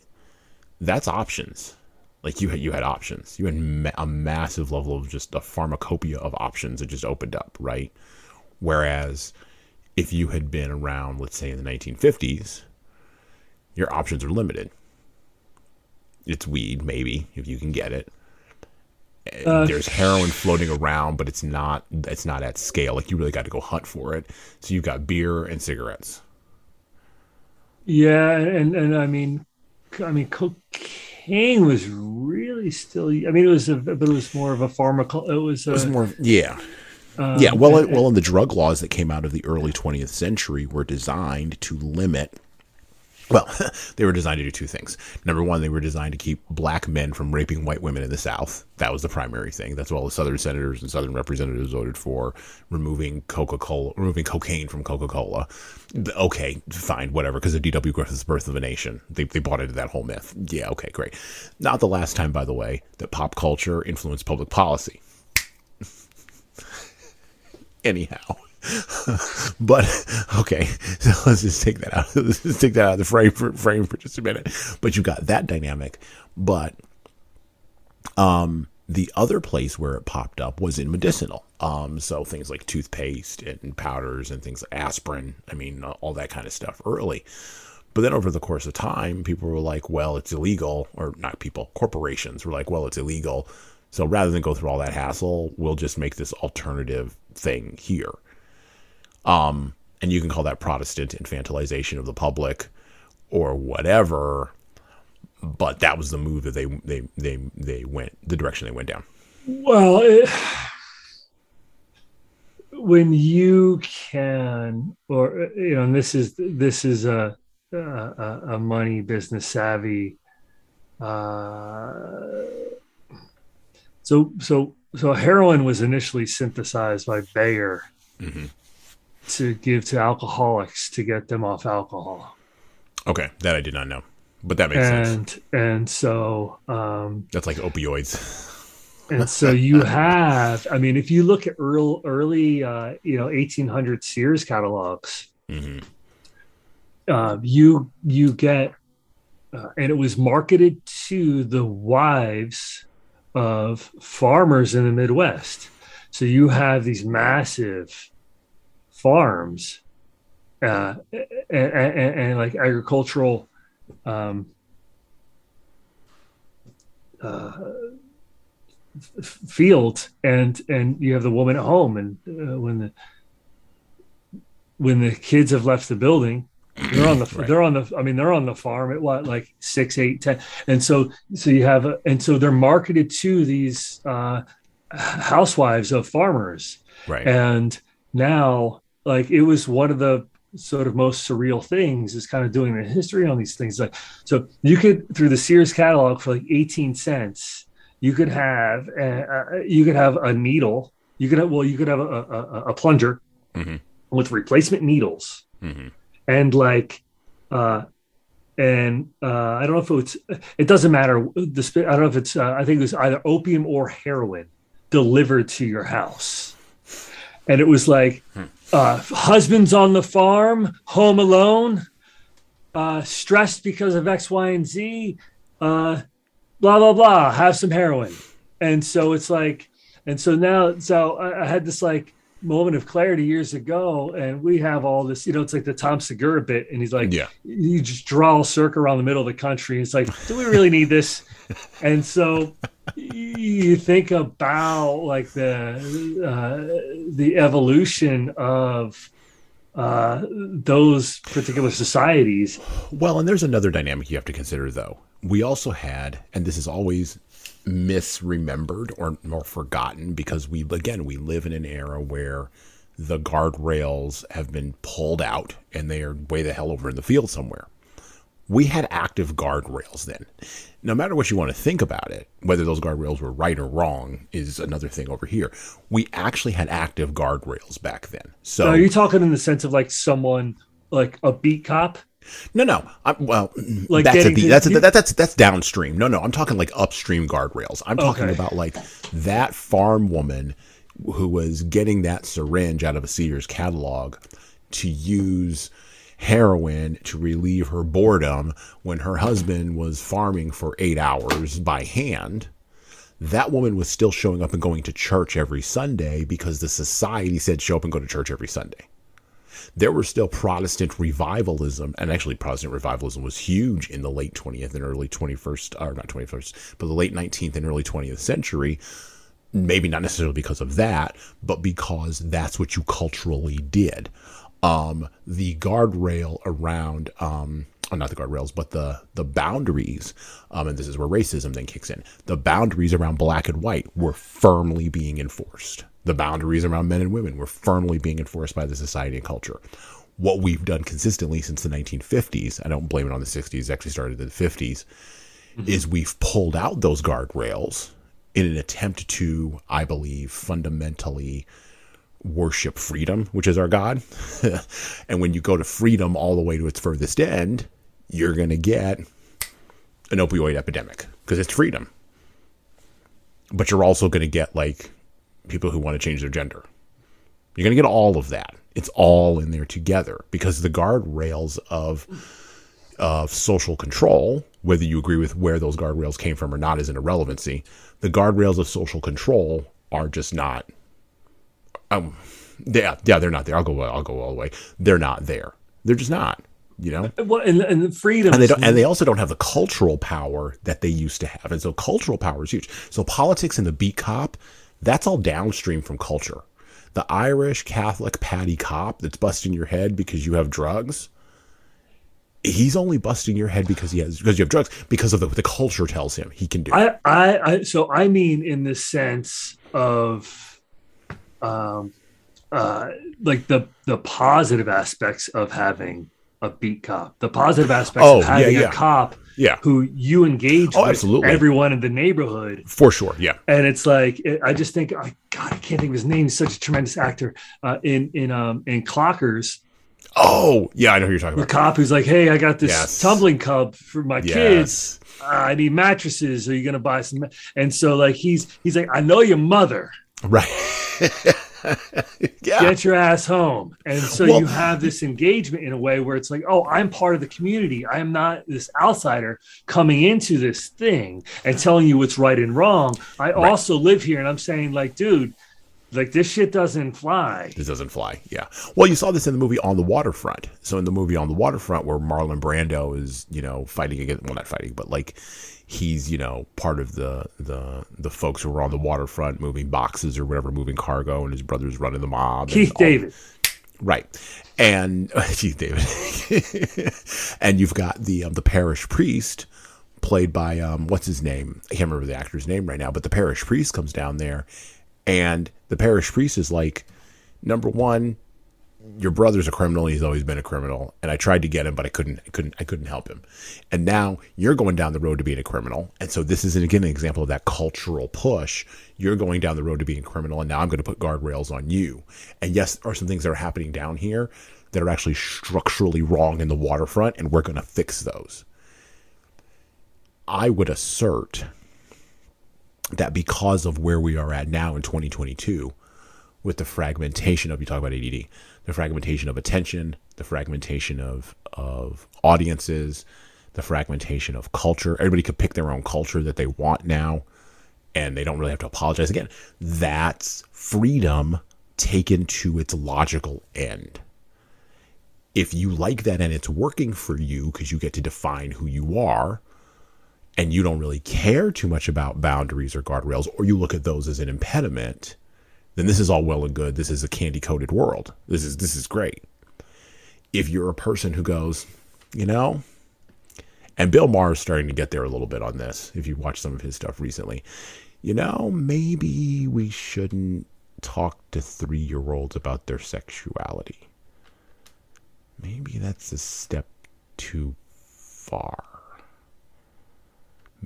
Speaker 2: That's options. Like you had, you had options. You had ma- a massive level of just a pharmacopoeia of options that just opened up, right? Whereas if you had been around, let's say in the 1950s, your options are limited. It's weed, maybe, if you can get it
Speaker 3: Uh,
Speaker 2: there's heroin floating around, but it's not it's not at scale. Like you really got to go hunt for it. So you've got beer and cigarettes.
Speaker 3: Yeah, and and I mean, I mean, cocaine was really still. I mean, it was a, but it was more of a pharmacal. It was,
Speaker 2: It was more yeah.
Speaker 3: um,
Speaker 2: Yeah, well,
Speaker 3: and-
Speaker 2: well, and the drug laws that came out of the early 20th century were designed to limit. Well, they were designed to do two things. Number one, they were designed to keep black men from raping white women in the South. That was the primary thing. That's what all the Southern senators and Southern representatives voted for, removing Coca Cola, removing cocaine from Coca Cola. Okay, fine, whatever. Because of D.W. Griffith's Birth of a Nation, they they bought into that whole myth. Yeah, okay, great. Not the last time, by the way, that pop culture influenced public policy anyhow. but okay, so let's just take that out. Let's just take that out of the frame for frame for just a minute. But you got that dynamic. But um, the other place where it popped up was in medicinal. Um, so things like toothpaste and powders and things like aspirin. I mean, all that kind of stuff early. But then over the course of time, people were like, well, it's illegal, or not people, corporations were like, well, it's illegal. So rather than go through all that hassle, we'll just make this alternative thing here. Um, and you can call that Protestant infantilization of the public or whatever. But that was the move that they they they they went the direction they went down.
Speaker 3: Well, it, when you can, or you know, and this is this is a a, a money business savvy. Uh, so so so heroin was initially synthesized by Bayer
Speaker 2: Mhm.
Speaker 3: To give to alcoholics to get them off alcohol,
Speaker 2: Okay, that I did not know, but that makes sense.
Speaker 3: and and so um,
Speaker 2: That's like opioids.
Speaker 3: and so you have, I mean, if you look at early, early uh, you know, 1800 Sears catalogs,
Speaker 2: hmm
Speaker 3: uh, you you get, uh, and it was marketed to the wives of farmers in the Midwest. So you have these massive farms, uh, and, and, and like agricultural. Um, uh, field and and you have the woman at home and uh, when the when the kids have left the building they're on the
Speaker 2: Right.
Speaker 3: they're on the i mean they're on the farm at what like six eight ten and so so you have a, and so they're marketed to these uh housewives of farmers
Speaker 2: Right.
Speaker 3: and now like it was one of the sort of most surreal things is kind of doing the history on these things. Like so you could through the sears catalog for like 18 cents you could have a, a, you could have a needle you could have well you could have a, a, a plunger
Speaker 2: Mhm.
Speaker 3: with replacement needles.
Speaker 2: Hmm
Speaker 3: and like uh and uh i don't know if it's it doesn't matter the i don't know if it's uh, i think it was either opium or heroin delivered to your house. And it was like uh husbands on the farm home alone uh stressed because of x y and z uh blah blah blah have some heroin and so it's like and so now so i, I had this like moment of clarity years ago and we have all this you know it's like the tom segura bit and he's like
Speaker 2: yeah.
Speaker 3: you just draw a circle around the middle of the country. And it's like, do we really need this? And so you think about like the uh, the evolution of uh, those particular societies.
Speaker 2: Well, and there's another dynamic you have to consider, though. We also had, and this is always misremembered or more forgotten because we, again, we live in an era where the guardrails have been pulled out and they are way the hell over in the field somewhere. We had active guardrails then. No matter what you want to think about it, whether those guardrails were right or wrong is another thing over here. We actually had active guardrails back then. So
Speaker 3: Now, are you talking in the sense of like someone like a beat cop?
Speaker 2: No, no. I'm, well,
Speaker 3: Like
Speaker 2: that's a That's a,
Speaker 3: you-
Speaker 2: that, that's that's downstream. No, no. I'm talking like upstream guardrails. I'm talking
Speaker 3: Okay.
Speaker 2: about like that farm woman who was getting that syringe out of a Sears catalog to use heroin to relieve her boredom when her husband was farming for eight hours by hand. That woman was still showing up and going to church every Sunday because the society said show up and go to church every Sunday there were still Protestant revivalism, and actually Protestant revivalism was huge in the late 20th and early 21st, or not 21st, but the late 19th and early 20th century. Maybe not necessarily because of that, but because that's what you culturally did. Um, the guardrail around, um, oh, not the guardrails, but the the boundaries, um, and this is where racism then kicks in. The boundaries around black and white were firmly being enforced. The boundaries around men and women were firmly being enforced by the society and culture. What we've done consistently since the 1950s, I don't blame it on the 60s, it actually started in the 50s, is we've pulled out those guardrails in an attempt to, I believe, fundamentally worship freedom, which is our God. and when you go to freedom all the way to its furthest end, you're going to get an opioid epidemic because it's freedom. But you're also going to get like people who want to change their gender. You're going to get all of that. It's all in there together because the guardrails of of social control, whether you agree with where those guardrails came from or not, is an irrelevancy. The guardrails of social control are just not. Um, yeah, yeah, they're not there. I'll go. I'll go all the way. They're not there. They're just not. You know
Speaker 3: Well, and, and the freedom.
Speaker 2: and they don't, and they also don't have the cultural power that they used to have. And so cultural power is huge. So politics and the beat cop, that's all downstream from culture. The Irish Catholic patty cop that's busting your head because you have drugs. He's only busting your head because he has because you have drugs because of the, the culture tells him he can do.
Speaker 3: I, I, I, so I mean, in the sense of, um, uh, like the the positive aspects of having a beat cop, the positive aspects
Speaker 2: Oh,
Speaker 3: of having
Speaker 2: yeah.
Speaker 3: a cop
Speaker 2: yeah,
Speaker 3: who you engage
Speaker 2: Oh,
Speaker 3: with
Speaker 2: absolutely.
Speaker 3: everyone in the neighborhood,
Speaker 2: for sure. Yeah,
Speaker 3: and it's like it, I just think, I God, I can't think of his name. He's such a tremendous actor uh, in in um in Clockers.
Speaker 2: Oh, yeah, I know who you're talking about.
Speaker 3: The cop who's like, "Hey, I got this
Speaker 2: Yes.
Speaker 3: tumbling cub for my kids. Uh, I need mattresses. Are you gonna buy some?" And so like he's he's like, "I know your mother.
Speaker 2: Right. yeah.
Speaker 3: Get your ass home." And so
Speaker 2: Well-
Speaker 3: you have this engagement in a way where it's like, "Oh, I'm part of the community. I am not this outsider coming into this thing and telling you what's right and wrong. I
Speaker 2: Right.
Speaker 3: also live here." And I'm saying, like, dude, like this shit doesn't fly.
Speaker 2: This doesn't fly. Yeah. Well, you saw this in the movie On the Waterfront. So in the movie On the Waterfront, where Marlon Brando is, you know, fighting against well, not fighting, but like he's, you know, part of the the the folks who are on the waterfront moving boxes or whatever, moving cargo, and his brother's running the mob.
Speaker 3: Keith David.
Speaker 2: Right. And Keith David. and you've got the um, the parish priest played by um what's his name? I can't remember the actor's name right now, but the parish priest comes down there and the parish priest is like number 1 your brother's a criminal. He's always been a criminal, and I tried to get him, but I couldn't. I couldn't. I couldn't help him. And now you're going down the road to being a criminal, and so this is again an example of that cultural push. You're going down the road to being a criminal, and now I'm going to put guardrails on you. And yes, there are some things that are happening down here that are actually structurally wrong in the waterfront, and we're going to fix those. I would assert that because of where we are at now in 2022 with the fragmentation of you talk about ADD, the fragmentation of attention, the fragmentation of of audiences, the fragmentation of culture. Everybody could pick their own culture that they want now, and they don't really have to apologize again. That's freedom taken to its logical end. If you like that and it's working for you because you get to define who you are, and you don't really care too much about boundaries or guardrails, or you look at those as an impediment, then this is all well and good. This is a candy coated world. This is this is great. If you're a person who goes, you know, and Bill Maher is starting to get there a little bit on this. If you watch some of his stuff recently, you know, maybe we shouldn't talk to three year olds about their sexuality. Maybe that's a step too far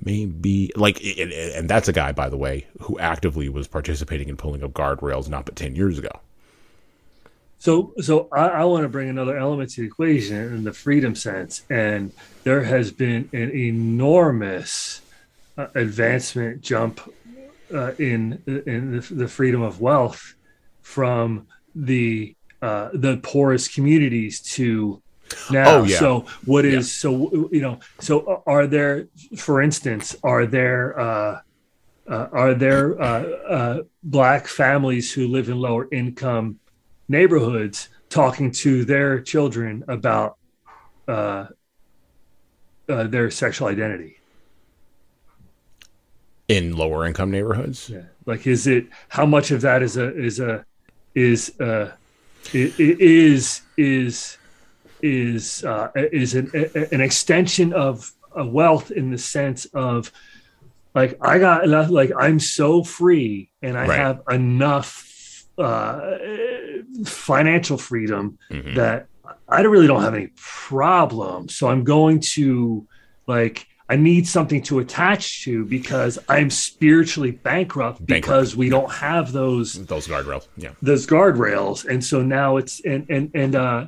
Speaker 2: maybe like and, and that's a guy by the way who actively was participating in pulling up guardrails not but 10 years ago.
Speaker 3: So, so I, I want to bring another element to the equation in the freedom sense, and there has been an enormous uh, advancement jump uh, in in the, freedom of wealth from the uh, the poorest communities to now.
Speaker 2: Oh, yeah.
Speaker 3: So, what is so you know? So, are there, for instance, are there? Uh, uh, are there uh, uh, black families who live in lower income neighborhoods talking to their children about uh, uh, their sexual identity?
Speaker 2: in lower income neighborhoods
Speaker 3: Yeah. Like, is it how much of that is a is a is uh i- i- is is is uh, is an an extension of wealth in the sense of like I got enough like I'm so free and I
Speaker 2: Right.
Speaker 3: have enough uh, financial freedom
Speaker 2: Mhm.
Speaker 3: that I really don't have any problem. So I'm going to like I need something to attach to because I'm spiritually bankrupt,
Speaker 2: Bankrupt.
Speaker 3: because we don't have those
Speaker 2: those guardrails yeah
Speaker 3: those guardrails and so now it's and and and uh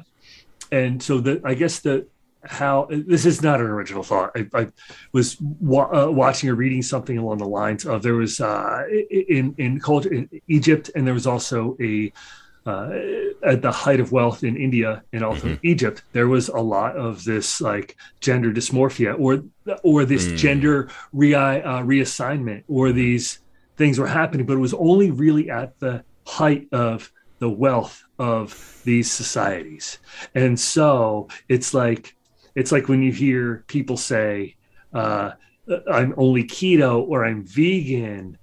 Speaker 3: and so the i guess the how this is not an original thought i, I was wa- uh, watching or reading something along the lines of there was uh in in culture in egypt and there was also a uh, at the height of wealth in India and also
Speaker 2: Mhm.
Speaker 3: Egypt, there was a lot of this like gender dysmorphia or or this
Speaker 2: Mm.
Speaker 3: gender re- uh, reassignment or these things were happening, but it was only really at the height of the wealth of these societies. And so it's like it's like when you hear people say, uh, "I'm only keto" or "I'm vegan,"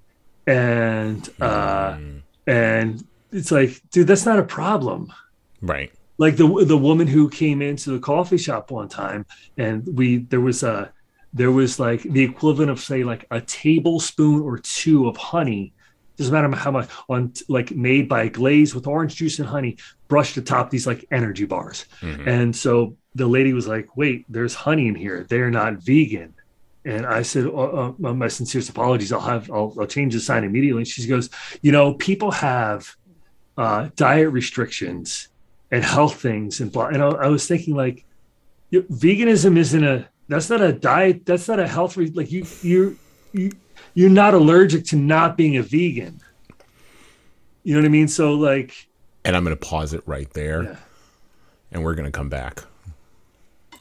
Speaker 3: and uh,
Speaker 2: Mm,
Speaker 3: and it's like, dude, that's not a problem.
Speaker 2: Right.
Speaker 3: Like the the woman who came into the coffee shop one time and we there was a there was like the equivalent of say like a tablespoon or two of honey doesn't matter how much on like made by glaze with orange juice and honey brushed atop these like energy bars
Speaker 2: Mhm.
Speaker 3: and so the lady was like wait there's honey in here they're not vegan and I said, uh, uh, my sincerest apologies. I'll have, I'll, I'll change the sign immediately. And she goes, you know, people have uh, diet restrictions and health things and blah. And I, I was thinking like, veganism isn't a that's not a diet. That's not a health. Re- like you you you you're not allergic to not being a vegan. You know what I mean? So like,
Speaker 2: And I'm going to pause it right there,
Speaker 3: Yeah.
Speaker 2: and we're going to come back.